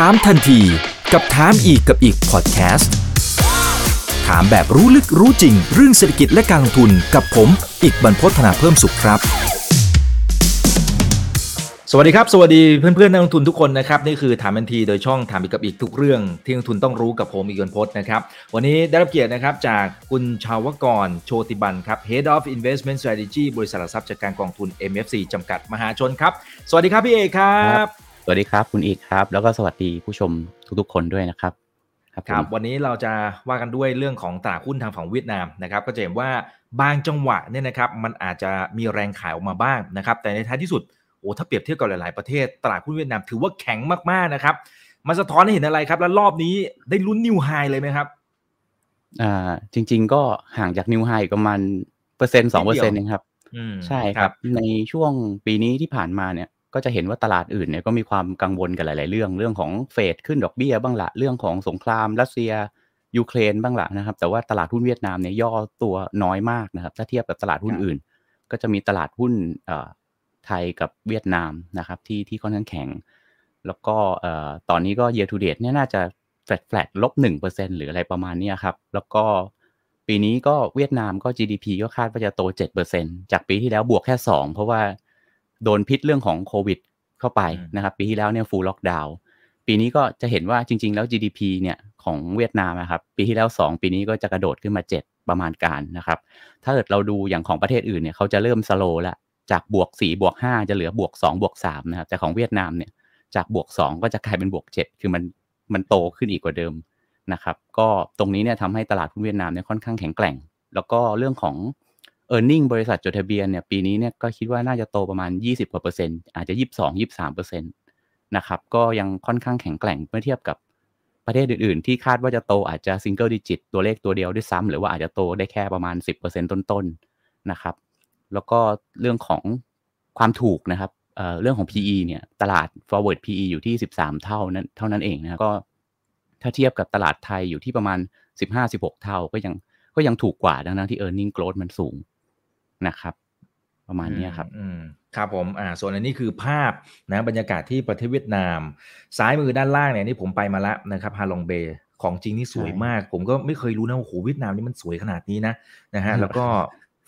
ถามทันทีกับถามอีกกับอีกพอดแคสต์ถามแบบรู้ลึกรู้จริง เรื่องเศรษฐกิจและการลงทุนกับผม อีกบรรพฒนาเพิ่มสุขครับ สวัสดีครับ สวัสดีเพื่อนๆนักลงทุนทุกคนนะครับ นี่คือถามทันทีโดยช่องถามอีกกับอีกทุกเรื่อง ที่นักลงทุนต้องรู้กับผมอีกบรรพฒนะครับ วันนี้ได้รับเกียรตินะครับจากคุณชาวกรโชติบันครับ Head of Investment Strategy บริษัทหลักทรัพย์จัดการกองทุน MFC จำกัดมหาชนครับ สวัสดีครับพี่เอกครับ สวัสดีครับ คุณอีกครับ แล้วก็สวัสดีผู้ชมทุกๆคนด้วยนะครับ ครับวันนี้เราจะว่ากันด้วยเรื่องของตลาดหุ้นทางฝั่งเวียดนามนะครับ ก็จะเห็นว่าบางจังหวะเนี่ยนะครับ มันอาจจะมีแรงขายออกมาบ้างนะครับ แต่ในท้ายที่สุดโอ้ถ้าเปรียบเทียบกับหลาย ๆ ประเทศตลาดหุ้นเวียดนามถือว่าแข็งมากๆนะครับมันสะท้อนให้เห็นอะไรครับ แล้วรอบนี้ได้ลุ้นนิวไฮเลยไหมครับอ่าจริง ๆ ก็ห่างจากนิวไฮประมาณเปอร์เซ็นต์สองเปอร์เซ็นต์เองครับใช่ครับ ในช่วงปีนี้ที่ผ่านมาเนี่ย ก็จะเห็นว่าตลาดอื่นเนี่ยก็มีความกังวลกันหลาย ๆ เรื่องเรื่องของเฟดขึ้นดอกเบี้ยบ้างละเรื่องของสงครามรัสเซียยูเครนบ้างละนะครับ แต่ว่าตลาดหุ้นเวียดนามเนี่ยย่อตัวน้อยมากนะครับ ถ้าเทียบกับตลาดหุ้นอื่น ก็จะมีตลาดหุ้นไทยกับเวียดนามนะครับ ที่ที่ค่อนข้างแข็ง แล้วก็ตอนนี้ก็ year to date เนี่ยน่าจะ flat flat ลบหนึ่งเปอร์เซ็นหรืออะไรประมาณนี้ครับ แล้วก็ปีนี้ก็เวียดนามก็ GDP ก็คาดว่าจะโตเจ็ดเปอร์เซ็นจากปีที่แล้วบวกแค่สองเพราะว่า โดนพิษเรื่องของโควิด เข้าไปนะครับ ปีที่แล้วเนี่ย full lockdown ปีนี้ก็จะเห็นว่าจริง ๆ แล้ว GDP เนี่ยของเวียดนามนะครับ ปีที่แล้ว 2 ปีนี้ก็จะกระโดดขึ้นมา 7 ประมาณการนะครับ ถ้าเกิดเราดูอย่างของประเทศอื่นเนี่ยเขาจะเริ่ม slow แล้วจากบวก4บวก5จะเหลือบวก2บวก3นะครับแต่ของเวียดนามเนี่ยจากบวก 2 ก็จะกลายเป็นบวก 7 คือมันมันโตขึ้นอีกกว่าเดิมนะครับ ก็ตรงนี้เนี่ยทำให้ตลาดหุ้นเวียดนามเนี่ยค่อนข้างแข็งแกร่ง แล้วก็เรื่องของ e a r n i n g บริษัทจดทะเบียนเนี่ยปีนี้เนี่ยก็คิดว่าน่าจะโตประมาณ 20กว่าเปอร์เซ็นต์อาจจะ 22 23เปอร์เซ็นต์นะครับก็ยังค่อนข้างแข็งแกร่งเมื่อเทียบกับประเทศอื่นๆ ที่คาดว่าจะโตอาจจะ single digit ตัวเลขตัวเดียวด้วยซ้ำหรือว่าอาจจะโตได้แค่ประมาณ 10%ต้นๆนะครับแล้วก็เรื่องของความถูกนะครับเเรื่องของ PE เนี่ยตลาด forward PE อยู่ที่ 13 เท่านั้นเท่านั้นเองนะก็ถ้าเทียบกับตลาดไทยอยู่ที่ประมาณ 15-16 เท่าก็ยังก็ยังถูกกว่าดังนั้นที่ e a r n i n g growth มันสูง นะครับ ประมาณนี้ครับอืมครับผมอ่าส่วนอันนี้คือภาพนะบรรยากาศที่ประเทศเวียดนาม ซ้ายมือด้านล่างเนี่ยนี่ผมไปมาแล้วนะครับฮาลองเบย์ของจริงนี่สวยมาก ผมก็ไม่เคยรู้นะว่าโอ้โหเวียดนามนี่มันสวยขนาดนี้นะนะฮะแล้วก็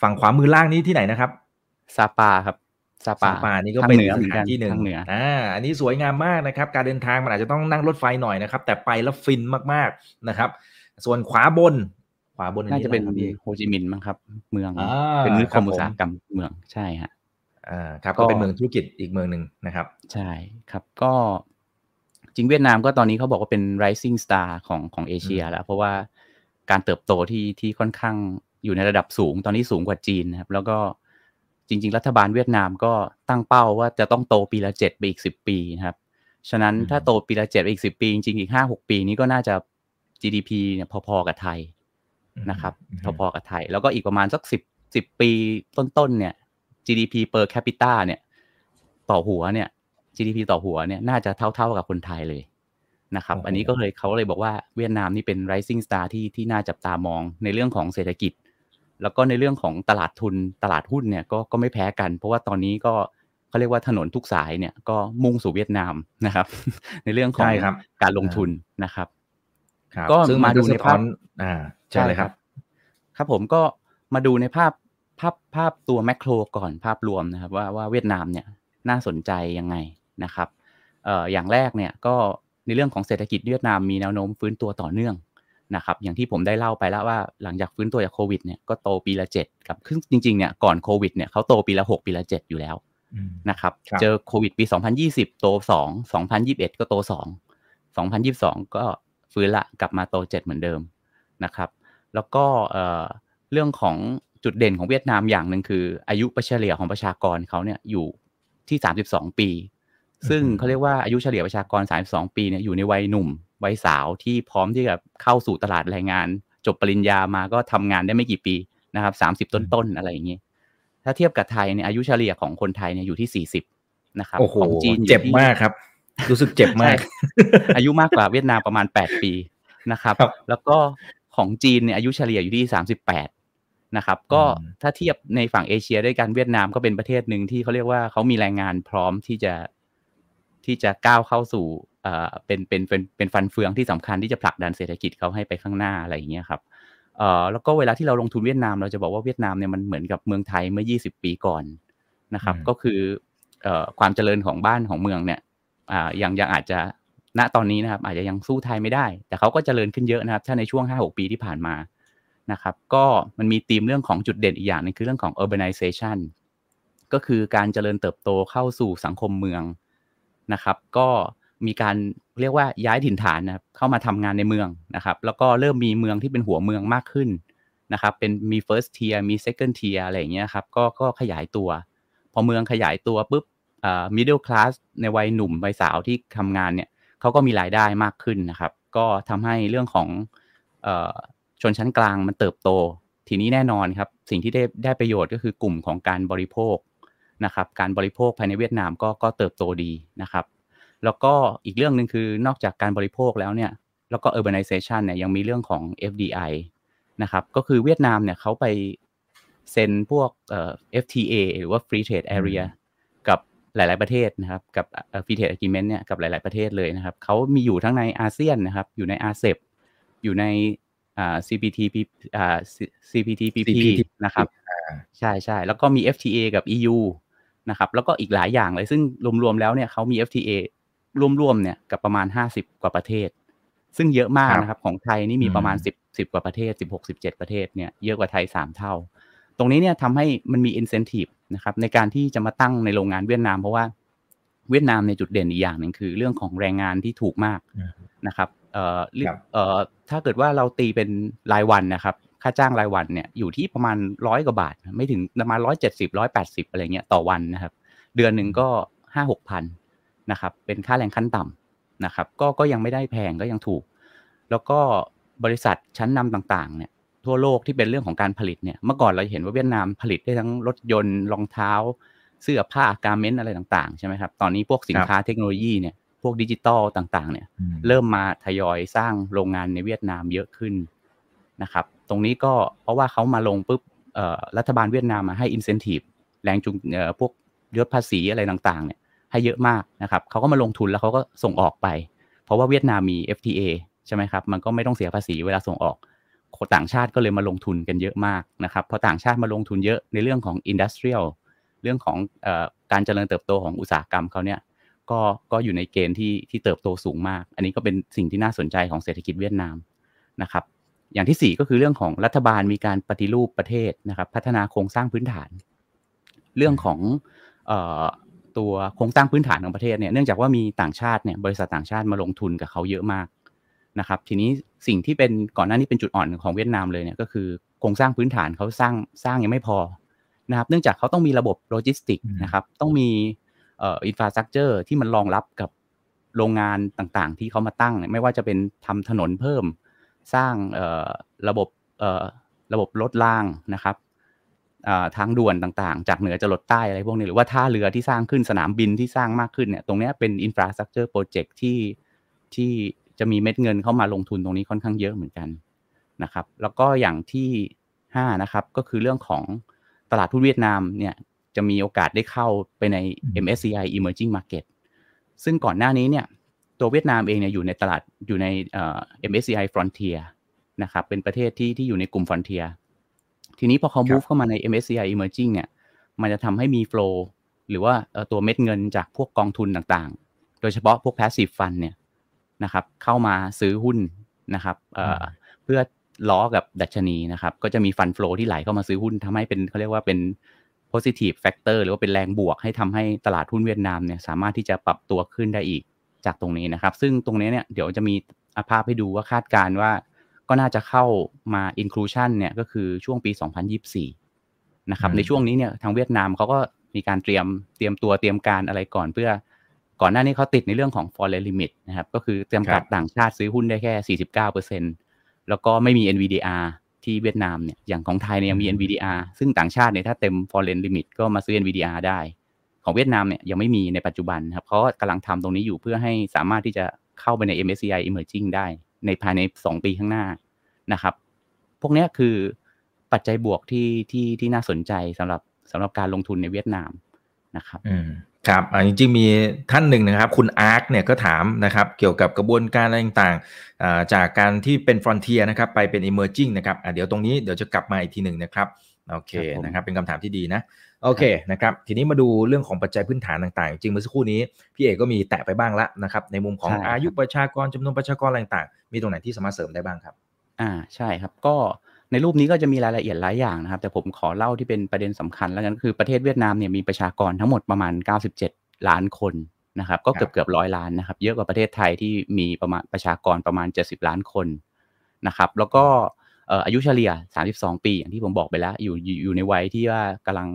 ฝั่งขวามือล่างนี้ที่ไหนนะครับซาปาครับซาปาปานี่ก็เป็นสถานที่หนึ่งอ่าอันนี้สวยงามมากนะครับ การเดินทางมันอาจจะต้องนั่งรถไฟหน่อยนะครับ แต่ไปแล้วฟินมากๆนะครับ ส่วนขวาบน ขวาบนน่าจะเป็นโฮจิมินห์มั้งครับ เมืองเป็นนิคมอุตสาหกรรมเมืองใช่ฮะอ่าครับก็เป็นเมืองธุรกิจอีกเมืองหนึ่งนะครับ ใช่ครับก็จริงเวียดนามก็ตอนนี้เขาบอกว่าเป็น rising star ของของเอเชียแล้ว เพราะว่าการเติบโตที่ที่ค่อนข้างอยู่ในระดับสูง ตอนนี้สูงกว่าจีนนะครับ แล้วก็จริง ๆ รัฐบาลเวียดนามก็ตั้งเป้าว่าจะต้องโตปีละเจ็ดไปอีกสิบปีนะครับ ฉะนั้นถ้าโตปีละเจ็ดไปอีกสิบปี จริงๆอีกห้าหกปีนี้ก็น่าจะ GDP เนี่ยพอๆกับไทย นะครับพอๆกับไทย แล้วก็อีกประมาณสักสิบสิบปีต้นๆเนี่ย GDP per capita เนี่ย ต่อหัวเนี่ย GDP ต่อหัวเนี่ยน่าจะเท่าๆกับคนไทยเลยนะครับ อันนี้ก็เลยเขาเลยบอกว่าเวียดนามนี่เป็น rising star ที่ที่น่าจับตามองในเรื่องของเศรษฐกิจ แล้วก็ในเรื่องของตลาดทุนตลาดหุ้นเนี่ยก็ก็ไม่แพ้กัน เพราะว่าตอนนี้ก็เขาเรียกว่าถนนทุกสายเนี่ยก็มุ่งสู่เวียดนามนะครับ ในเรื่องของการลงทุนนะครับ ก็มาดูในภาพอ่าใช่เลยครับ ครับผมก็มาดูในภาพภาพภาพตัวแมกโรก่อนภาพรวมนะครับ ว่าว่าเวียดนามเนี่ยน่าสนใจยังไงนะครับเอ่ออย่างแรกเนี่ยก็ในเรื่องของเศรษฐกิจเวียดนามมีแนวโน้มฟื้นตัวต่อเนื่องนะครับอย่างที่ผมได้เล่าไปแล้วว่าหลังจากฟื้นตัวจากโควิดเนี่ยก็โตปีละเจ็ดครับซึ่งจริงๆเนี่ยก่อนโควิดเนี่ยเขาโตปีละหกปีละเจ็ดอยู่แล้วนะครับเจอโควิดปี 2020 โต 2 2021 ก็โต 2 2022 ก็ ฟื้นละกลับมาโต7เหมือนเดิมนะครับ แล้วก็เรื่องของจุดเด่นของเวียดนามอย่างหนึ่งคือ อายุเฉลี่ยของประชากรเขาเนี่ยอยู่ที่32ปี ซึ่งเขาเรียกว่าอายุเฉลี่ยประชากร32ปีเนี่ยอยู่ในวัยหนุ่มวัยสาวที่พร้อมที่จะเข้าสู่ตลาดแรงงาน จบปริญญามาก็ทำงานได้ไม่กี่ปีนะครับ30ต้นๆอะไรอย่างนี้ถ้าเทียบกับไทยเนี่ยอายุเฉลี่ยของคนไทยเนี่ยอยู่ที่40นะครับของจีนเจ็บมากครับ รู้สึกเจ็บมาก อายุมากกว่าเวียดนามประมาณ8ปีนะครับ แล้วก็ของจีนเนี่ยอายุเฉลี่ยอยู่ที่38นะครับก็ถ้าเทียบในฝั่งเอเชียด้วยกันเวียดนามก็เป็นประเทศหนึ่งที่เขาเรียกว่าเขามีแรงงานพร้อมที่จะที่จะก้าวเข้าสู่เป็นเป็นเป็นเป็นฟันเฟืองที่สำคัญที่จะผลักดันเศรษฐกิจเขาให้ไปข้างหน้าอะไรอย่างเงี้ยครับเอ่อแล้วก็เวลาที่เราลงทุนเวียดนามเราจะบอกว่าเวียดนามเนี่ยมันเหมือนกับเมืองไทยเมื่อ 20 ปีก่อนนะครับ ก็คือเอ่อความเจริญของบ้านของเมืองเนี่ย อ่ายังยังอาจจะณตอนนี้นะครับ อาจจะยังสู้ไทยไม่ได้ แต่เขาก็เจริญขึ้นเยอะนะครับ ถ้าในช่วง 5-6 ปีที่ผ่านมานะครับ ก็มันมีธีมเรื่องของจุดเด่นอีกอย่างนึงคือเรื่องของ urbanization ก็คือการเจริญเติบโตเข้าสู่สังคมเมืองนะครับ ก็มีการเรียกว่าย้ายถิ่นฐานนะครับเข้ามาทำงานในเมืองนะครับ แล้วก็เริ่มมีเมืองที่เป็นหัวเมืองมากขึ้นนะครับ เป็นมี first tier มี second tier อะไรอย่างเงี้ยครับก็ก็ขยายตัว พอเมืองขยายตัวปุ๊บ อ่า middle class ในวัยหนุ่มวัยสาวที่ทำงานเนี่ยเขาก็มีรายได้มากขึ้นนะครับ ก็ทำให้เรื่องของอชนชั้นกลางมันเติบโต ทีนี้แน่นอนครับ สิ่งที่ได้ได้ประโยชน์ก็คือกลุ่มของการบริโภคนะครับ การบริโภคภายในเวียดนามก็ก็เติบโตดีนะครับ แล้วก็อีกเรื่องหนึ่งคือนอกจากการบริโภคแล้วเนี่ย แล้วก็ urbanization เนี่ยยังมีเรื่องของ FDI นะครับ ก็คือเวียดนามเนี่ยเขาไปเซ็นพวกเอ่อ FTA หรือว่า Free Trade Area หลาย ๆ ประเทศนะครับกับ Free Trade Agreement เนี่ยกับหลาย ๆ ประเทศเลยนะครับเขามีอยู่ทั้งในอาเซียนนะครับ อยู่ในอาเซบอยู่ในอ่า CPTP อ่า CPTPP นะครับ ใช่ใช่แล้วก็มี FTA กับ EU นะครับ แล้วก็อีกหลายอย่างเลย ซึ่งรวม ๆ แล้วเนี่ยเขามี FTA รวม ๆ เนี่ยกับประมาณ 50 กว่าประเทศ ซึ่งเยอะมากนะครับ ของไทยนี่มีประมาณ 10 10 กว่าประเทศ 16 17 ประเทศเนี่ยเยอะกว่าไทย 3 เท่า ตรงนี้เนี่ยทำให้มันมี incentive นะครับในการที่จะมาตั้งในโรงงานเวียดนาม เพราะว่าเวียดนามในจุดเด่นอีกอย่างหนึ่งคือเรื่องของแรงงานที่ถูกมากนะครับเอ่อเอ่อถ้าเกิดว่าเราตีเป็นรายวันนะครับ ค่าจ้างรายวันเนี่ยอยู่ที่ประมาณร้อยกว่าบาท ไม่ถึงประมาณร้อยเจ็ดสิบร้อยแปดสิบอะไรเงี้ยต่อวันนะครับ เดือนหนึ่งก็ห้าหกพันนะครับ เป็นค่าแรงขั้นต่ำนะครับ ก็ก็ยังไม่ได้แพงก็ยังถูก แล้วก็บริษัทชั้นนำต่างๆ เนี่ย ทั่วโลกที่เป็นเรื่องของการผลิตเนี่ยเมื่อก่อนเราเห็นว่าเวียดนามผลิตได้ทั้งรถยนต์รองเท้า เสื้อผ้าการเมนต์อะไรต่างๆใช่ไหมครับตอนนี้พวกสินค้าเทคโนโลยีเนี่ยพวกดิจิตอลต่างๆเนี่ยเริ่มมาทยอยสร้างโรงงานในเวียดนามเยอะขึ้นนะครับตรงนี้ก็เพราะว่าเขามาลงปุ๊บรัฐบาลเวียดนามมาให้อินเซนティブแรงจูงพวกยศภาษีอะไรต่างๆเนี่ยให้เยอะมากนะครับเขาก็มาลงทุนแล้วเขาก็ส่งออกไป เพราะว่าเวียดนามมี FTA ใช่ไหมครับ มันก็ไม่ต้องเสียภาษีเวลาส่งออก คนต่างชาติก็เลยมาลงทุนกันเยอะมากนะครับพอต่างชาติมาลงทุนเยอะในเรื่องของอินดัสเทรียลเรื่องของอการเจริญเติบโตของอุตสาหกรรมเขาเนี่ยก็ก็อยู่ในเกณฑ์ที่ที่เติบโตสูงมาก อันนี้ก็เป็นสิ่งที่น่าสนใจของเศรษฐกิจเวียดนามนะครับ อย่างที่ 4 ก็คือเรื่องของรัฐบาลมีการปฏิรูปประเทศนะครับ พัฒนาโครงสร้างพื้นฐาน เรื่องของตัวโครงสร้างพื้นฐานของประเทศเนี่ยเนื่องจากว่ามีต่างชาติเนี่ยบริษัทต่างชาติมาลงทุนกับเขาเยอะมากนะครับ ทีนี้ สิ่งที่เป็นก่อนหน้านี้เป็นจุดอ่อนของเวียดนามเลยเนี่ยก็คือโครงสร้างพื้นฐานเขาสร้างสร้างยังไม่พอนะครับเนื่องจากเขาต้องมีระบบโลจิสติกนะครับต้องมีเอ่อ infrastructure ที่มันรองรับกับโรงงานต่างๆ ที่เขามาตั้ง ไม่ว่าจะเป็นทำถนนเพิ่ม สร้างเอ่อระบบเอ่อระบบรถรางนะครับทางด่วนต่างๆ จากเหนือจะลดใต้อะไรพวกนี้หรือว่าท่าเรือที่สร้างขึ้นสนามบินที่สร้างมากขึ้นเนี่ยตรงนี้เป็นอินฟราสตรักเจอร์โปรเจกต์ที่ที่ จะมีเม็ดเงินเข้ามาลงทุนตรงนี้ค่อนข้างเยอะเหมือนกันนะครับ แล้วก็อย่างที่5นะครับก็คือเรื่องของตลาดทุนเวียดนามเนี่ยจะมีโอกาสได้เข้าไปใน MSCI Emerging Market ซึ่งก่อนหน้านี้เนี่ยตัวเวียดนามเองเนี่ยอยู่ในตลาดอยู่ใน MSCI Frontier นะครับเป็นประเทศที่ที่อยู่ในกลุ่ม Frontier ทีนี้พอเขา move เข้ามาใน MSCI Emerging เนี่ยมันจะทำให้มี flow หรือว่าตัวเม็ดเงินจากพวกกองทุนต่างๆ โดยเฉพาะพวก passive fund เนี่ย นะครับ เข้ามาซื้อหุ้นนะครับเพื่อล้อกับดัชนีนะครับ ก็จะมีฟันฟลูที่ไหลเข้ามาซื้อหุ้นทำให้เป็นเขาเรียกว่าเป็น positive factor หรือว่าเป็นแรงบวกให้ทำให้ตลาดหุ้นเวียดนามเนี่ยสามารถที่จะปรับตัวขึ้นได้อีกจากตรงนี้นะครับ ซึ่งตรงนี้เนี่ยเดี๋ยวจะมีภาพให้ดูว่าคาดการว่าก็น่าจะเข้ามา inclusion เนี่ยก็คือช่วงปี 2024 นะครับ ในช่วงนี้เนี่ยทางเวียดนามเขาก็มีการเตรียมเตรียมตัวเตรียมการอะไรก่อนเพื่อ ก่อนหน้านี้เขาติดในเรื่องของ foreign limit นะครับ ก็คือเตรียมกัดต่างชาติซื้อหุ้นได้แค่ 49%แล้วก็ไม่มี NVDR ที่เวียดนามเนี่ย อย่างของไทยเนี่ยยังมี NVDR ซึ่งต่างชาติเนี่ยถ้าเต็ม foreign limit ก็มาซื้อ NVDR ได้ ของเวียดนามเนี่ยยังไม่มีในปัจจุบันครับเขากำลังทำตรงนี้อยู่เพื่อให้สามารถที่จะเข้าไปใน MSCI Emerging ได้ ในภายใน 2 ปีข้างหน้านะครับ พวกนี้คือปัจจัยบวกที่ที่ที่น่าสนใจสำหรับสำหรับการลงทุนในเวียดนามนะครับอืม ครับจริงๆมีท่านหนึ่งนะครับ คุณอาร์คเนี่ยก็ถามนะครับเกี่ยวกับกระบวนการอะไรต่างๆ จากการที่เป็นฟรอนเทียนะครับไปเป็น emerging นะครับเดี๋ยวตรงนี้เดี๋ยวจะกลับมาอีกทีหนึ่งนะครับโอเคนะครับเป็นคำถามที่ดีนะโอเคนะครับทีนี้มาดูเรื่องของปัจจัยพื้นฐานต่างๆ จริงเมื่อสักครู่นี้พี่เอกก็มีแตะไปบ้างแล้วนะครับในมุมของอายุประชากรจำนวนประชากรอะไรต่างๆ มีตรงไหนที่สามารถเสริมได้บ้างครับ อ่าใช่ครับก็ ในรูปนี้ก็จะมีรายละเอียดหลายอย่างนะครับ แต่ผมขอเล่าที่เป็นประเด็นสำคัญแล้วกันคือประเทศเวียดนามเนี่ยมีประชากรทั้งหมดประมาณ 97 ล้านคนนะครับ ก็เกือบเกือบร้อยล้านนะครับ เยอะกว่าประเทศไทยที่มีประมาณประชากรประมาณ 70 ล้านคนนะครับ แล้วก็อายุเฉลี่ย 32 ปี อย่างที่ผมบอกไปแล้ว อยู่อยู่ในวัยที่ว่ากำลัง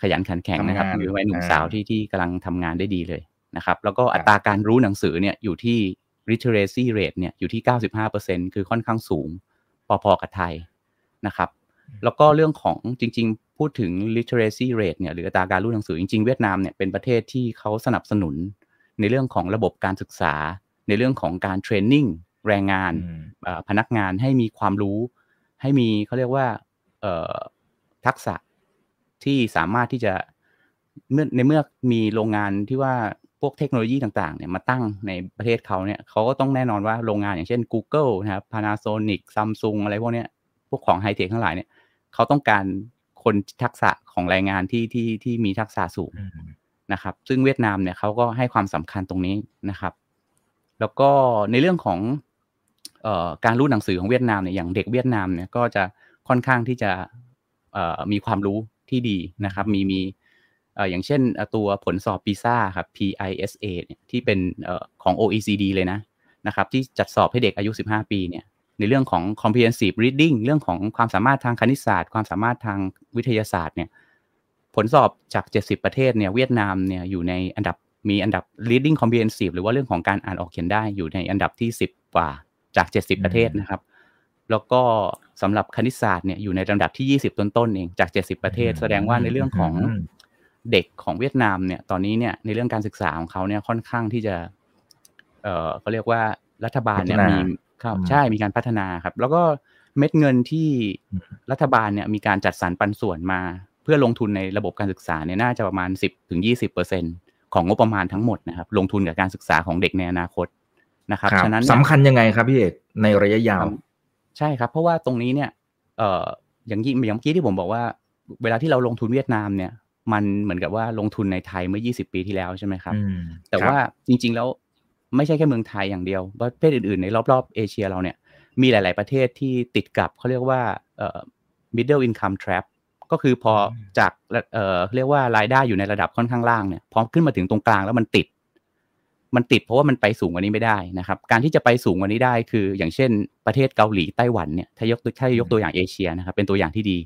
ขยันขันแข็งนะครับอยู่ในวัยหนุ่มสาวที่ที่กำลังทำงานได้ดีเลยนะครับ แล้วก็อัตราการรู้หนังสือเนี่ยอยู่ที่ literacy rate เนี่ยอยู่ที่ 95%คือค่อนข้างสูง พอๆกับไทยนะครับ แล้วก็เรื่องของจริง ๆ พูดถึง literacy rate เนี่ยหรืออัตราการรู้หนังสือจริง ๆ เวียดนามเนี่ยเป็นประเทศที่เขาสนับสนุนในเรื่องของระบบการศึกษา ในเรื่องของการเทรนนิ่งแรงงานพนักงานให้มีความรู้ ให้มีเขาเรียกว่าทักษะที่สามารถที่จะเมื่อในเมื่อมีโรงงานที่ว่า พวกเทคโนโลยีต่างๆเนี่ยมาตั้งในประเทศเขาเนี่ยเขาก็ต้องแน่นอนว่าโรงงานอย่างเช่น Google นะครับ Panasonic Samsung อะไรพวกเนี้ยพวกของไฮเทคทั้งหลายเนี่ยเขาต้องการคนทักษะของแรงงานที่ที่ที่มีทักษะสูงนะครับ ซึ่งเวียดนามเนี่ยเขาก็ให้ความสำคัญตรงนี้นะครับ แล้วก็ในเรื่องของเอ่อการรู้หนังสือของเวียดนามเนี่ยอย่างเด็กเวียดนามเนี่ยก็จะค่อนข้างที่จะเอ่อมีความรู้ที่ดีนะครับ มีมี อย่างเช่นตัวผลสอบปีซ่าครับ PISA เนี่ยที่เป็นของ OECD เลยนะนะครับที่จัดสอบให้เด็กอายุ 15 ปีเนี่ยในเรื่องของ comprehensive reading เรื่องของความสามารถทางคณิตศาสตร์ ความสามารถทางวิทยาศาสตร์เนี่ยผลสอบจาก 70 ประเทศเนี่ยเวียดนามเนี่ยอยู่ในอันดับมีอันดับ reading comprehensive หรือว่าเรื่องของการอ่านออกเขียนได้อยู่ในอันดับที่ 10 กว่าจาก 70 ประเทศนะครับ แล้วก็สำหรับคณิตศาสตร์เนี่ยอยู่ในลำดับที่ 20 ต้นๆเองจาก 70 ประเทศ แสดงว่าในเรื่องของ เด็กของเวียดนามเนี่ยตอนนี้เนี่ยในเรื่องการศึกษาของเขาเนี่ยค่อนข้างที่จะ เออเขาเรียกว่ารัฐบาลเนี่ยมีครับใช่มีการพัฒนาครับ แล้วก็เม็ดเงินที่รัฐบาลเนี่ยมีการจัดสรรปันส่วนมา เพื่อลงทุนในระบบการศึกษาเนี่ยน่าจะประมาณสิบถึงยี่สิบเปอร์เซ็นของงบประมาณทั้งหมดนะครับ ลงทุนกับการศึกษาของเด็กในอนาคตนะครับฉะนั้นสำคัญยังไงครับพี่เอกในระยะยาว ใช่ครับ เพราะว่าตรงนี้เนี่ยเอ่ออย่างยี่อย่างเมื่อกี้ที่ผมบอกว่า เวลาที่เราลงทุนเวียดนามเนี่ย มันเหมือนกับว่าลงทุนในไทยเมื่อ 20 ปีที่แล้วใช่ไหมครับ แต่ว่าจริง ๆ แล้วไม่ใช่แค่เมืองไทยอย่างเดียว ประเทศอื่น ๆ ในรอบ ๆ เอเชียเราเนี่ย มีหลาย ๆ ประเทศที่ติดกับเขาเรียกว่าเอ่อ middle income trap ก็คือพอจากเอ่อเรียกว่ารายได้อยู่ในระดับค่อนข้างล่างเนี่ย พอขึ้นมาถึงตรงกลางแล้วมันติด มันติดเพราะว่ามันไปสูงกว่านี้ไม่ได้นะครับ การที่จะไปสูงกว่านี้ได้คือ อย่างเช่น ประเทศเกาหลีไต้หวันเนี่ย ถ้ายกถ้ายกตัวอย่างเอเชียนะครับ เป็นตัวอย่างที่ดี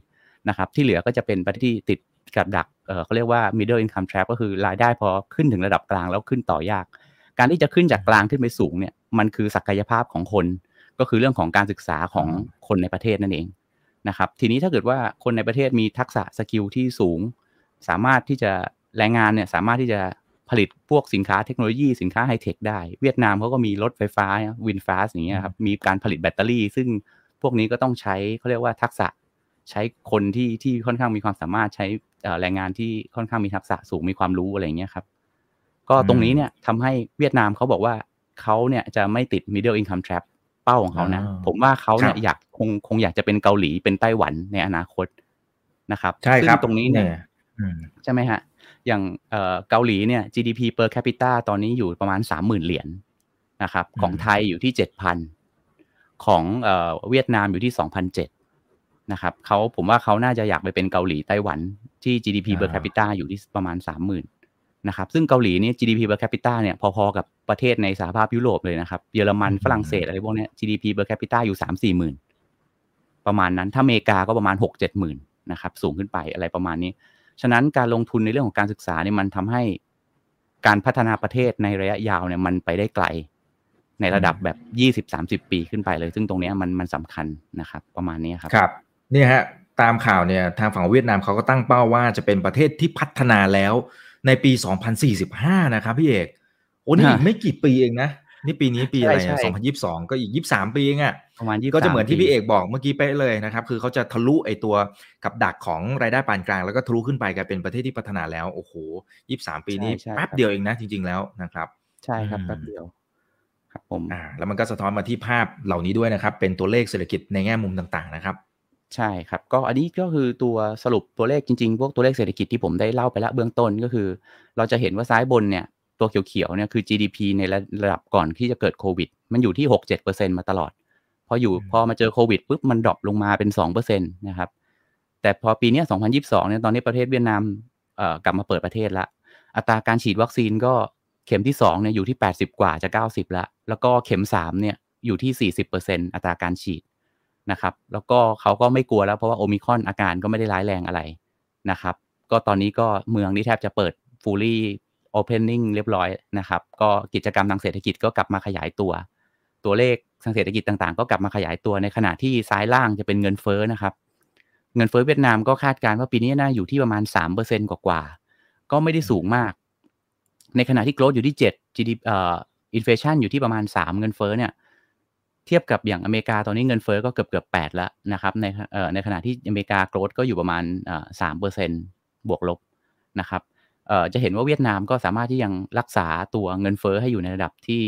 นะครับ ที่เหลือก็จะเป็นประเทศที่ติดกับดัก เขาเรียกว่า middle income trap ก็คือรายได้พอขึ้นถึงระดับกลางแล้วขึ้นต่อยาก การที่จะขึ้นจากกลางขึ้นไปสูงเนี่ยมันคือศักยภาพของคน ก็คือเรื่องของการศึกษาของคนในประเทศนั่นเองนะครับทีนี้ถ้าเกิดว่าคนในประเทศมีทักษะ skill ที่สูง สามารถที่จะแรงงานเนี่ยสามารถที่จะผลิตพวกสินค้าเทคโนโลยีสินค้าไฮเทคได้ เวียดนามเขาก็มีรถไฟฟ้า VinFast อย่างเงี้ยครับมีการผลิตแบตเตอรี่ ซึ่งพวกนี้ก็ต้องใช้เขาเรียกว่าทักษะใช้คนที่ที่ค่อนข้างมีความสามารถใช้ แรงงานที่ค่อนข้างมีทักษะสูงมีความรู้อะไรเงี้ยครับ ก็ตรงนี้เนี่ยทำให้เวียดนามเขาบอกว่าเขาเนี่ยจะไม่ติด middle income trap เป้าของเขานะ ผมว่าเขาเนี่ยอยากคงคงอยากจะเป็นเกาหลีเป็นไต้หวันในอนาคตนะครับใช่ครับตรงนี้เนี่ยใช่ไหมฮะ อย่างเกาหลีเนี่ย GDP per capita ตอนนี้อยู่ประมาณสามหมื่นเหรียญนะครับ ของไทยอยู่ที่เจ็ดพันของเวียดนามอยู่ที่สองพันเจ็ด นะครับเขาผมว่าเขาน่าจะอยากไปเป็นเกาหลีไต้หวันที่ GDP per capita อยู่ที่ประมาณสามหมื่นนะครับซึ่งเกาหลีนี่ GDP per capita เนี่ยพอๆกับประเทศในสหภาพยุโรปเลยนะครับ เยอรมันฝรั่งเศสอะไรพวกนี้ GDP per capita อยู่สามสี่หมื่นประมาณนั้นถ้าอเมริกาก็ประมาณหกเจ็ดหมื่นนะครับสูงขึ้นไปอะไรประมาณนี้ ฉะนั้นการลงทุนในเรื่องของการศึกษาเนี่ยมันทำให้การพัฒนาประเทศในระยะยาวเนี่ยมันไปได้ไกล ในระดับแบบยี่สิบสามสิบปีขึ้นไปเลย ซึ่งตรงนี้มันมันสำคัญนะครับ ประมาณนี้ครับครับ นี่ฮะตามข่าวเนี่ยทางฝั่งเวียดนามเขาก็ตั้งเป้าว่าจะเป็นประเทศที่พัฒนาแล้วในปี 2045 นะครับพี่เอกโอ้นี่อีกไม่กี่ปีเองนะ นี่ปีนี้ปีอะไรสองพันยี่สิบสองก็อีกยี่สามปีเองอะประมาณก็จะเหมือนที่พี่เอกบอกเมื่อกี้เป๊ะเลยนะครับ คือเขาจะทะลุไอตัวกับดักของรายได้ปานกลาง แล้วก็ทะลุขึ้นไปกลายเป็นประเทศที่พัฒนาแล้วโอ้โหยี่สามปีนี้แป๊บเดียวเองนะจริง ๆแล้วนะครับ ใช่ครับแป๊บเดียวครับผมอ่าแล้วมันก็สะท้อนมาที่ภาพเหล่านี้ด้วยนะครับ เป็นตัวเลขเศรษฐกิจในแง่มุมต่างๆนะครับ ใช่ครับ ก็อันนี้ก็คือตัวสรุปตัวเลขจริงๆ พวกตัวเลขเศรษฐกิจที่ผมได้เล่าไปแล้วเบื้องต้นก็คือ เราจะเห็นว่าซ้ายบนเนี่ยตัวเขียวๆเนี่ยคือ GDP ในระดับก่อนที่จะเกิดโควิด มันอยู่ที่ 6-7%มาตลอด พออยู่พอมาเจอโควิดปุ๊บมันดรอปลงมาเป็น2%นะครับ แต่พอปีนี้2022เนี่ยตอนนี้ประเทศเวียดนามเอ่อกลับมาเปิดประเทศละ อัตราการฉีดวัคซีนก็เข็มที่2เนี่ยอยู่ที่ 80 กว่าจะ 90แล้วแล้วก็เข็ม3เนี่ยอยู่ที่ 40%อัตราการฉีด นะครับแล้วก็เขาก็ไม่กลัวแล้วเพราะว่าโอมิคอนอาการก็ไม่ได้ร้ายแรงอะไรนะครับ ก็ตอนนี้ก็เมืองนี้แทบจะเปิดฟูลี่ opening เรียบร้อยนะครับ ก็กิจกรรมทางเศรษฐกิจก็กลับมาขยายตัว ตัวเลขทางเศรษฐกิจต่างๆ ก็กลับมาขยายตัวในขณะที่ซ้ายล่างจะเป็นเงินเฟ้อนะครับ เงินเฟ้อเวียดนามก็คาดการณ์ว่าปีนี้น่าอยู่ที่ประมาณ 3%กว่าๆก็ไม่ได้สูงมาก ในขณะที่ growth อยู่ที่ 7 GDP เอ่อ inflation อยู่ที่ประมาณ 3 เงินเฟ้อเนี่ย เทียบกับอย่างอเมริกาตอนนี้เงินเฟ้อก็เกือบเกือบแปดแล้วนะครับในเอ่อในขณะที่อเมริกา growth ก็อยู่ประมาณสามเปอร์เซ็นต์บวกลบนะครับจะเห็นว่าเวียดนามก็สามารถที่ยังรักษาตัวเงินเฟ้อให้อยู่ในระดับที่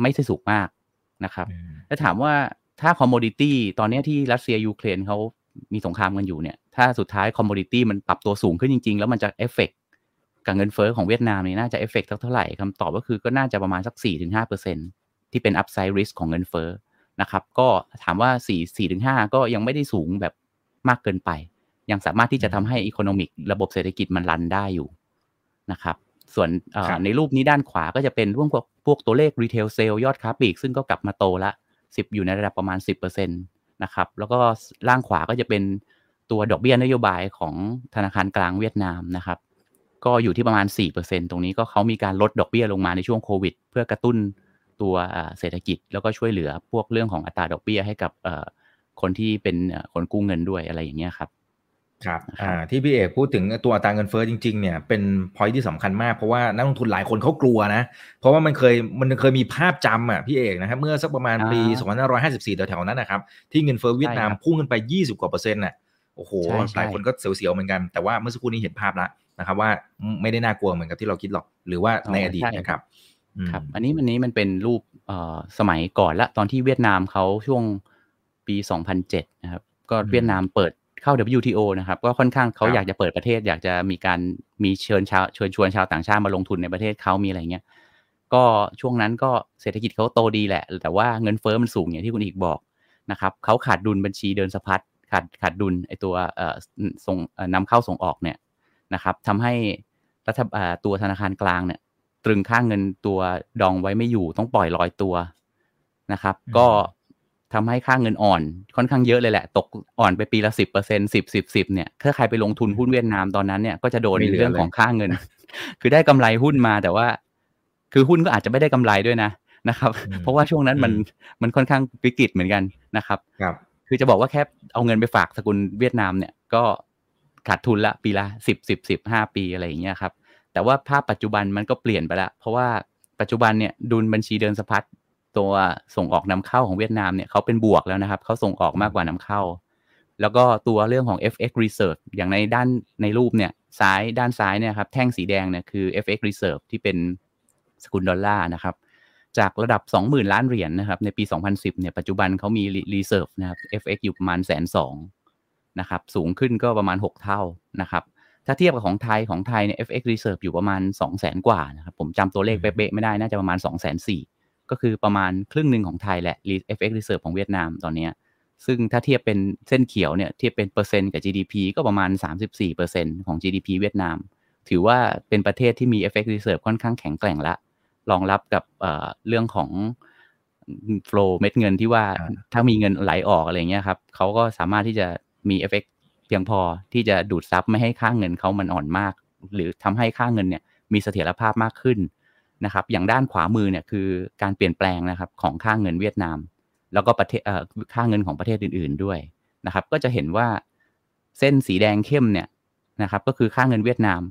ไม่ใช่สูงมากนะครับถ้าถามว่าถ้า commodity ตอนนี้ที่รัสเซียยูเครนเขามีสงครามกันอยู่เนี่ย ถ้าสุดท้าย commodity มันปรับตัวสูงขึ้นจริง ๆ แล้วมันจะเอฟเฟกกับเงินเฟ้อของเวียดนามนี่น่าจะเอฟเฟกสักเท่าไหร่คำตอบก็คือก็น่าจะประมาณสัก4-5%ที่เป็น upside risk ของเงินเฟ้อนะครับ ก็ถามว่า 4-4-5ก็ยังไม่ได้สูงแบบมากเกินไป ยังสามารถที่จะทำให้ economic ระบบเศรษฐกิจมัน run ได้อยู่นะครับ ส่วนในรูปนี้ด้านขวาก็จะเป็นพวกพวกตัวเลขรีเทลเซลยอดค้าปลีก ซึ่งก็กลับมาโตละ 10 อยู่ในระดับประมาณ 10%นะครับ แล้วก็ล่างขวาก็จะเป็นตัวดอกเบี้ยนโยบายของธนาคารกลางเวียดนามนะครับ ก็อยู่ที่ประมาณ 4%ตรงนี้ก็เขามีการลดดอกเบี้ยลงมาในช่วงโควิด เพื่อกระตุ้น ตัวเศรษฐกิจ แล้วก็ช่วยเหลือพวกเรื่องของอัตราดอกเบี้ยให้กับคนที่เป็นคนกู้เงินด้วยอะไรอย่างเงี้ยครับครับอ่าที่พี่เอกพูดถึงตัวอัตราเงินเฟ้อจริงๆเนี่ยเป็นพอยที่สำคัญมากเพราะว่านักลงทุนหลายคนเขากลัวนะ เพราะว่ามันเคยมันเคยมีภาพจำอะพี่เอกนะครับเมื่อสักประมาณปี 2554แถวๆนั้นนะครับที่เงินเฟ้อเวียดนามพุ่งขึ้นไป 20 กว่าเปอร์เซ็นต์น่ะโอ้โหหลายคนก็เสียวๆเหมือนกัน แต่ว่าเมื่อสักครู่นี้เห็นภาพแล้วนะครับว่าไม่ได้น่ากลัวเหมือนกับที่เราคิดหรอก หรือว่าในอดีตนะครับ ครับ อันนี้มันนี้มันเป็นรูปสมัยก่อนละ ตอนที่เวียดนามเขาช่วงปี 2007 นะครับ ก็เวียดนามเปิดเข้า WTO นะครับ ก็ค่อนข้างเขาอยากจะเปิดประเทศ อยากจะมีการมีเชิญชาวเชิญชวนชาวต่างชาติมาลงทุนในประเทศเขามีอะไรเงี้ย ก็ช่วงนั้นก็เศรษฐกิจเขาโตดีแหละ แต่ว่าเงินเฟ้อมันสูงอย่างที่คุณอีกบอกนะครับเขาขาดดุลบัญชีเดินสะพัดขาดขาดดุลไอตัวเอ่อส่งนำเข้าส่งออกเนี่ยนะครับทำให้รัฐบาลตัวธนาคารกลางเนี่ย ตรึงค่างเงินตัวดองไว้ไม่อยู่ต้องปล่อยลอยตัวนะครับ ก็ทำให้ค่าเงินอ่อนค่อนข้างเยอะเลยแหละ ตกอ่อนไปปีละสิบเปอร์เซ็นสิบสิบสิบเนี่ยถ้าใครไปลงทุนหุ้นเวียดนามตอนนั้นเนี่ยก็จะโดนเรื่องของค่าเงิน คือได้กำไรหุ้นมาแต่ว่า คือหุ้นก็อาจจะไม่ได้กำไรด้วยนะนะครับ เพราะว่าช่วงนั้นมันมันค่อนข้างวิกฤตเหมือนกันนะครับ ครับ คือจะบอกว่าแค่เอาเงินไปฝากสกุลเวียดนามเนี่ยก็ขาดทุนละปีละสิบสิบสิบห้าปีอะไรอย่างเงี้ยครับ แต่ว่าภาพปัจจุบันมันก็เปลี่ยนไปละ เพราะว่าปัจจุบันเนี่ยดุลบัญชีเดินสะพัดตัวส่งออกนำเข้าของเวียดนามเนี่ยเขาเป็นบวกแล้วนะครับเขาส่งออกมากกว่านำเข้า แล้วก็ตัวเรื่องของ FX reserve อย่างในด้านในรูปเนี่ยซ้ายด้านซ้ายเนี่ยครับแท่งสีแดงเนี่ยคือ FX reserve ที่เป็นสกุลดอลลาร์นะครับจากระดับ 20,000 ล้านเหรียญนนะครับในปี 2010เนี่ยปัจจุบันเขามี reserve นะครับ FX อยู่ประมาณแสนสองนะครับสูงขึ้นก็ประมาณ 6 เท่านะครับ ถ้าเทียบกับของไทยของไทยเนี่ย FX reserve อยู่ประมาณ 2 0 0 0 0 0 กว่านะครับผมจำตัวเลขเป๊ะๆไม่ได้น่าจะประมาณ2 4 0 0 0 0ก็คือประมาณครึ่งหนึ่งของไทยแหละ FX Reserve ของเวียดนามตอนนี้ซึ่งถ้าเทียบเป็นเส้นเขียวเนี่ยเทียบเป็นเปอร์เซ็นต์กับ GDP ก็ประมาณ 34%ของ GDP เวียดนาม ถือว่าเป็นประเทศที่มี FX Reserve ค่อนข้างแข็งแกร่งละรองรับกับเเรื่องของ flow เม็ดเงินที่ว่าถ้ามีเงินไหลออกอะไรเงี้ยครับเขาก็สามารถที่จะมี FX เพียงพอที่จะดูดซับไม่ให้ค่าเงินเขามันอ่อนมาก หรือทำให้ค่าเงินเนี่ยมีเสถียรภาพมากขึ้นนะครับ อย่างด้านขวามือเนี่ยคือการเปลี่ยนแปลงนะครับของค่าเงินเวียดนาม แล้วก็ประเทศค่าเงินของประเทศอื่น ๆด้วยนะครับ ก็จะเห็นว่าเส้นสีแดงเข้มเนี่ยนะครับ ก็คือค่าเงินเวียดนาม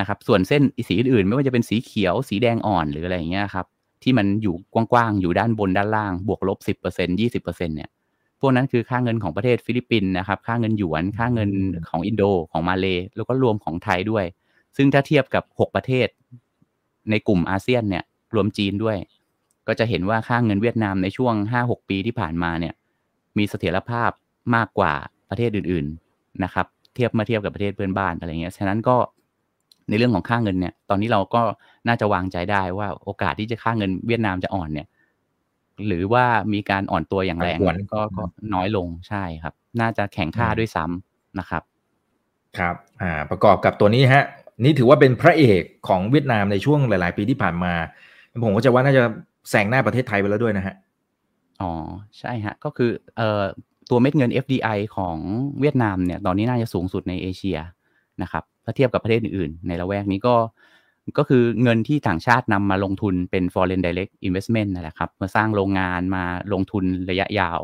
นะครับ ส่วนเส้นสีอื่นๆ ไม่ว่าจะเป็นสีเขียว สีแดงอ่อนหรืออะไรอย่างเงี้ยครับที่มันอยู่กว้างๆ อยู่ด้านบนด้านล่าง บวกลบสิบเปอร์เซ็นยี่ย สิบเปอร์เซ็นเนี่ยพวกนั้นคือค่าเงินของประเทศฟิลิปปินส์นะครับ ค่าเงินหยวน ค่าเงินของอินโดของมาเลแล้วก็รวมของไทยด้วย ซึ่งถ้าเทียบกับหกประเทศ ในกลุ่มอาเซียนเนี่ยรวมจีนด้วย ก็จะเห็นว่าค่าเงินเวียดนามในช่วงห้าหกปีที่ผ่านมาเนี่ยมีเสถียรภาพมากกว่าประเทศอื่นๆนะครับ เทียบมาเทียบกับประเทศเพื่อนบ้านอะไรเงี้ย ฉะนั้นก็ในเรื่องของค่าเงินเนี่ย ตอนนี้เราก็น่าจะวางใจได้ว่าโอกาสที่จะค่าเงินเวียดนามจะอ่อนเนี่ย หรือว่ามีการอ่อนตัวอย่างแรงก็ก็น้อยลงใช่ครับ น่าจะแข็งค่าด้วยซ้ำนะครับ ครับ อ่า ประกอบกับตัวนี้ฮะ นี่ถือว่าเป็นพระเอกของเวียดนามในช่วงหลาย ๆ ปีที่ผ่านมา ผมก็จะว่าน่าจะแซงหน้าประเทศไทยไปแล้วด้วยนะฮะ อ๋อ ใช่ฮะ ก็คือเอ่อตัวเม็ดเงิน FDI ของเวียดนามเนี่ย ตอนนี้น่าจะสูงสุดในเอเชียนะครับ ถ้าเทียบกับประเทศอื่นๆ ในละแวกนี้ก็ ก็คือเงินที่ต่างชาตินำมาลงทุนเป็น foreign direct investment นั่นแหละครับ มาสร้างโรงงานมาลงทุนระยะยาว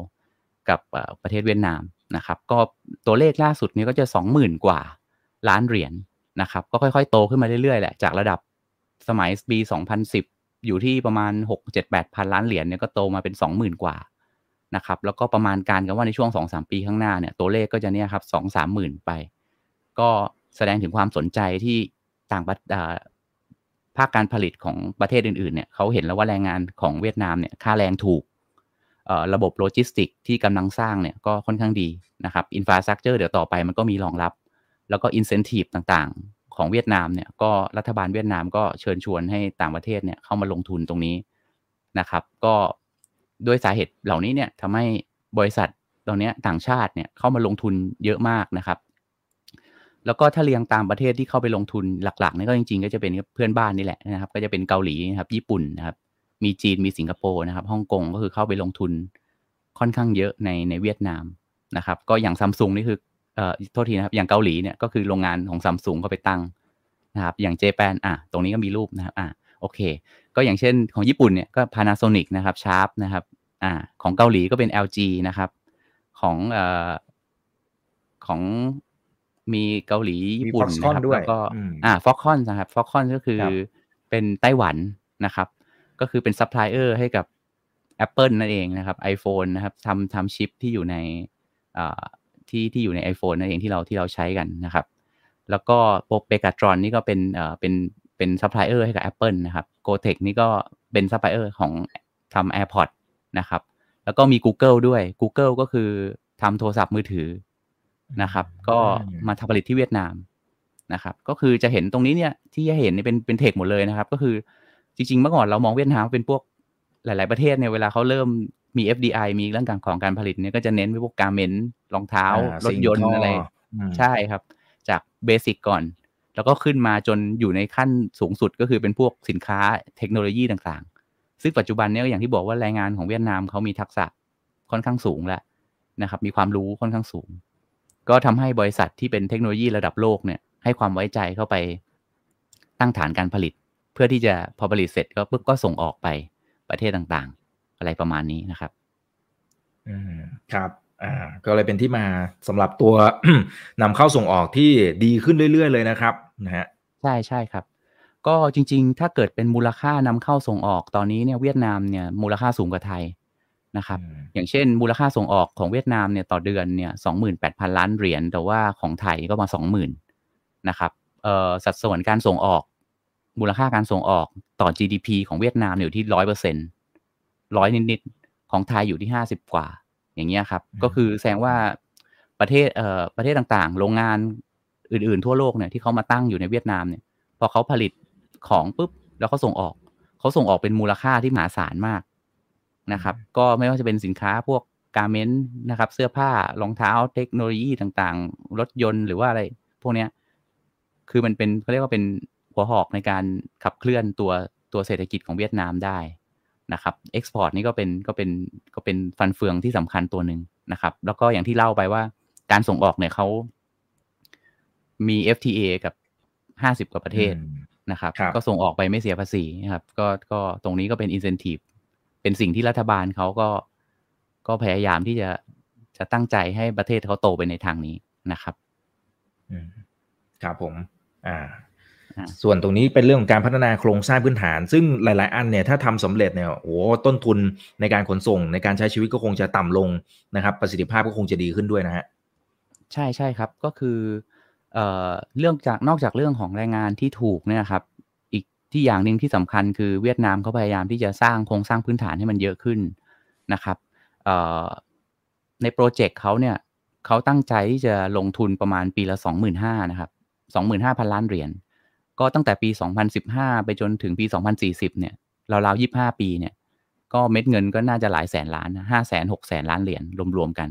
กับประเทศเวียดนามนะครับ ก็ตัวเลขล่าสุดนี้ก็จะ 20,000 กว่าล้านเหรียญนนะครับ ก็ค่อยๆ โตขึ้นมาเรื่อยๆ แหละ จากระดับสมัยปี 2010 อยู่ที่ประมาณ 6-7-8พันล้านเหรียญเนี่ยก็โตมาเป็น 20,000 กว่านะครับ แล้วก็ประมาณการกันว่าในช่วง 2-3 ปีข้างหน้าเนี่ย ตัวเลขก็จะเนี่ยครับ 2-3 หมื่นไป ก็แสดงถึงความสนใจที่ต่างประ ภาคการผลิตของประเทศอื่นๆเนี่ยเขาเห็นแล้วว่าแรงงานของเวียดนามเนี่ยค่าแรงถูกระบบโลจิสติกที่กำลังสร้างเนี่ยก็ค่อนข้างดีนะครับอินฟราสตรักเจอร์เดี๋ยวต่อไปมันก็มีรองรับ แล้วก็อินเซนティブต่างๆ ของเวียดนามเนี่ยก็รัฐบาลเวียดนามก็เชิญชวนให้ต่างประเทศเนี่ยเข้ามาลงทุนตรงนี้นะครับ ก็ด้วยสาเหตุเหล่านี้เนี่ยทำให้บริษัทตรงนี้ต่างชาติเนี่ยเข้ามาลงทุนเยอะมากนะครับ แล้วก็ถ้าเรียงตามประเทศที่เข้าไปลงทุนหลักๆนี่ก็จริงๆ ก็จะเป็นเพื่อนบ้านนี่แหละนะครับ ก็จะเป็นเกาหลีนะครับ ญี่ปุ่นนะครับ มีจีนมีสิงคโปร์นะครับฮ่องกงก็คือเข้าไปลงทุนค่อนข้างเยอะในในเวียดนามนะครับ ก็อย่างซัมซุงนี่คือเอ่อโทษทีนะครับ อย่างเกาหลีเนี่ยก็คือโรงงานของซัมซุงก็ไปตั้งนะครับ อย่าง Japan อะตรงนี้ก็มีรูปนะครับอะโอเค ก็อย่างเช่นของญี่ปุ่นเนี่ยก็ Panasonic นะครับ Sharp นะครับอ่าของเกาหลีก็เป็น LG นะครับ ของเอ่อของ มีเกาหลีญี่ปุ่นนะครับแล้วก็อ่า Foxconn นะครับ Foxconn ก็คือเป็นไต้หวันนะครับ ก็คือเป็นซัพพลายเออร์ให้กับ Apple นั่นเองนะครับ iPhone นะครับทำทำชิปที่อยู่ในอ่าที่ที่อยู่ใน iPhone นั่นเองที่เราที่เราใช้กันนะครับ แล้วก็โปเ Pegatron นี่ก็เป็นเอ่อเป็นเป็นซัพพลายเออร์ให้กับ Apple นะครับ Goertek นี่ก็เป็นซัพพลายเออร์ของทำ AirPods นะครับ แล้วก็มี Google ด้วย Google ก็คือทำโทรศัพท์มือถือ นะครับ ก็มาทำผลิตที่เวียดนามนะครับ ก็คือจะเห็นตรงนี้เนี่ยที่จะเห็นเป็นเป็น tech หมดเลยนะครับ ก็คือจริงๆเมื่อก่อนเรามองเวียดนามเป็นพวกหลาย ๆประเทศเนี่ยเวลาเขาเริ่มมี FDI มีเรื่องการของการผลิตเนี่ยก็จะเน้นไปพวกการเมนรองเท้ารถยนต์อะไรใช่ครับ จากเบสิกก่อน แล้วก็ขึ้นมาจนอยู่ในขั้นสูงสุดก็คือเป็นพวกสินค้าเทคโนโลยีต่างๆ ซึ่งปัจจุบันเนี่ยอย่างที่บอกว่าแรงงานของเวียดนามเขามีทักษะค่อนข้างสูงแล้วนะครับ มีความรู้ค่อนข้างสูง ก็ทำให้บริษัทที่เป็นเทคโนโลยีระดับโลกเนี่ยให้ความไว้ใจเข้าไปตั้งฐานการผลิต เพื่อที่จะพอผลิตเสร็จก็ปุ๊บก็ส่งออกไปประเทศต่างๆ อะไรประมาณนี้นะครับอืมครับอ่าก็เลยเป็นที่มาสำหรับตัวนำเข้าส่งออกที่ดีขึ้นเรื่อย ๆ เลยนะครับนะฮะใช่ใช่ครับ ก็จริง ๆ ถ้าเกิดเป็นมูลค่านำเข้าส่งออกตอนนี้เนี่ยเวียดนามเนี่ยมูลค่าสูงกว่าไทย นะครับ อย่างเช่น มูลค่าส่งออกของเวียดนามเนี่ยต่อเดือนเนี่ยสองหมื่นแปดพันล้านเหรียญ แต่ว่าของไทยก็มาสองหมื่นนะครับเอ่อสัดส่วนการส่งออก มูลค่าการส่งออกต่อ GDP ของเวียดนามอยู่ที่ร้อยเปอร์เซ็นร้อยนิดๆ ของไทยอยู่ที่ห้าสิบกว่า อย่างเงี้ยครับ ก็คือแสดงว่าประเทศเอ่อประเทศต่างๆ โรงงานอื่นๆ ทั่วโลกเนี่ยที่เขามาตั้งอยู่ในเวียดนามเนี่ยพอเขาผลิตของปุ๊บแล้วเขาส่งออก เขาส่งออกเป็นมูลค่าที่มหาศาลมาก นะครับก็ไม่ว่าจะเป็นสินค้าพวกการเมนต์นะครับ เสื้อผ้ารองเท้าเทคโนโลยีต่างๆ รถยนต์หรือว่าอะไร พวกเนี้ยคือมันเป็นเขาเรียกว่าเป็นหัวหอกในการขับเคลื่อนตัวตัวเศรษฐกิจของเวียดนามได้นะครับเอ็กซ์พอร์ตนี่ก็เป็นก็เป็นก็เป็นฟันเฟืองที่สำคัญตัวหนึ่งนะครับ แล้วก็อย่างที่เล่าไปว่าการส่งออกเนี่ยเขามี FTA กับห้าสิบกว่าประเทศนะครับ ก็ส่งออกไปไม่เสียภาษีนะครับ ก็ก็ตรงนี้ก็เป็นอินเซนティブ เป็นสิ่งที่รัฐบาลเขาก็ก็พยายามที่จะจะตั้งใจให้ประเทศเขาโตไปในทางนี้นะครับอืมครับผม อ่า ส่วนตรงนี้เป็นเรื่องของการพัฒนาโครงสร้างพื้นฐาน ซึ่งหลาย ๆ อันเนี่ยถ้าทำสำเร็จเนี่ยโอ้ต้นทุนในการขนส่ง ในการใช้ชีวิตก็คงจะต่ำลงนะครับ ประสิทธิภาพก็คงจะดีขึ้นด้วยนะฮะใช่ใช่ครับก็คือเอ่อเรื่องจากนอกจากเรื่องของแรงงานที่ถูกเนี่ยครับอีก ที่อย่างหนึ่งที่สำคัญคือเวียดนามเขาพยายามที่จะสร้างโครงสร้างพื้นฐานให้มันเยอะขึ้นนะครับในโปรเจกต์เขาเนี่ยเขาตั้งใจที่จะลงทุนประมาณปีละ 25,000นะครับ25,000 ล้านเหรียญก็ตั้งแต่ปี 2015 ไปจนถึงปี 2040 เนี่ยราวๆ25 ปีเนี่ย ก็เม็ดเงินก็น่าจะหลายแสนล้านห้าแสนหกแสนล้านเหรียญรวมๆกัน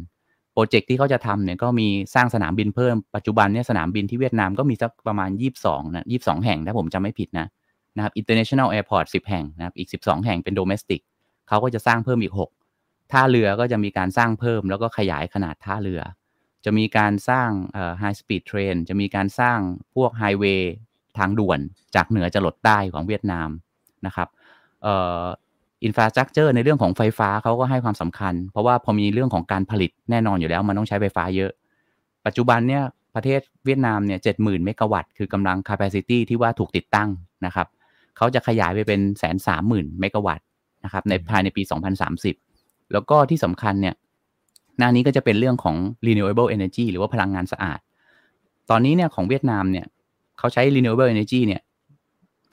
โปรเจกต์ที่เขาจะทำเนี่ยก็มีสร้างสนามบินเพิ่ม ปัจจุบันเนี่ยสนามบินที่เวียดนามก็มีสักประมาณ 22นะ22 แห่งถ้าผมจำไม่ผิดนะ นะครับ international airport 10 แห่งนะครับอีก 12 แห่งเป็น domestic เขาก็จะสร้างเพิ่มอีก 6 ท่าเรือก็จะมีการสร้างเพิ่ม แล้วก็ขยายขนาดท่าเรือ จะมีการสร้าง high speed train จะมีการสร้างพวกไฮเวย์ทางด่วนจากเหนือจะลดใต้ของเวียดนามนะครับอินฟราสตรักเจอร์ในเรื่องของไฟฟ้าเขาก็ให้ความสำคัญ เพราะว่าพอมีเรื่องของการผลิตแน่นอนอยู่แล้วมันต้องใช้ไฟฟ้าเยอะ ปัจจุบันเนี่ยประเทศเวียดนามเนี่ยเจ็ดหมื่นเมกะวัตต์คือกำลัง capacity ที่ว่าถูกติดตั้งนะครับ เขาจะขยายไปเป็นแสนสามหมื่นเมกะวัตต์นะครับในภายในปี 2030 แล้วก็ที่สำคัญเนี่ยหน้านี้ก็จะเป็นเรื่องของ renewable energy หรือว่าพลังงานสะอาด ตอนนี้เนี่ยของเวียดนามเนี่ยเขาใช้ renewable energy เนี่ย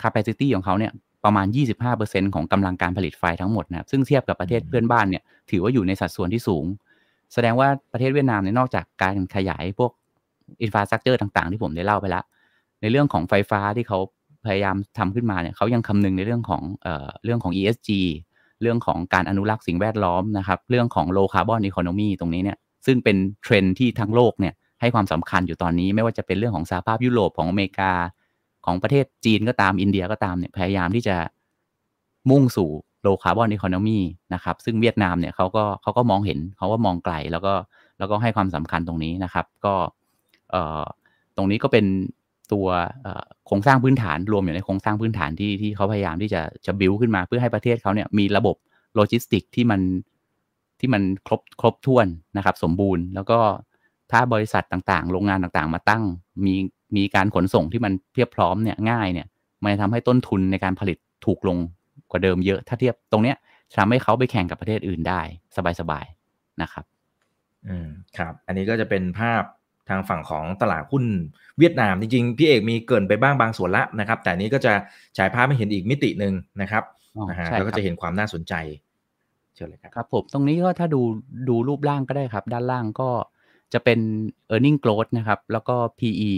capacity ของเขาเนี่ยประมาณ 25%ของกำลังการผลิตไฟทั้งหมดนะครับ ซึ่งเทียบกับประเทศเพื่อนบ้านเนี่ย ถือว่าอยู่ในสัดส่วนที่สูง แสดงว่าประเทศเวียดนามเนี่ยนอกจากการขยายพวก infrastructure ต่างๆ ที่ผมได้เล่าไปแล้ว ในเรื่องของไฟฟ้าที่เขา พยายามทำขึ้นมาเนี่ยเขายังคำนึงในเรื่องของเอ่อเรื่องของ ESG เรื่องของการอนุรักษ์สิ่งแวดล้อมนะครับ เรื่องของ low carbon economy ตรงนี้เนี่ยซึ่งเป็นเทรนที่ทั้งโลกเนี่ยให้ความสำคัญอยู่ตอนนี้ ไม่ว่าจะเป็นเรื่องของสหภาพยุโรปของอเมริกา ของประเทศจีนก็ตามอินเดียก็ตามเนี่ยพยายามที่จะมุ่งสู่ low carbon economy นะครับซึ่งเวียดนามเนี่ยเขาก็เขาก็มองเห็นเขาก็มองไกลแล้วก็แล้วก็ให้ความสำคัญตรงนี้นะครับ ก็เอ่อตรงนี้ก็เป็น ตัวโครงสร้างพื้นฐานรวมอยู่ในโครงสร้างพื้นฐานที่ที่เขาพยายามที่จะจะบิวขึ้นมาเพื่อให้ประเทศเขาเนี่ยมีระบบโลจิสติกที่มันที่มันครบครบถ้วนนะครับ สมบูรณ์ แล้วก็ถ้าบริษัทต่างๆ โรงงานต่างๆ มาตั้ง มีมีการขนส่งที่มันเพียบพร้อมเนี่ยง่ายเนี่ยมันจะทำให้ต้นทุนในการผลิตถูกลงกว่าเดิมเยอะถ้าเทียบตรงเนี้ยทำให้เขาไปแข่งกับประเทศอื่นได้ สบายๆนะครับ อืมครับ อันนี้ก็จะเป็นภาพ ทางฝั่งของตลาดหุ้นเวียดนาม จริงๆ พี่เอกมีเกินไปบ้างบางส่วนละนะครับ แต่นี้ก็จะฉายภาพให้เห็นอีกมิติหนึ่งนะครับนะฮะแล้วก็จะเห็นความน่าสนใจ เชิญเลยครับครับผมตรงนี้ก็ถ้าดูดูรูปร่างก็ได้ครับ ด้านล่างก็จะเป็น e a r n i n g growth นะครับ แล้วก็ PE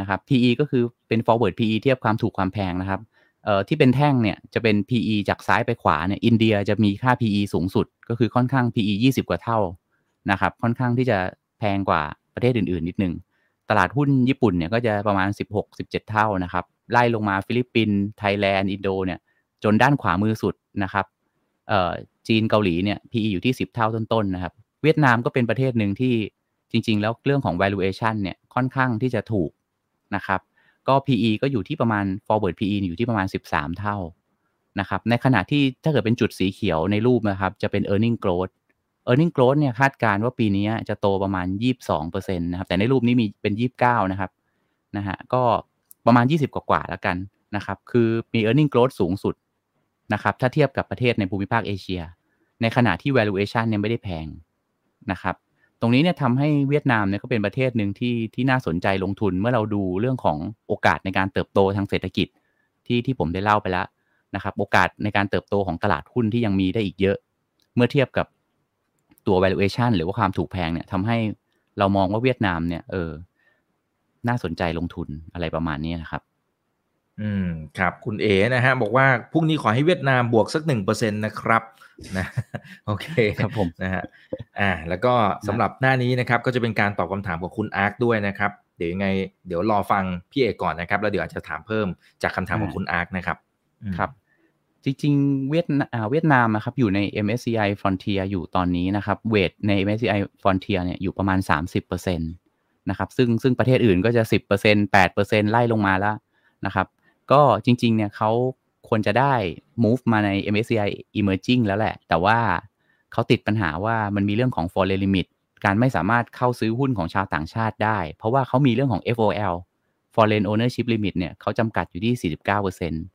นะครับ PE ก็คือเป็น forward PE เทียบความถูกความแพงนะครับเอ่อที่เป็นแท่งเนี่ยจะเป็น PE จากซ้ายไปขวาเนี่ยอินเดียจะมีค่า PE สูงสุด ก็คือค่อนข้าง PE 20 กว่าเท่านะครับ ค่อนข้างที่จะแพงกว่า ประเทศอื่นๆ นิดนึง ตลาดหุ้นญี่ปุ่นเนี่ยก็จะประมาณ 16-17 เท่านะครับ ไล่ลงมาฟิลิปปินส์ไทยแลนด์ อินโดเนี่ย จนด้านขวามือสุดนะครับเอ่อจีนเกาหลีเนี่ย PE อยู่ที่ 10 เท่าต้นๆนะครับ เวียดนามก็เป็นประเทศหนึ่งที่จริง ๆ แล้วเรื่องของ valuation เนี่ยค่อนข้างที่จะถูกนะครับ ก็ PE ก็อยู่ที่ประมาณ forward PE อยู่ที่ประมาณ 13 เท่านะครับ ในขณะที่ถ้าเกิดเป็นจุดสีเขียวในรูปนะครับ จะเป็น earning growth earning growth เนี่ยคาดการว่าปีนี้จะโตประมาณ 22%นะครับ แต่ในรูปนี้มีเป็น 29 นะครับนะฮะก็ประมาณ 20 กว่าๆแล้วกันนะครับ คือมี earning growth สูงสุดนะครับถ้าเทียบกับประเทศในภูมิภาคเอเชีย ในขณะที่ valuation เนี่ยไม่ได้แพงนะครับ ตรงนี้เนี่ยทำให้เวียดนามเนี่ยก็เป็นประเทศหนึ่งที่ที่น่าสนใจลงทุนเมื่อเราดูเรื่องของโอกาสในการเติบโตทางเศรษฐกิจที่ที่ผมได้เล่าไปแล้วนะครับ โอกาสในการเติบโตของตลาดหุ้นที่ยังมีได้อีกเยอะ เมื่อเทียบกับ ตัว valuation หรือว่าความถูกแพงเนี่ยทำให้เรามองว่าเวียดนามเนี่ย เออ น่าสนใจลงทุนอะไรประมาณนี้นะครับ อืม ครับ คุณเอ๋นะฮะ บอกว่าพรุ่งนี้ขอให้เวียดนามบวกสักหนึ่งเปอร์เซ็นตนะครับ นะ โอเค ครับผม นะฮะ อ่า แล้วก็สำหรับหน้านี้นะครับ ก็จะเป็นการตอบคำถามของคุณอาร์คด้วยนะครับ เดี๋ยวยังไง เดี๋ยวรอฟังพี่เอกก่อนนะครับ แล้วเดี๋ยวอาจจะถามเพิ่มจากคำถามของคุณอาร์คนะครับ ครับ จริงๆ เวียดเวียดนามนะครับอยู่ใน MSCI Frontier อยู่ตอนนี้นะครับเวทใน MSCI Frontier เนี่ยอยู่ประมาณ 30%นะครับซึ่งซึ่งประเทศอื่นก็จะ 10% 8%ไล่ลงมาแล้วนะครับก็จริงๆเนี่ยเขาควรจะได้ move มาใน MSCI Emerging แล้วแหละ แต่ว่าเขาติดปัญหาว่ามันมีเรื่องของ foreign limit การไม่สามารถเข้าซื้อหุ้นของชาวต่างชาติได้ เพราะว่าเขามีเรื่องของ FOL foreign ownership limit เนี่ยเขาจำกัดอยู่ที่ 49%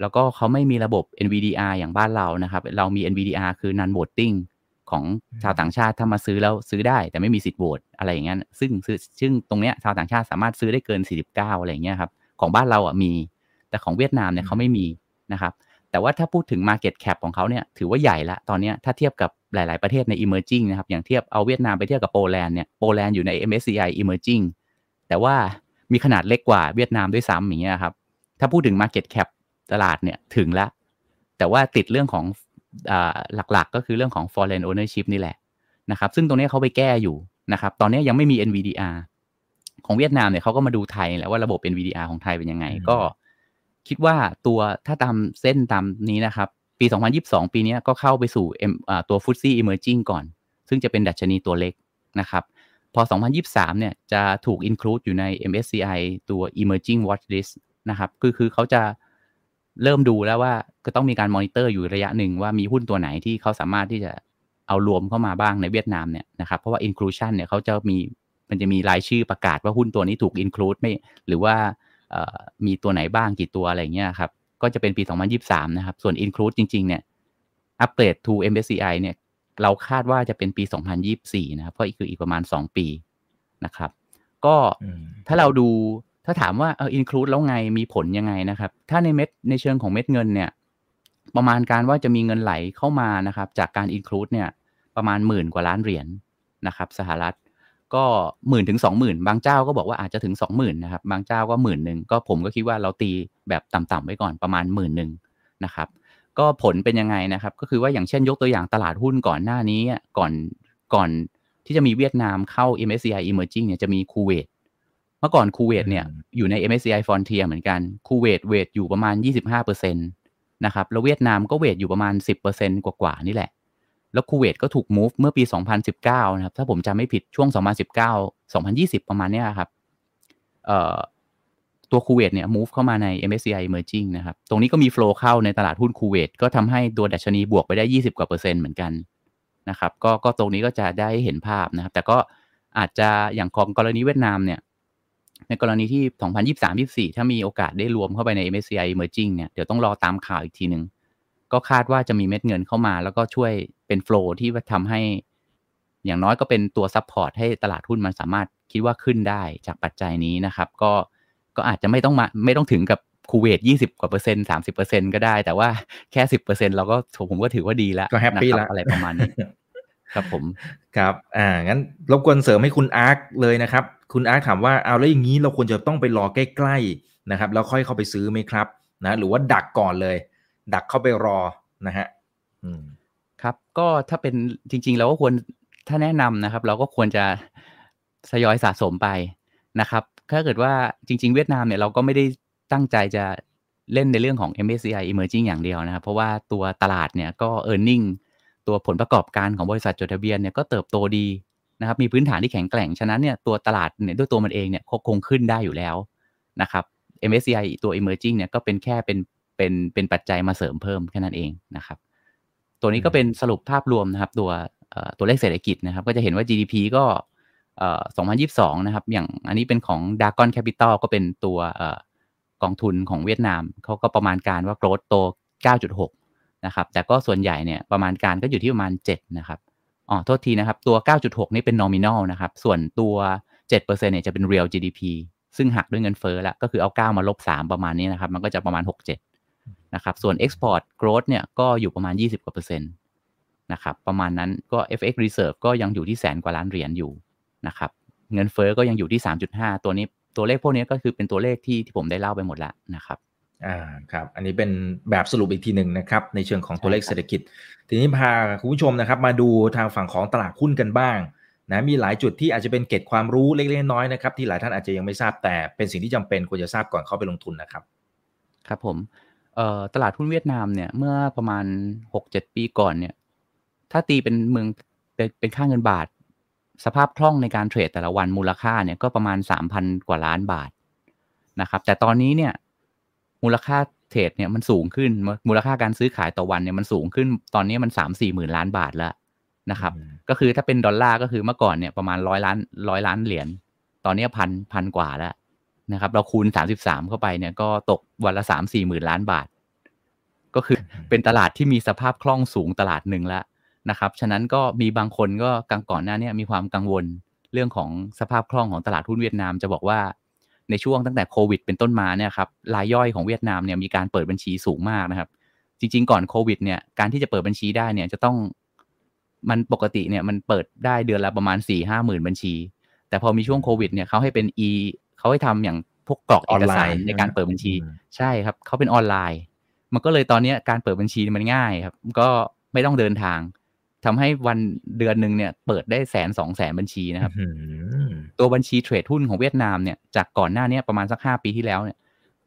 แล้วก็เขาไม่มีระบบ NVDR อย่างบ้านเรานะครับ เรามี NVDR คือ non voting ของชาวต่างชาติถ้ามาซื้อแล้วซื้อได้แต่ไม่มีสิทธิ์โหวตอะไรอย่างเงี้ยซึ่งซึ่งตรงเนี้ยชาวต่างชาติสามารถซื้อได้เกิน 49 อะไรอย่างเงี้ยครับ ของบ้านเราอะมี แต่ของเวียดนามเนี่ยเขาไม่มีนะครับ แต่ว่าถ้าพูดถึง Market Cap ของเขาเนี่ยถือว่าใหญ่ละตอนนี้ถ้าเทียบกับหลาย ๆ ประเทศใน Emerging นะครับ อย่างเทียบเอาเวียดนามไปเทียบกับโปแลนด์เนี่ยโปแลนด์อยู่ใน MSCI Emerging แต่ว่ามีขนาดเล็กกว่าเวียดนามด้วยซ้ำอย่างเงี้ยครับถ้าพูดถึง Market Cap ตลาดเนี่ยถึงแล้ว แต่ว่าติดเรื่องของหลักๆ ก็คือเรื่องของ foreign ownership นี่แหละนะครับ ซึ่งตรงนี้เขาไปแก้อยู่นะครับ ตอนนี้ยังไม่มี NVDR ของเวียดนามเนี่ยเขาก็มาดูไทยแหละว่าระบบ NVDR ของไทยเป็นยังไง ก็คิดว่าตัวถ้าตามเส้นตามนี้นะครับ ปี 2022 ปีนี้ก็เข้าไปสู่ตัวฟุตซี่ emerging ก่อน ซึ่งจะเป็นดัชนีตัวเล็กนะครับ พอ 2023 เนี่ยจะถูก include อยู่ใน MSCI ตัว emerging watch list นะครับ คือคือเขาจะ เริ่มดูแล้วว่าก็ต้องมีการมอนิเตอร์อยู่ระยะหนึ่งว่ามีหุ้นตัวไหนที่เขาสามารถที่จะเอารวมเข้ามาบ้างในเวียดนามเนี่ยนะครับเพราะว่า inclusion เนี่ยเขาจะมีมันจะมีรายชื่อประกาศว่าหุ้นตัวนี้ถูก include ไม่หรือว่ามีตัวไหนบ้างกี่ตัวอะไรเงี้ยครับก็จะเป็นปี 2023 นะครับ ส่วน include จริง ๆ เนี่ย upgrade to MSCI เนี่ยเราคาดว่าจะเป็นปี 2024 นะครับเพราะอีกคืออีกประมาณ 2 ปีนะครับ ก็ถ้าเราดู ถ้าถามว่าเออ include แล้วไงมีผลยังไงนะครับ ถ้าในเม็ดในเชิงของเม็ดเงินเนี่ย ประมาณการว่าจะมีเงินไหลเข้ามานะครับ จากการ include เนี่ยประมาณหมื่นกว่าล้านเหรียญนนะครับ สหรัฐ ก็หมื่นถึงสองหมื่นบางเจ้าก็บอกว่าอาจจะถึงสองหมื่นนะครับ บางเจ้าก็หมื่นหนึ่งก็ผมก็คิดว่าเราตีแบบต่ำๆไว้ก่อนประมาณหมื่นหนึ่งนะครับ ก็ผลเป็นยังไงนะครับ ก็คือว่าอย่างเช่นยกตัวอย่างตลาดหุ้นก่อนหน้านี้ก่อนก่อนที่จะมีเวียดนามเข้า MSCI Emerging เนี่ยจะมีคูเวต มื่อก่อนคูเวตเนี่ยอยู่ใน MSCI Frontier เหมือนกันคูเวตเวทอยู่ประมาณ 25%นะครับแล้วเวียดนามก็เวทอยู่ประมาณ 10%กว่าๆนี่แหละ แล้วคูเวตก็ถูก move เมื่อปี 2019 นะครับ ถ้าผมจำไม่ผิดช่วง 2019 2020 ประมาณนี้ครับเอ่อตัวคูเวตเนี่ย move เข้ามาใน MSCI Emerging นะครับ ตรงนี้ก็มี flow เข้าในตลาดหุ้นคูเวตก็ทำให้ตัวดัชนีบวกไปได้ 20 กว่าเปอร์เซ็นต์เหมือนกันนะครับก็ก็ตรงนี้ก็จะได้เห็นภาพนะครับ แต่ก็อาจจะอย่างของกรณีเวียดนามเนี่ย ในกรณีที่ 2023-24 ถ้ามีโอกาสได้รวมเข้าไปใน MSCI Emerging เนี่ย เดี๋ยวต้องรอตามข่าวอีกทีหนึ่ง ก็คาดว่าจะมีเม็ดเงินเข้ามา แล้วก็ช่วยเป็น flow ที่ทำให้ อย่างน้อยก็เป็นตัว support ให้ตลาดหุ้นมันสามารถคิดว่าขึ้นได้จากปัจจัยนี้นะครับ ก็ ก็อาจจะไม่ต้องมา ไม่ต้องถึงกับคูเวตยี่สิบกว่าเปอร์เซ็นต์สามสิบเปอร์เซ็นต์ก็ได้ แต่ว่าแค่สิบเปอร์เซ็นเราก็ผมก็ถือว่าดีแล้วก็แฮปปี้แล้วอะไรประมาณนี้ครับผม ครับ อ่า งั้นรบกวนเสริมให้คุณอาร์คเลยนะครับคุณอาร์คถามว่าเอาแล้วอย่างนี้เราควรจะต้องไปรอใกล้ๆนะครับ แล้วค่อยเข้าไปซื้อไหมครับนะหรือว่าดักก่อนเลย ดักเข้าไปรอนะฮะครับก็ถ้าเป็นจริง ๆ เราก็ควรถ้าแนะนำนะครับ เราก็ควรจะทยอยสะสมไปนะครับ ถ้าเกิดว่าจริง ๆ เวียดนามเนี่ยเราก็ไม่ได้ตั้งใจจะเล่นในเรื่องของ MSCI Emerging อย่างเดียวนะครับ เพราะว่าตัวตลาดเนี่ยก็ e a r n i n g ตัวผลประกอบการของบริษัทจดทะเบียนเนี่ยก็เติบโตดี นะครับมีพื้นฐานที่แข็งแกร่ง ฉะนั้นเนี่ยตัวตลาดเนี่ยด้วยตัวมันเองเนี่ยคงขึ้นได้อยู่แล้วนะครับ MSCI ตัว Emerging เนี่ยก็เป็นแค่เป็นเป็นเป็นปัจจัยมาเสริมเพิ่มแค่นั้นเองนะครับ ตัวนี้ก็เป็นสรุปภาพรวมนะครับ ตัวตัวเลขเศรษฐกิจนะครับ ก็จะเห็นว่า GDP ก็2022 นะครับ อย่างอันนี้เป็นของ d a g o n Capital ก็เป็นตัวกองทุนของเวียดนาม เขาก็ประมาณการว่าโกรดโต 9.6 นะครับ แต่ก็ส่วนใหญ่เนี่ยประมาณการก็อยู่ที่ประมาณ 7 นะครับ อ๋อโทษทีนะครับ ตัว 9.6 นี่เป็น nominal นะครับ ส่วนตัว 7%เนี่ยจะเป็น real GDP ซึ่งหักด้วยเงินเฟ้อแล้วก็คือเอา 9 มาลบ 3 ประมาณนี้นะครับ มันก็จะประมาณ 6 7 นะครับ ส่วน Export Growth เนี่ยก็อยู่ประมาณ 20 กว่าเปอร์เซ็นต์นะครับ ประมาณนั้นก็ FX Reserve ก็ยังอยู่ที่แสนกว่าล้านเหรียญอยู่นะครับ เงินเฟอ้อก็ยังอยู่ที่ 3.5 ตัวนี้ตัวเลขพวกนี้ก็คือเป็นตัวเลขที่ที่ผมได้เล่าไปหมดแล้วนะครับ อ่าครับอันนี้เป็นแบบสรุปอีกทีหนึ่งนะครับ ในเชิงของตัวเลขเศรษฐกิจ ทีนี้พาคุณผู้ชมนะครับ มาดูทางฝั่งของตลาดหุ้นกันบ้างนะมีหลายจุดที่อาจจะเป็นเกร็ดความรู้เล็กๆน้อยๆนะครับ ที่หลายท่านอาจจะยังไม่ทราบแต่เป็นสิ่งที่จำเป็นควรจะทราบก่อนเข้าไปลงทุนนะครับ ครับผมเอ่อตลาดหุ้นเวียดนามเนี่ยเมื่อประมาณหกเจ็ดปีก่อนเนี่ย ถ้าตีเป็นเมืองเป็นเป็นค่าเงินบาท สภาพคล่องในการเทรดแต่ละวันมูลค่าเนี่ยก็ประมาณสามพันกว่าล้านบาทนะครับ แต่ตอนนี้เนี่ย มูลค่าเทรดเนี่ยมันสูงขึ้น มูลค่าการซื้อขายต่อวันเนี่ยมันสูงขึ้น ตอนนี้มันสามสี่หมื่นล้านบาทแล้วนะครับ ก็คือถ้าเป็นดอลลาร์ก็คือเมื่อก่อนเนี่ยประมาณร้อยล้านร้อยล้านเหรียญ ตอนนี้พันพันกว่าแล้วนะครับ เราคูณสามสิบสามเข้าไปเนี่ยก็ตกวันละสามสี่หมื่นล้านบาท ก็คือเป็นตลาดที่มีสภาพคล่องสูงตลาดหนึ่งแล้วนะครับ ฉะนั้นก็มีบางคนก็กังก่อนหน้านี้มีความกังวลเรื่องของสภาพคล่องของตลาดหุ้นเวียดนามจะบอกว่า ในช่วงตั้งแต่โควิดเป็นต้นมาเนี่ยครับรายย่อยของเวียดนามเนี่ยมีการเปิดบัญชีสูงมากนะครับ จริง ๆ ก่อนโควิดเนี่ยการที่จะเปิดบัญชีได้เนี่ยจะต้องมันปกติเนี่ยมันเปิดได้เดือนละประมาณ4ี่ห้าหมื่นบัญชี แต่พอมีช่วงโควิดเนี่ยเขาให้เป็น e เขาให้ทำอย่างพวกกรอกเอกสารในการเปิดบัญชีใช่ครับเขาเป็นออนไลน์ มันก็เลยตอนนี้การเปิดบัญชีมันง่ายครับ ก็ไม่ต้องเดินทาง ทำให้วันเดือนหนึ่งเนี่ยเปิดได้แสนสองแสนบัญชีนะครับตัวบัญชีเทรดหุ้นของเวียดนามเนี่ยจากก่อนหน้านี้ประมาณสักห้าปีที่แล้วเนี่ย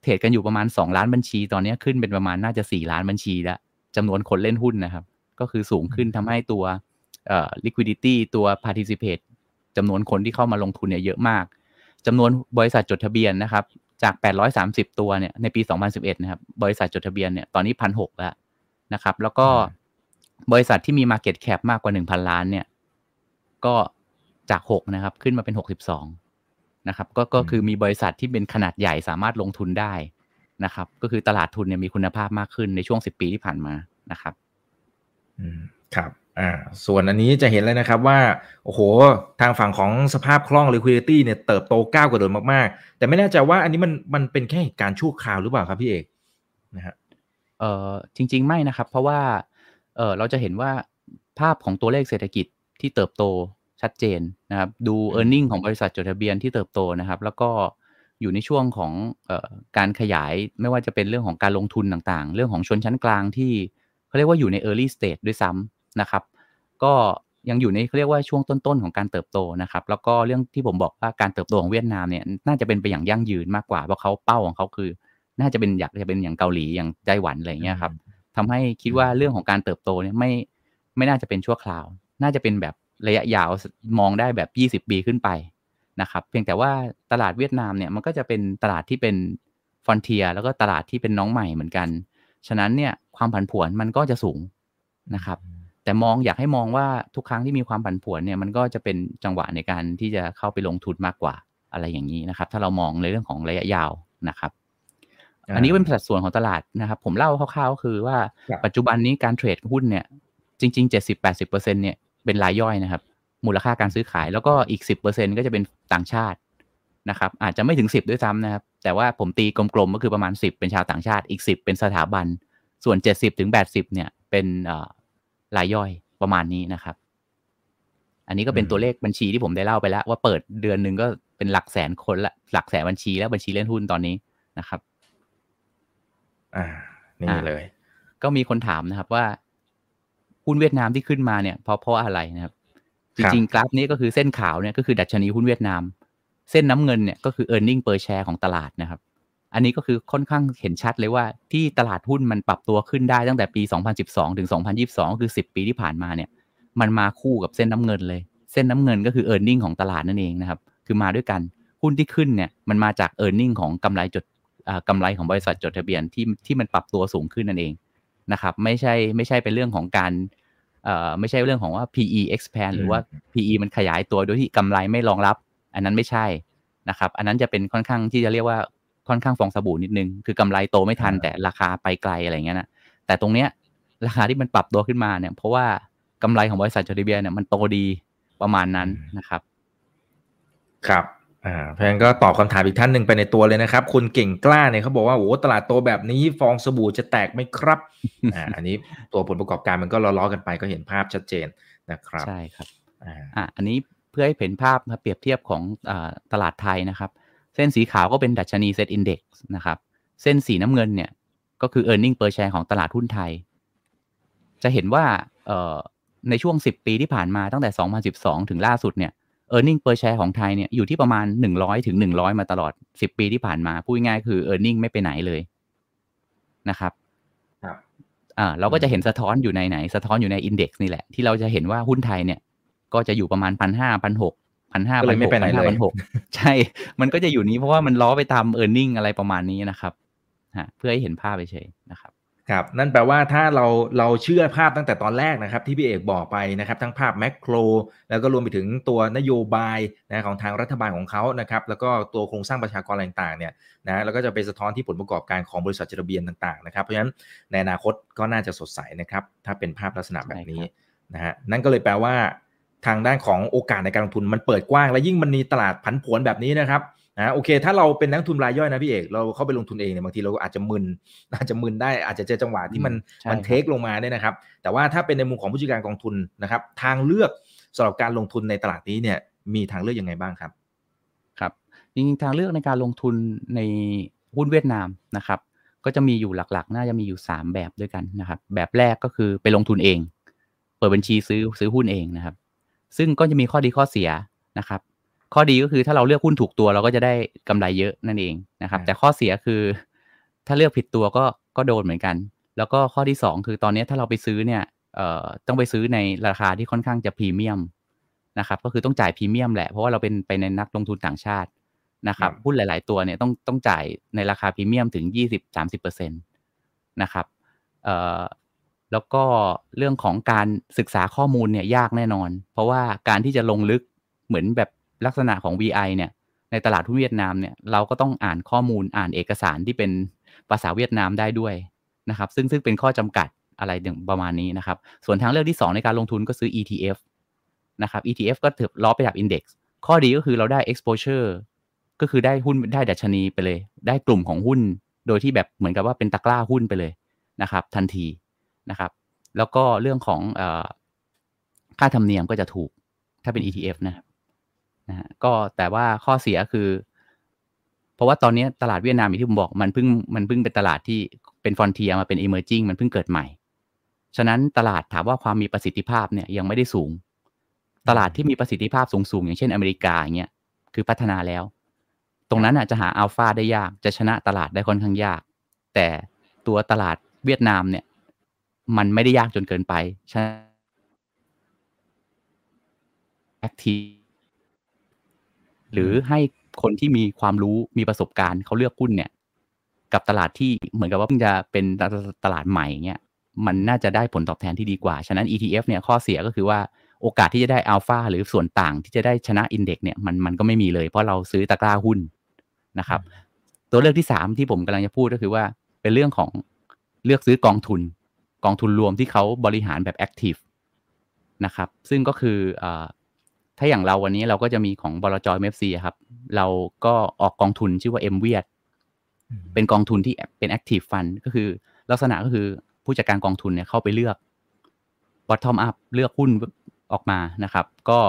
เทรดกันอยู่ประมาณสองล้านบัญชี ตอนนี้ขึ้นเป็นประมาณน่าจะสี่ล้านบัญชีแล้วจำนวนคนเล่นหุ้นนะครับ ก็คือสูงขึ้นทำให้ตัวเอ่อ liquidity ตัว participate จำนวนคนที่เข้ามาลงทุนเนี่ยเยอะมากจำนวนบริษัทจดทะเบียนนะครับ จาก 830 ตัวเนี่ยในปี 2011 นะครับ บริษัทจดทะเบียนเนี่ยตอนนี้พันหแล้วนะครับ แล้วก็ บริษัทที่มี Market Cap มากกว่า 1,000 ล้านเนี่ย ก็จาก 6 นะครับ ขึ้นมาเป็น 62 นะครับ ก็ก็คือมีบริษัทที่เป็นขนาดใหญ่สามารถลงทุนได้นะครับ ก็คือตลาดทุนเนี่ยมีคุณภาพมากขึ้นในช่วง 10 ปีที่ผ่านมานะครับอืมครับอ่าส่วนอันนี้จะเห็นเลยนะครับว่า โอ้โห ทางฝั่งของสภาพคล่อง liquidity เนี่ยเติบโตก้าวกระโดดมากๆ แต่ไม่แน่ใจว่าอันนี้มันมันเป็นแค่เหตุการณ์ชั่วคราวหรือเปล่าครับพี่เอกนะฮะเอ่อจริง ๆ ไม่นะครับ เพราะว่า เออเราจะเห็นว่าภาพของตัวเลขเศรษฐกิจที่เติบโตชัดเจนนะครับ ดู e a r n i n g ของบริษัทจดทะเบียนที่เติบโตนะครับ แล้วก็อยู่ในช่วงของออการขยายไม่ว่าจะเป็นเรื่องของการลงทุนต่างๆ เรื่องของชนชั้นกลางที่เขาเรียกว่าอยู่ใน early stage ด้วยซ้ำนะครับ ก็ยังอยู่ในเขาเรียกว่าช่วงต้นๆของการเติบโตนะครับ แล้วก็เรื่องที่ผมบอกว่าการเติบโตของเวียดนามเนี่ยน่าจะเป็นไปอย่างยั่งยืนมากกว่าเพราะเขาเป้าของเขาคือ น่าจะเป็นอยากจะเป็นอย่างเกาหลีอย่างไต้หวันอะไรเงี้ยครับ ทำให้คิดว่าเรื่องของการเติบโตเนี่ยไม่ไม่น่าจะเป็นชั่วคราว น่าจะเป็นแบบระยะยาวมองได้แบบยี่สิบปีขึ้นไปนะครับ เพียงแต่ว่าตลาดเวียดนามเนี่ยมันก็จะเป็นตลาดที่เป็นฟอนเทียแล้วก็ตลาดที่เป็นน้องใหม่เหมือนกัน ฉะนั้นเนี่ยความผันผวนมันก็จะสูงนะครับ แต่มองอยากให้มองว่าทุกครั้งที่มีความผันผวนเนี่ยมันก็จะเป็นจังหวะในการที่จะเข้าไปลงทุนมากกว่าอะไรอย่างนี้นะครับ ถ้าเรามองในเรื่องของระยะยาวนะครับ อันนี้เป็นสัดส่วนของตลาดนะครับ ผมเล่าคร่าวๆก็คือว่าปัจจุบันนี้การเทรดหุ้นเนี่ย จริงๆเจ็ดสิบแปดสิบเปอร์เซ็นเนี่ยเป็นรายย่อยนะครับ มูลค่าการซื้อขายแล้วก็อีกสิบเปอร์เซ็นก็จะเป็นต่างชาตินะครับ อาจจะไม่ถึงสิบด้วยซ้ำนะครับ แต่ว่าผมตีกลมๆ ก็คือประมาณสิบเป็นชาวต่างชาติอีกสิบเป็นสถาบัน ส่วนเจ็ดสิบถึงแปดสิบเนี่ยเป็นรายย่อยประมาณนี้นะครับ อันนี้ก็เป็นตัวเลขบัญชีที่ผมได้เล่าไปแล้ว ว่าเปิดเดือนหนึ่งก็เป็นหลักแสนคนละหลักแสนบัญชีแล้วบัญชีเล่นหุ้นตอนนี้นะครับ อ่า นี่เลย ก็มีคนถามนะครับว่าหุ้นเวียดนามที่ขึ้นมาเนี่ยเพราะเพราะอะไรนะครับ จริงๆกราฟนี้ก็คือเส้นขาวเนี่ยก็คือดัชนีหุ้นเวียดนาม เส้นน้ำเงินเนี่ยก็คือ e a r n i n g per share ของตลาดนะครับ อันนี้ก็คือค่อนข้างเห็นชัดเลยว่าที่ตลาดหุ้นมันปรับตัวขึ้นได้ตั้งแต่ปี 2012 ถึง 2022 คือ 10 ปีที่ผ่านมาเนี่ย มันมาคู่กับเส้นน้ำเงินเลย เส้นน้ำเงินก็คือ e a r n i n g ของตลาดนั่นเองนะครับ คือมาด้วยกันหุ้นที่ขึ้นเนี่ยมันมาจาก e a r n i n g ของกำไรจด กำไรของบริษัทจดทะเบียนที่ที่มันปรับตัวสูงขึ้นนั่นเองนะครับ ไม่ใช่ไม่ใช่เป็นเรื่องของการไม่ใช่เรื่องของว่า PE expand หรือว่า PE มันขยายตัวโดยที่กำไรไม่รองรับ อันนั้นไม่ใช่นะครับ อันนั้นจะเป็นค่อนข้างที่จะเรียกว่าค่อนข้างฟองสบู่นิดนึง คือกำไรโตไม่ทันแต่ราคาไปไกลอะไรเงี้ยนะแต่ตรงเนี้ยราคาที่มันปรับตัวขึ้นมาเนี่ย เพราะว่ากำไรของบริษัทจดทะเบียนเนี่ยมันโตดีประมาณนั้นนะครับ ครับ อ่าเพราะงั้นก็ตอบคำถามอีกท่านหนึ่งไปในตัวเลยนะครับ คุณเก่งกล้าเนี่ยเขาบอกว่าโอ้ตลาดโตแบบนี้ฟองสบู่จะแตกไหมครับอ่าอันนี้ตัวผลประกอบการมันก็ล้อๆกันไปก็เห็นภาพชัดเจนนะครับใช่ครับอ่าอันนี้เพื่อให้เห็นภาพเปรียบเทียบของอตลาดไทยนะครับ เส้นสีขาวก็เป็นดัชนีเซ็ตอินดี x นะครับเส้นสีน้ำเงินเนี่ยก็คือ e a r n i n g per share ของตลาดหุ้นไทย จะเห็นว่าในช่วง 10 ปีที่ผ่านมาตั้งแต่ 2012 ถึงล่าสุดเนี่ย e a r n i n g per share ของไทยเนี่ยอยู่ที่ประมาณ 100ถึง100 มาตลอด 10 ปีที่ผ่านมา พูดง่ายคือ e a r n i n g ไม่ไปไหนเลยนะครับอ่าเราก็จะเห็นสะท้อนอยู่ในไหน สะท้อนอยู่ในอินเด็กซ์นี่แหละ ที่เราจะเห็นว่าหุ้นไทยเนี่ย ก็จะอยู่ประมาณพันห้าพันหกพันห้าพันหกพันห้าพันหกใช่ มันก็จะอยู่นี้เพราะว่ามันล้อไปตามเออร์เน็งอะไรประมาณนี้นะครับฮะเพื่อให้เห็นภาพไปเฉยนะครับ ครับนั่นแปลว่าถ้าเราเราเชื่อภาพตั้งแต่ตอนแรกนะครับ ที่พี่เอกบอกไปนะครับทั้งภาพแมกโครแล้วก็รวมไปถึงตัวนโยบายนะของทางรัฐบาลของเขานะครับแล้วก็ตัวโครงสร้างประชากรต่างๆเนี่ยนะแล้วก็จะไปสะท้อนที่ผลประกอบการของบริษัทจดทะเบียนต่างๆนะครับเพราะฉะนั้นในอนาคตก็น่าจะสดใสนะครับถ้าเป็นภาพลักษณะแบบนี้นะฮะนั่นก็เลยแปลว่าทางด้านของโอกาสในการลงทุนมันเปิดกว้าง และยิ่งมันมีตลาดผันผวนแบบนี้นะครับ นะโอเค ถ้าเราเป็นนักทุนรายย่อยนะพี่เอกเราเข้าไปลงทุนเองเนี่ยบางทีเราอาจจะมึนอาจจะมึนได้อาจจะเจอจังหวะที่มันมันเทคลงมาเนี่ยนะครับ แต่ว่าถ้าเป็นในมุมของผู้จัดการกองทุนนะครับ ทางเลือกสำหรับการลงทุนในตลาดนี้เนี่ยมีทางเลือกยังไงบ้างครับครับจริงๆทางเลือกในการลงทุนในหุ้นเวียดนามนะครับ ก็จะมีอยู่หลักๆ น่าจะมีอยู่ 3 แบบด้วยกันนะครับ แบบแรกก็คือไปลงทุนเอง เปิดบัญชีซื้อซื้อหุ้นเองนะครับ ซึ่งก็จะมีข้อดีข้อเสียนะครับ ข้อดีก็คือถ้าเราเลือกหุ้นถูกตัวเราก็จะได้กำไรเยอะนั่นเองนะครับ แต่ข้อเสียคือ ถ้าเลือกผิดตัวก็ก็โดนเหมือนกัน แล้วก็ข้อที่ 2 คือตอนนี้ถ้าเราไปซื้อเนี่ยเอ่อต้องไปซื้อในราคาที่ค่อนข้างจะพรีเมียมนะครับก็คือต้องจ่ายพรีเมียมแหละเพราะว่าเราเป็นไปในนักลงทุนต่างชาตินะครับหุ้นหลาย ๆ ตัวเนี่ยต้องต้องจ่ายในราคาพรีเมียมถึง 20-30%นะครับเอ่อแล้วก็เรื่องของการศึกษาข้อมูลเนี่ยยากแน่นอน เพราะว่าการที่จะลงลึกเหมือนแบบ ลักษณะของ VI เนี่ย ในตลาดทุนเวียดนามเนี่ย เราก็ต้องอ่านข้อมูลอ่านเอกสารที่เป็นภาษาเวียดนามได้ด้วยนะครับ ซึ่งซึ่งเป็นข้อจำกัดอะไรประมาณนี้นะครับ ส่วนทางเลือกที่ 2 ในการลงทุนก็ซื้อ ETF นะครับ ETF ก็ถือล้อไปกับ Index ข้อดีก็คือเราได้ exposure ก็คือได้หุ้นได้ดัชนีไปเลย ได้กลุ่มของหุ้น โดยที่แบบเหมือนกับว่าเป็นตะกร้าหุ้นไปเลยนะครับ ทันทีนะครับ แล้วก็เรื่องของอค่าธรรมเนียมก็จะถูกถ้าเป็น ETF นะครับ นะฮะก็แต่ว่าข้อเสียคือ เพราะว่าตอนนี้ตลาดเวียดนามอย่างที่ผมบอกมันเพิ่งมันเพิ่งเป็นตลาดที่เป็นฟอนเทียมาเป็น emerging มันเพิ่งเกิดใหม่ ฉะนั้นตลาดถามว่าความมีประสิทธิภาพเนี่ยยังไม่ได้สูง ตลาดที่มีประสิทธิภาพสูงๆอย่างเช่นอเมริกาอย่างเงี้ยคือพัฒนาแล้ว ตรงนั้นอะจะหาอัลฟาได้ยากจะชนะตลาดได้ค่อนข้างยาก แต่ตัวตลาดเวียดนามเนี่ย มันไม่ได้ยากจนเกินไปใช่แอคที หรือให้คนที่มีความรู้มีประสบการณ์เขาเลือกหุ้นเนี่ย กับตลาดที่เหมือนกับว่าเพิ่งจะเป็นตลาดใหม่เงี้ยมันน่าจะได้ผลตอบแทนที่ดีกว่า ฉะนั้น ETF เนี่ยข้อเสียก็คือว่าโอกาสที่จะได้อัลฟาหรือส่วนต่างที่จะได้ชนะอินเด็กเนี่ยมันมันก็ไม่มีเลย เพราะเราซื้อตะกร้าหุ้นนะครับ ตัวเลือกที่สามที่ผมกำลังจะพูดก็คือว่าเป็นเรื่องของเลือกซื้อกองทุน กองทุนรวมที่เขาบริหารแบบ active นะครับ ซึ่งก็คือ ถ้าอย่างเราวันนี้เราก็จะมีของบลจ. MFC ครับ เราก็ออกกองทุนชื่อว่า M-VIET เป็นกองทุนที่เป็น active fund ก็คือ ลักษณะก็คือผู้จัดการกองทุนเนี่ยเข้าไปเลือก bottom up เลือกหุ้นออกมานะครับ ก็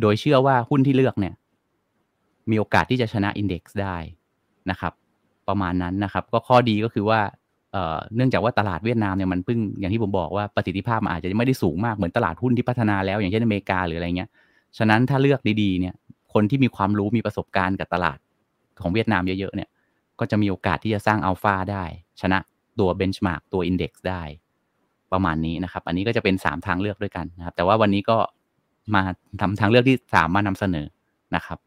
โดยเชื่อว่าหุ้นที่เลือกเนี่ย มีโอกาสที่จะชนะอินเด็กซ์ได้นะครับ ประมาณนั้นนะครับ ก็ข้อดีก็คือว่าเนื่องจากว่าตลาดเวียดนามเนี่ยมันเพิ่งอย่างที่ผมบอกว่าประสิทธิภาพมันอาจจะไม่ได้สูงมากเหมือนตลาดหุ้นที่พัฒนาแล้ว อย่างเช่นอเมริกาหรืออะไรเงี้ย ฉะนั้นถ้าเลือกดีๆเนี่ย คนที่มีความรู้มีประสบการณ์กับตลาดของเวียดนามเยอะๆเนี่ย ก็จะมีโอกาสที่จะสร้างอัลฟาได้ ชนะตัวเบนช์มาร์กตัวอินเด็กซ์ได้ ประมาณนี้นะครับ อันนี้ก็จะเป็น 3 ทางเลือกด้วยกันนะครับ แต่ว่าวันนี้ก็มาทำทางเลือกที่ 3 มานำเสนอนะครับ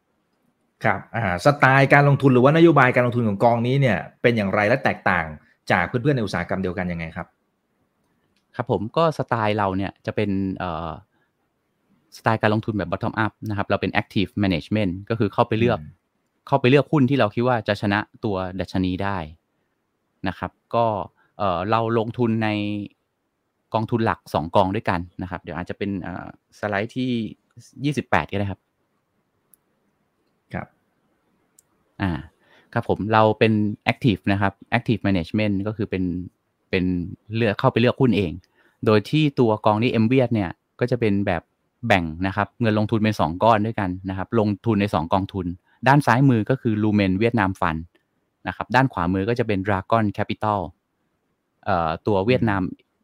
ครับอ่าสไตล์การลงทุนหรือว่านโยบายการลงทุนของกองนี้เนี่ยเป็นอย่างไรและแตกต่างจากเพื่อนๆในอุตสาหกรรมเดียวกันยังไงครับ ครับผมก็สไตล์เราเนี่ยจะเป็นเอ่อ สไตล์การลงทุนแบบ bottom up นะครับ เราเป็น active management ก็คือเข้าไปเลือก เข้าไปเลือกหุ้นที่เราคิดว่าจะชนะตัวดัชนีได้นะครับ ก็เเราลงทุนในกองทุนหลักสองกองด้วยกันนะครับ เดี๋ยวอาจจะเป็นสไลด์ที่ยี่สิบแปดก็ได้ครับ ครับ อ่า ครับผมเราเป็น active นะครับ active management ก็คือเป็นเป็นเลือกเข้าไปเลือกหุ้นเอง โดยที่ตัวกองนี้ m v ีเนี่ย ก็จะเป็นแบบ แบ่งนะครับเงินลงทุนเป็น 2 ก้อนด้วยกันนะครับ ลงทุนใน 2 กองทุน ด้านซ้ายมือก็คือ Lumen Vietnam Fund นะครับ ด้านขวามือก็จะเป็น Dragon Capital เอ่อตัวเวียดนาม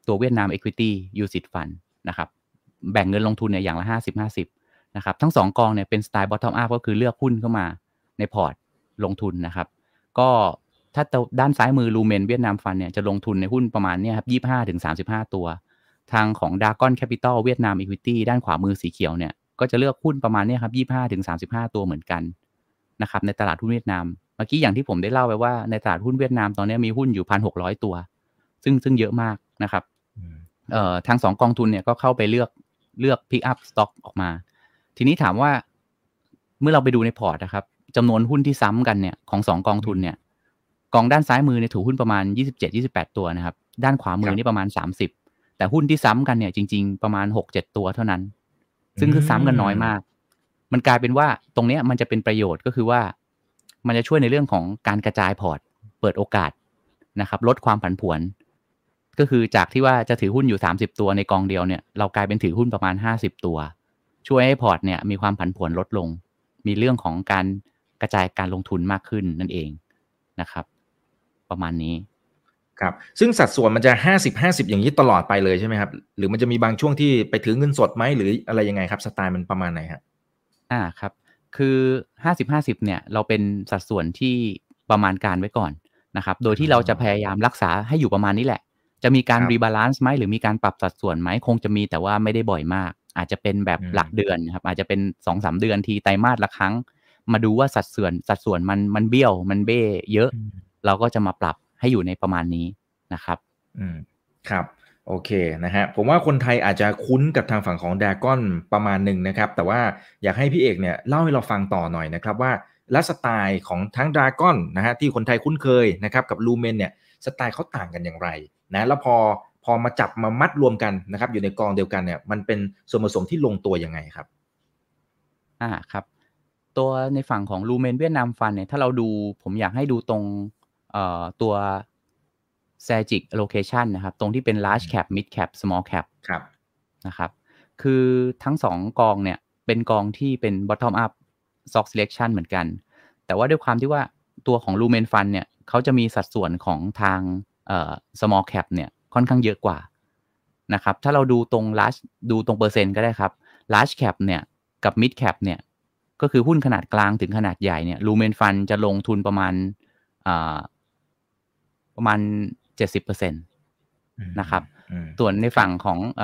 ตัวเวียดนาม Equity UCIT Fund นะครับ แบ่งเงินลงทุนเนี่ยอย่างละ 50-50นะครับ ทั้ง 2 กองเนี่ยเป็นสไตล์ bottom up ก็คือเลือกหุ้นเข้ามาในพอร์ตลงทุนนะครับ ก็ถ้าด้านซ้ายมือ Lumen Vietnam Fund เนี่ยจะลงทุนในหุ้นประมาณเนี่ยครับ25-35ตัว ทางของ Dragon Capital Vietnam Equity ด้านขวามือสีเขียวเนี่ย ก็จะเลือกหุ้นประมาณนี้ครับ 25ถึง35 ตัวเหมือนกันนะครับในตลาดหุ้นเวียดนาม เมื่อกี้อย่างที่ผมได้เล่าไปว่าในตลาดหุ้นเวียดนามตอนนี้มีหุ้นอยู่ 1,600 ตัว ซึ่งซึ่งเยอะมากนะครับเอ่อทางสองกองทุนเนี่ยก็เข้าไปเลือกเลือก pick up stock ออกมา ทีนี้ถามว่าเมื่อเราไปดูในพอร์ตนะครับจำนวนหุ้นที่ซ้ำกันเนี่ยของสองกองทุนเนี่ยกองด้านซ้ายมือเนี่ยถือหุ้นประมาณ 27-28 ตัวนะครับ ด้านขวามือนี่ประมาณ 30 แต่หุ้นที่ซ้ำกันเนี่ยจริง ๆ ประมาณ6-7ตัวเท่านั้น ซึ่งคือซ้ำกันน้อยมาก มันกลายเป็นว่าตรงเนี้ยมันจะเป็นประโยชน์ก็คือว่า มันจะช่วยในเรื่องของการกระจายพอร์ต เปิดโอกาสนะครับ ลดความผันผวน ก็คือจากที่ว่าจะถือหุ้นอยู่ 30 ตัวในกองเดียวเนี่ยเรากลายเป็นถือหุ้นประมาณ 50 ตัว ช่วยให้พอร์ตเนี่ยมีความผันผวนลดลง มีเรื่องของการกระจายการลงทุนมากขึ้นนั่นเองนะครับ ประมาณนี้ ครับซึ่งสัดส่วนมันจะห้าสิบห้าสิบอย่างนี้ตลอดไปเลยใช่ไหมครับ หรือมันจะมีบางช่วงที่ไปถือเงินสดไหมหรืออะไรยังไงครับ สไตล์มันประมาณไหนครับอ่าครับ คือห้าสิบห้าสิบเนี่ย เราเป็นสัดส่วนที่ประมาณการไว้ก่อนนะครับ โดยที่เราจะพยายามรักษาให้อยู่ประมาณนี้แหละ จะมีการ rebalance ไหมหรือมีการปรับสัดส่วนไหมคงจะมีแต่ว่าไม่ได้บ่อยมาก อาจจะเป็นแบบหลักเดือนครับอาจจะเป็นสองสามเดือนทีไตรมาสละครั้ง มาดูว่าสัดส่วนสัดส่วนมันมันเบี้ยวมันเบ้เยอะ เราก็จะมาปรับ ให้อยู่ในประมาณนี้นะครับ อืมครับโอเคนะฮะผมว่าคนไทยอาจจะคุ้นกับทางฝั่งของดากอนประมาณหนึ่งนะครับ แต่ว่าอยากให้พี่เอกเนี่ยเล่าให้เราฟังต่อหน่อยนะครับว่าและสไตล์ของทั้งดากอนนะฮะที่คนไทยคุ้นเคยนะครับกับลูเมนเนี่ยสไตล์เขาต่างกันอย่างไรนะแล้วพอพอมาจับมามัดรวมกันนะครับ อยู่ในกองเดียวกันเนี่ยมันเป็นส่วนผสมที่ลงตัวยังไงครับอ่าครับ ตัวในฝั่งของลูเมนเวียดนามฟันเนี่ยถ้าเราดูผมอยากให้ดูตรง ตัว s a g i c allocation นะครับ ตรงที่เป็น large cap mid cap small cap ครับนะครับ คือทั้งสองกองเนี่ยเป็นกองที่เป็น bottom up stock selection เหมือนกัน แต่ว่าด้วยความที่ว่าตัวของ Lumen Fund เนี่ยเขาจะมีสัดส่วนของทาง small cap เนี่ยค่อนข้างเยอะกว่านะครับ ถ้าเราดูตรง large ดูตรงเปอร์เซ็นต์ก็ได้ครับ large cap เนี่ยกับ mid cap เนี่ยก็คือหุ้นขนาดกลางถึงขนาดใหญ่เนี่ย Lumen Fund จะลงทุนประมาณ ประมาณเจ็ดสิบเปอร์เซ็นต์นะครับ ส่วนในฝั่งของเอ่อ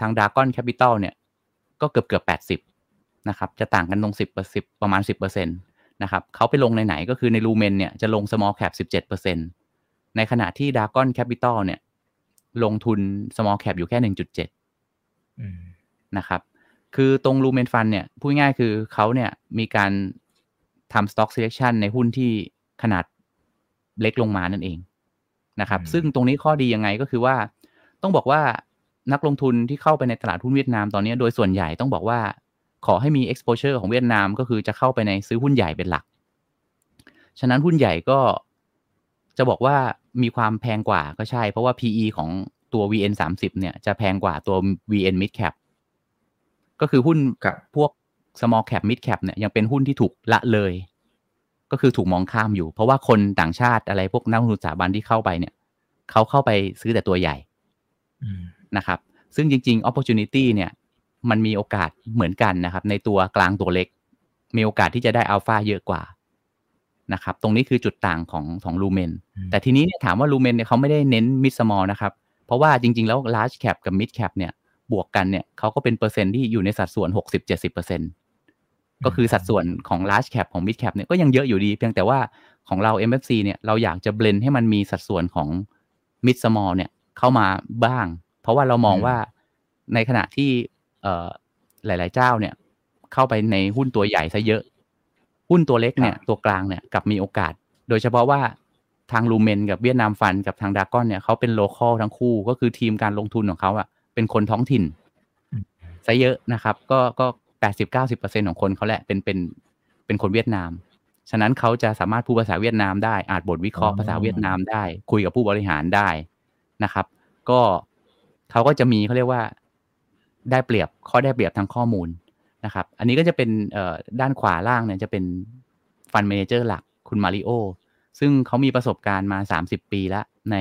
ทาง Dragon Capital เนี่ย ก็เกือบเกือบแปดสิบนะครับ จะต่างกันตรงสิบเปอร์สิบประมาณสิบเปอร์เซ็นต์นะครับเขาไปลงในไหนก็คือในลูเมนเนี่ยจะลง small cap สิบเจ็ดเปอร์เซ็นต์ในขณะที่ Dragon Capital เนี่ย ลงทุน small cap อยู่แค่หนึ่งจุดเจ็ดนะครับ คือตรง Lumen Fund เนี่ย พูดง่ายคือเขาเนี่ยมีการทำ stock selection ในหุ้นที่ขนาดเล็กลงมานั่นเอง นะครับ ซึ่งตรงนี้ข้อดียังไงก็คือว่า ต้องบอกว่านักลงทุนที่เข้าไปในตลาดหุ้นเวียดนามตอนนี้โดยส่วนใหญ่ต้องบอกว่า ขอให้มี exposure ของเวียดนามก็คือจะเข้าไปในซื้อหุ้นใหญ่เป็นหลัก ฉะนั้นหุ้นใหญ่ก็จะบอกว่ามีความแพงกว่าก็ใช่ เพราะว่า PE ของตัว VN 30เนี่ยจะแพงกว่าตัว VN Mid Cap ก็คือหุ้นพวก small cap mid cap เนี่ยยังเป็นหุ้นที่ถูกละเลย ก็คือถูกมองข้ามอยู่ เพราะว่าคนต่างชาติอะไรพวกนักลงทุนสถาบันที่เข้าไปเนี่ยเขาเข้าไปซื้อแต่ตัวใหญ่นะครับ ซึ่งจริง ๆ opportunity เนี่ย มันมีโอกาสเหมือนกันนะครับ ในตัวกลางตัวเล็ก มีโอกาสที่จะได้อัลฟาเยอะกว่านะครับ ตรงนี้คือจุดต่างของของลูเมนแต่ทีนี้เนี่ยถามว่าลูเมนเนี่ยเขาไม่ได้เน้น mid small นะครับ เพราะว่าจริง ๆ แล้ว large cap กับ mid cap เนี่ย บวกกันเนี่ยเขาก็เป็นเปอร์เซ็นต์ที่อยู่ในสัดส่วน 60-70% ก็คือสัดส่วนของ large cap ของ mid cap เนี่ยก็ยังเยอะอยู่ดี เพียงแต่ว่าของเรา MFC เนี่ยเราอยากจะ blend ให้มันมีสัดส่วนของ mid small เนี่ยเข้ามาบ้าง เพราะว่าเรามองว่าในขณะที่หลาย ๆ เจ้าเนี่ยเข้าไปในหุ้นตัวใหญ่ซะเยอะ หุ้นตัวเล็กเนี่ยตัวกลางเนี่ยกลับมีโอกาส โดยเฉพาะว่าทางลูเมนกับ Vietnam Fund กับทาง Dragon เนี่ยเขาเป็น local ทั้งคู่ก็คือทีมการลงทุนของเขาอะเป็นคนท้องถิ่นซะเยอะนะครับ ก็ก็ แปดสิบเก้าสิบเปอร์เซ็นต์ของคนเขาแหละเป็นเป็นเป็นคนเวียดนาม ฉะนั้นเขาจะสามารถพูดภาษาเวียดนามได้ อ่านบทวิเคราะห์ภาษาเวียดนามได้ คุยกับผู้บริหารได้นะครับ ก็เขาก็จะมีเขาเรียกว่าได้เปรียบข้อได้เปรียบทางข้อมูลนะครับ อันนี้ก็จะเป็นด้านขวาล่างเนี่ยจะเป็น fund manager หลักคุณมาริโอซึ่งเขามีประสบการณ์มาสามสิบปีแล้วใน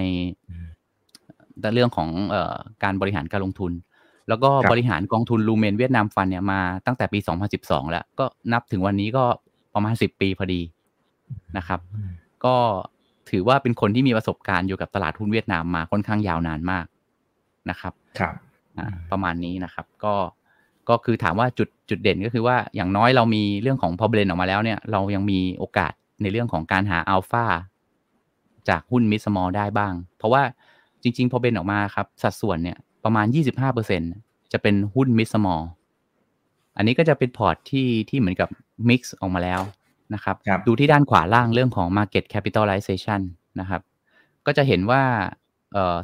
เรื่องของเอ่อการบริหารการลงทุน แล้วก็บริหารกองทุน Lumen Vietnam Fund เนี่ยมาตั้งแต่ปี 2012 แล้ว ก็นับถึงวันนี้ก็ประมาณ 10 ปีพอดีนะครับ ก็ถือว่าเป็นคนที่มีประสบการณ์อยู่กับตลาดหุ้นเวียดนามมาค่อนข้างยาวนานมากนะครับครับประมาณนี้นะครับ ก็ก็คือถามว่าจุดจุดเด่นก็คือว่าอย่างน้อยเรามีเรื่องของพอเบรนออกมาแล้วเนี่ย เรายังมีโอกาสในเรื่องของการหาอัลฟาจากหุ้นมิสมอลได้บ้าง เพราะว่าจริง ๆ พอเบนออกมาครับ สัดส่วนเนี่ย ประมาณ 25%จะเป็นหุ้นมิดสมอลอันนี้ก็จะเป็นพอร์ตที่ที่เหมือนกับ mix ออกมาแล้วนะครับรบกวนดูที่ด้านขวาล่างเรื่องของ Market Capitalization นะครับ ก็จะเห็นว่า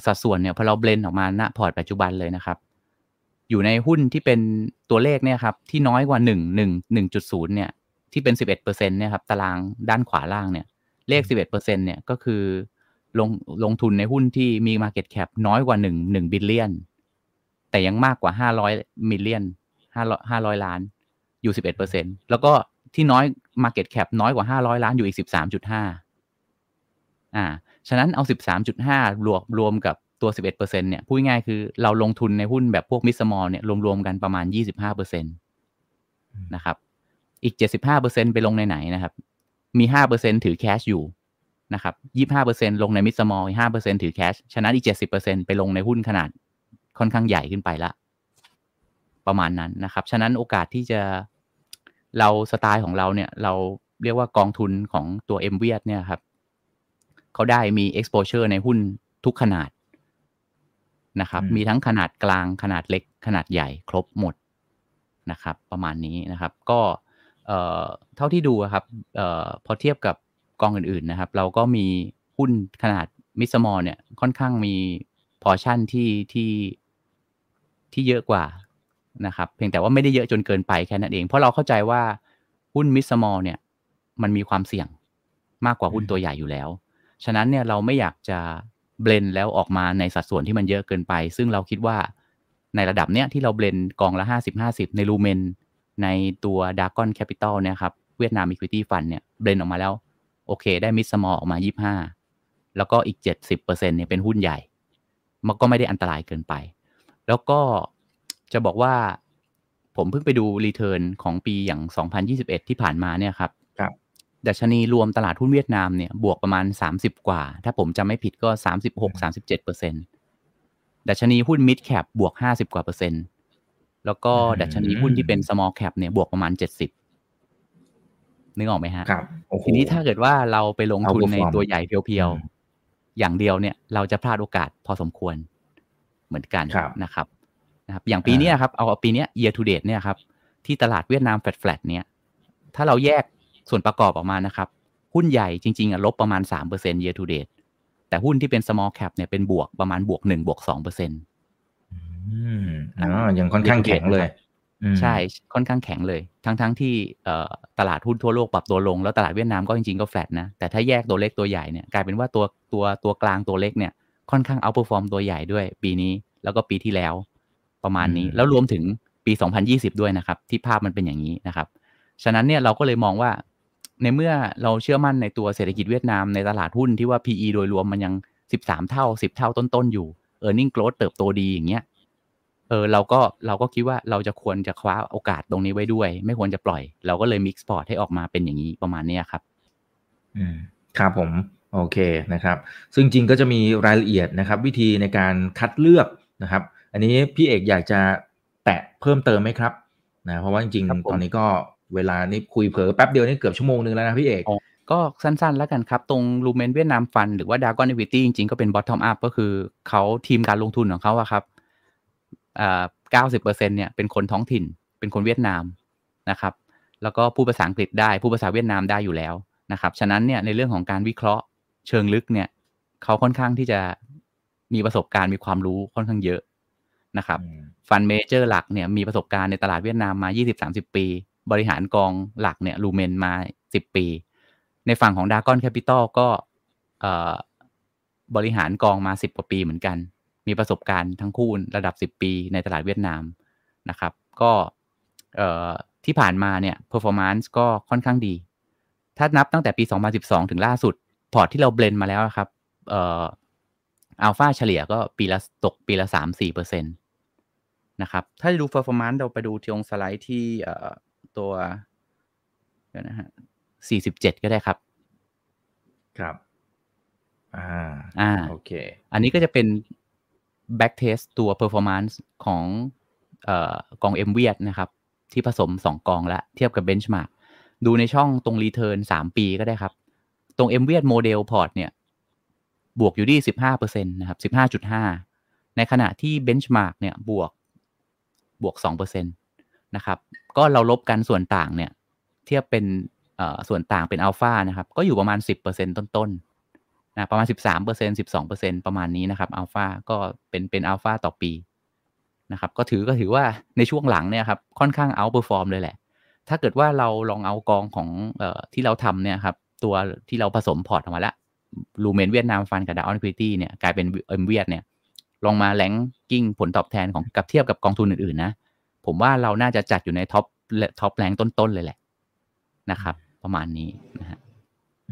สัดส่วนเนี่ยพอเรา blend ออกมาณพอร์ตปัจจุบันเลยนะครับ อยู่ในหุ้นที่เป็นตัวเลขเนี่ยครับที่น้อยกว่า 1 1 1.0เนี่ยที่เป็น 11%เนี่ยครับตารางด้านขวาล่างเนี่ยเลข 11%เนี่ยก็คือลงลงทุนในหุ้นที่มี Market Cap น้อยกว่า 1 1 billion แต่ยังมากกว่า500 million 500 500ล้านอยู่11%แล้วก็ที่น้อย Market Cap น้อยกว่า500ล้านอยู่อีก13.5อ่า ฉะนั้นเอา13.5รวมรวมกับตัว11%เนี่ยพูดง่ายคือเราลงทุนในหุ้นแบบพวก mid small เนี่ยรวมๆกันประมาณ25%นะครับ อีก75%ไปลงในไหนนะครับ มี5%ถือ cash อยู่นะครับ25%ลงใน mid small 5%ถือแคช ฉะนั้นอีก70%ไปลงในหุ้นขนาด ค่อนข้างใหญ่ขึ้นไปละ ประมาณนั้นนะครับ ฉะนั้นโอกาสที่จะเราสไตล์ของเราเนี่ย เราเรียกว่ากองทุนของตัว m อ็ดเนี่ยครับเขาได้มี exposure ในหุ้นทุกขนาดนะครับ มีทั้งขนาดกลางขนาดเล็กขนาดใหญ่ครบหมดนะครับ ประมาณนี้นะครับ ก็เท่าที่ดูครับเออพอเทียบกับกองอื่นๆนะครับ เราก็มีหุ้นขนาด mid small เนี่ยค่อนข้างมีพอชั่นที่ที่ ที่เยอะกว่านะครับ เพียงแต่ว่าไม่ได้เยอะจนเกินไปแค่นั้นเอง เพราะเราเข้าใจว่าหุ้น mid small เนี่ย มันมีความเสี่ยงมากกว่าหุ้นตัวใหญ่อยู่แล้ว ฉะนั้นเนี่ยเราไม่อยากจะ blend แล้วออกมาในสัดส่วนที่มันเยอะเกินไป ซึ่งเราคิดว่าในระดับเนี้ยที่เรา blend กองละห้าสิบห้าสิบในลูเมนในตัว Dragon Capital เนี่ยครับ Vietnam Equity Fund เนี่ย blend ออกมาแล้ว โอเค ได้ mid small ออกมายี่สิบห้าแล้วก็อีกเจ็ดสิบเปอร์เซ็นเนี่ยเป็นหุ้นใหญ่ มันก็ไม่ได้อันตรายเกินไป แล้วก็จะบอกว่าผมเพิ่งไปดู return ของปีอย่าง 2021 ที่ผ่านมาเนี่ยครับครับดัชนีรวมตลาดหุ้นเวียดนามเนี่ยบวกประมาณ 30 กว่า ถ้าผมจำไม่ผิดก็ 36-37เปอร์เซ็นต์ดัชนีหุ้น mid cap บวก 50 กว่าเปอร์เซ็นต์ แล้วก็ดัชนีหุ้นที่เป็น small cap เนี่ยบวกประมาณ 70 นึกออกไหมฮะครับทีนี้ถ้าเกิดว่าเราไปลงทุนในตัวใหญ่ pure ๆ อย่างเดียวเนี่ย เราจะพลาดโอกาสพอสมควร เหมือนกันนะครับนะครับ อย่างปีนี้ครับ เอาปีนี้ year to date เนี่ยครับ ที่ตลาดเวียดนาม flat flat เนี่ย ถ้าเราแยกส่วนประกอบออกมานะครับ หุ้นใหญ่จริงๆอะลบประมาณ 3% year to date แต่หุ้นที่เป็น small cap เนี่ยเป็นบวกประมาณบวก1บวก2%เปอร์เซ็นต์อ๋อยังค่อนข้างแข็งเลยใช่ค่อนข้างแข็งเลย ทั้งทั้งที่ตลาดหุ้นทั่วโลกปรับตัวลง แล้วตลาดเวียดนามก็จริงๆก็แฟลตนะ แต่ถ้าแยกตัวเล็กตัวใหญ่เนี่ยกลายเป็นว่าตัวตัวตัวกลางตัวเล็กเนี่ย ค่อนข้าง outperform ตัวใหญ่ด้วย ปีนี้แล้วก็ปีที่แล้ว ประมาณนี้แล้วรวมถึงปี 2020 ด้วยนะครับ ที่ภาพมันเป็นอย่างนี้นะครับ ฉะนั้นเนี่ยเราก็เลยมองว่าในเมื่อเราเชื่อมั่นในตัวเศรษฐกิจเวียดนามในตลาดหุ้นที่ว่า PE โดยรวมมันยัง 13 เท่า 10 เท่าต้นๆอยู่ e a r n i n g growth เติบโตดีอย่างเงี้ยเออเราก็เราก็คิดว่าเราจะควรจะคว้าโอกาสตรงนี้ไว้ด้วย ไม่ควรจะปล่อย เราก็เลย mix พอร์ตให้ออกมาเป็นอย่างนี้ประมาณนี้ครับ อืมครับผม โอเคนะครับ ซึ่งจริงก็จะมีรายละเอียดนะครับ วิธีในการคัดเลือกนะครับ อันนี้พี่เอกอยากจะแตะเพิ่มเติมไหมครับนะเพราะว่าจริงๆตอนนี้ก็เวลานี่คุยเผลอแป๊บเดียวนี่เกือบชั่วโมงนึงแล้วนะพี่เอกก็สั้นๆ แล้วกันครับ ตรง Lumen Vietnam Fund หรือว่า Dragon Equity จริงๆ ก็เป็น bottom up ก็คือเขาทีมการลงทุนของเขาอะครับเก้าสิบเปอร์เซ็นเนี่ยเป็นคนท้องถิ่นเป็นคนเวียดนามนะครับ แล้วก็พูดภาษาอังกฤษได้พูดภาษาเวียดนามได้อยู่แล้วนะครับฉะนั้นเนี่ยในเรื่องของการวิเคราะห์ เชิงลึกเนี่ยเขาค่อนข้างที่จะมีประสบการณ์มีความรู้ค่อนข้างเยอะนะครับ fund manager หลักเนี่ยมีประสบการณ์ในตลาดเวียดนามมา 20-30 ปี บริหารกองหลักเนี่ยลูเมนมา 10 ปี ในฝั่งของ Dragon Capital ก็บริหารกองมา 10 กว่าปีเหมือนกัน มีประสบการณ์ทั้งคู่ระดับ 10 ปีในตลาดเวียดนามนะครับ ก็ที่ผ่านมาเนี่ย performance ก็ค่อนข้างดี ถ้านับตั้งแต่ปี 2012 ถึงล่าสุด พอร์ตที่เราเบลนมาแล้วครับอัลฟาเฉลี่ยก็ปีละตกปีละ3-4%เปอร์เซ็นตนะครับ ถ้าจะดู performance เราไปดูที่องสไลด์ที่ตัวเดี๋ยวนะฮะ47ก็ได้ครับ ครับ อ่า อ่า โอเค อันนี้ก็จะเป็น back test ตัว performance ของกอง m v ีนะครับ ที่ผสม2กองและเทียบกับ benchmark ดูในช่องตรง return 3 ปีก็ได้ครับ ตรง m v ีโมเดลพอร์ตเนี่ย บวกอยู่ที่สิบห้าเปอร์เซ็นตนะครับสิบห้าจุดห้าในขณะที่ benchmark เนี่ยบวกบวกสองเปอร์เซ็นตนะครับ ก็เราลบกันส่วนต่างเนี่ย เทียบเป็นส่วนต่างเป็นอัลฟานะครับ ก็อยู่ประมาณสิบเปอร์เซ็นต้นๆนะประมาณสิบสามเปอร์เซ็นสิบสองเปอร์เซ็นประมาณนี้นะครับอัลฟาก็เป็นเป็นอัลฟาต่อปีนะครับก็ถือก็ถือว่าในช่วงหลังเนี่ยครับค่อนข้าง outperform เลยแหละ ถ้าเกิดว่าเราลองเอากองของที่เราทำเนี่ยครับ ตัวที่เราผสมพอร์ตออกมาแล้ว Lumen Vietnam Fund กับ Dragon Equity เนี่ยกลายเป็น M-VIET เนี่ยลองมา ranking ผลตอบแทนของกับเทียบกับกองทุนอื่นๆนะ ผมว่าเราน่าจะจัดอยู่ใน top top rank ต้นๆเลยแหละนะครับ ประมาณนี้นะฮะ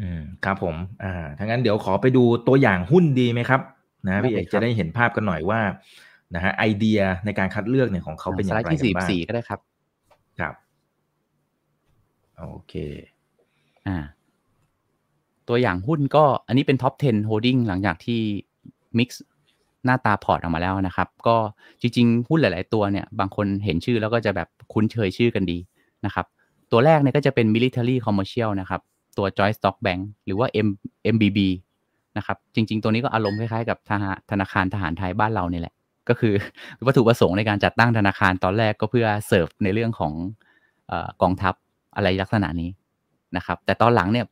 อืมครับผมอ่าถ้างั้นเดี๋ยวขอไปดูตัวอย่างหุ้นดีไหมครับ นะพี่เอกจะได้เห็นภาพกันหน่อยว่านะฮะไอเดียในการคัดเลือกเนี่ยของเขาเป็นอย่างไรกันบ้างที่สี่ก็ได้ครับ ครับ โอเค อ่า ตัวอย่างหุ้นก็อันนี้เป็นท็อป 10 holding หลังจากที่ mix หน้าตาพอร์ตออกมาแล้วนะครับ ก็จริงๆ หุ้นหลาย ๆ ตัวเนี่ย บางคนเห็นชื่อแล้วก็จะแบบคุ้นเคยชื่อกันดีนะครับ ตัวแรกเนี่ยก็จะเป็น military commercial นะครับ ตัว joint stock bank หรือว่า M MBB นะครับ จริง ๆ ตัวนี้ก็อารมณ์คล้าย ๆ กับธนาคารทหารไทยบ้านเราเนี่ยแหละ ก็คือวัตถุประสงค์ในการจัดตั้งธนาคารตอนแรกก็เพื่อเสิร์ฟในเรื่องของกองทัพอะไรลักษณะนี้นะครับ แต่ตอนหลังเนี่ย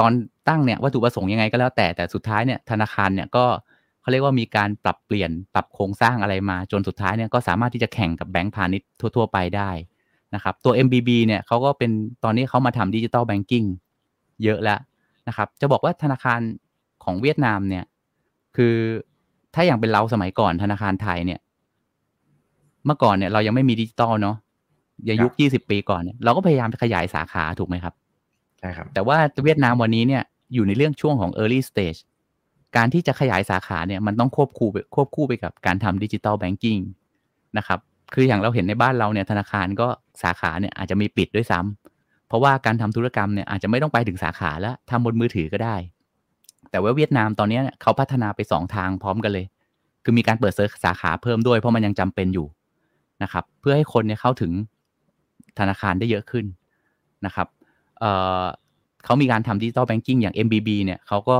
ตอนตั้งเนี่ยวัตถุประสงค์ยังไงก็แล้วแต่แต่สุดท้ายเนี่ยธนาคารเนี่ยก็เขาเรียกว่ามีการปรับเปลี่ยนปรับโครงสร้างอะไรมา จนสุดท้ายเนี่ยก็สามารถที่จะแข่งกับแบงก์พาณิชย์ทั่ว ๆ ไปได้นะครับตัว MBB เนี่ยเขาก็เป็นตอนนี้เขามาทำ digital banking เยอะแล้วนะครับ จะบอกว่าธนาคารของเวียดนามเนี่ย คือถ้าอย่างเป็นเราสมัยก่อนธนาคารไทยเนี่ย เมื่อก่อนเนี่ยเรายังไม่มีดิจิตอลเนาะอย่างยุคยี่สิบปีก่อนเนี่ยเราก็พยายามขยายสาขาถูกไหมครับ ใช่ครับแต่ว่าเวียดนามวันนี้เนี่ยอยู่ในเรื่องช่วงของ early stage การที่จะขยายสาขาเนี่ยมันต้องควบคู่ควบคู่ไปกับการทำ digital banking นะครับคืออย่างเราเห็นในบ้านเราเนี่ยธนาคารก็สาขาเนี่ยอาจจะมีปิดด้วยซ้ำเพราะว่าการทำธุรกรรมเนี่ยอาจจะไม่ต้องไปถึงสาขาแล้วทำบนมือถือก็ได้ แต่ว่าเวียดนามตอนนี้เขาพัฒนาไป 2 ทางพร้อมกันเลย คือมีการเปิดเซิร์สาขาเพิ่มด้วยเพราะมันยังจำเป็นอยู่นะครับ เพื่อให้คนเนี่ยเข้าถึงธนาคารได้เยอะขึ้นนะครับ เขามีการทำ digital banking อย่าง MBB เนี่ยเขาก็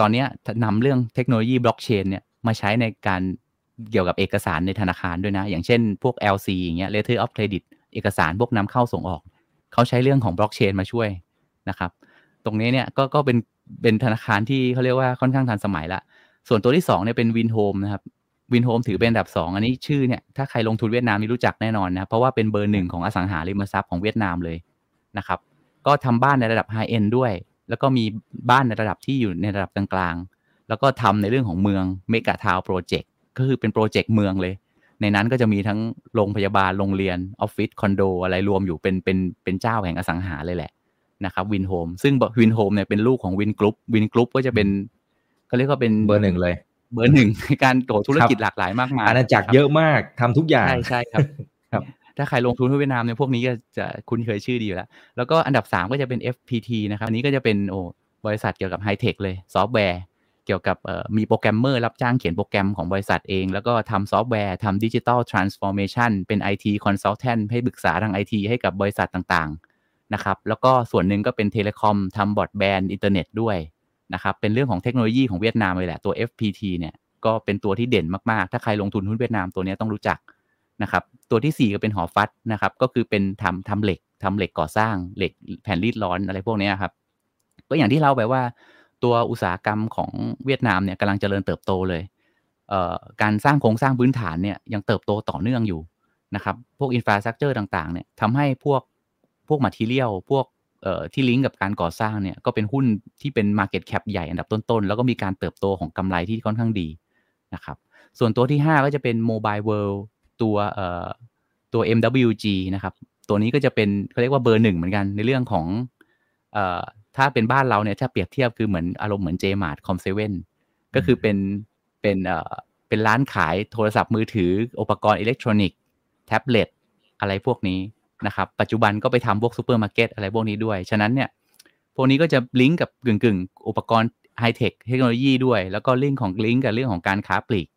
ตอนนี้นำเรื่องเทคโนโลยีบล็อกเชนเนี่ยมาใช้ในการเกี่ยวกับเอกสารในธนาคารด้วยนะ อย่างเช่นพวก LC อย่างเงี้ย Letter of Credit เอกสารพวกนำเข้าส่งออก เขาใช้เรื่องของบล็อกเชนมาช่วยนะครับ ตรงนี้เนี่ยก็ก็เป็นเป็นธนาคารที่เขาเรียกว่าค่อนข้างทันสมัยละ ส่วนตัวที่2เนี่ยเป็น Vinhomes นะครับ Vinhomes ถือเป็นอันดับ 2 อันนี้ชื่อเนี่ยถ้าใครลงทุนเวียดนามนี่รู้จักแน่นอนนะเพราะว่าเป็นเบอร์หนึ่งของอสังหาริมทรัพย์ของเวียดนามเลยนะครับ ก็ทำบ้านในระดับ high-end ด้วย แล้วก็มีบ้านในระดับที่อยู่ในระดับกลางแล้วก็ทำในเรื่องของเมือง mega town project ก็คือเป็น project เมืองเลย ในนั้นก็จะมีทั้งโรงพยาบาลโรงเรียนออฟฟิศคอนโดอะไรรวมอยู่เป็นเป็นเป็นเจ้าแห่งอสังหาเลยแหละนะครับ Vinhomes ซึ่ง Vinhomes เนี่ยเป็นลูกของ Vingroup Vingroup ก็จะเป็นเขาเรียกว่าเป็นเบอร์หนึ่งเลย เบอร์หนึ่งในการโตธุรกิจหลากหลายมากมายอาณาจักรเยอะมากทำทุกอย่างใช่ใช่ครับครับ ถ้าใครลงทุนที่เวียดนามเนี่ยพวกนี้ก็จะคุ้นเคยชื่อดีอยู่แล้ว แล้วก็อันดับ 3 ก็จะเป็น FPT นะครับอันนี้ก็จะเป็นโอ้บริษัทเกี่ยวกับไฮเทคเลยซอฟต์แวร์เกี่ยวกับมีโปรแกรมเมอร์รับจ้างเขียนโปรแกรมของบริษัทเอง แล้วก็ทำซอฟต์แวร์ทำ digital transformation เป็น IT Consultant ให้ปรึกษาทาง IT ให้กับบริษัทต่างๆนะครับแล้วก็ส่วนหนึ่งก็เป็น telecom ทำบอร์ดแบนด์อินเทอร์เน็ตด้วยนะครับเป็นเรื่องของเทคโนโลยีของเวียดนามเลยแหละตัว FPT เนี่ยก็เป็นตัวที่เด่นมาก ๆ ถ้าใครลงทุนหุ้นเวียดนามตัวนี้ต้องรู้จัก นะครับตัวที่ 4 ก็เป็น Hoa Phat นะครับ ก็คือเป็นทำทำเหล็กทำเหล็กก่อสร้างเหล็กแผ่นรีดร้อนอะไรพวกนี้ครับ ก็อย่างที่เล่าไปว่า ตัวอุตสาหกรรมของเวียดนามเนี่ยกำลังเจริญเติบโตเลยการสร้างโครงสร้างพื้นฐานเนี่ยยังเติบโตต่อเนื่องอยู่นะครับพวก infrastructure ต่างๆเนี่ยทำให้พวกพวก material พวกที่ลิงก์กับการก่อสร้างเนี่ยก็เป็นหุ้นที่เป็น Market Cap ใหญ่อันดับต้นๆ แล้วก็มีการเติบโตของกำไรที่ค่อนข้างดีนะครับส่วนตัวที่ 5 ก็จะเป็น Mobile World ตัวเอ่อตัว MWG นะครับ ตัวนี้ก็จะเป็นเขาเรียกว่าเบอร์หนึ่งเหมือนกันในเรื่องของเอ่อถ้าเป็นบ้านเราเนี่ยถ้าเปรียบเทียบคือเหมือนอารมณ์เหมือน Jaymart COM7 ก็คือเป็นเป็นเอ่อเป็นร้านขายโทรศัพท์มือถือ อุปกรณ์อิเล็กทรอนิกส์แท็บเล็ตอะไรพวกนี้นะครับ ปัจจุบันก็ไปทำพวกซูเปอร์มาร์เก็ตอะไรพวกนี้ด้วย ฉะนั้นเนี่ยพวกนี้ก็จะลิงก์กับกึ่งกึ่งอุปกรณ์ไฮเทคเทคโนโลยีด้วย แล้วก็ลิงก์ของลิงก์กับเรื่องของการค้าปลีก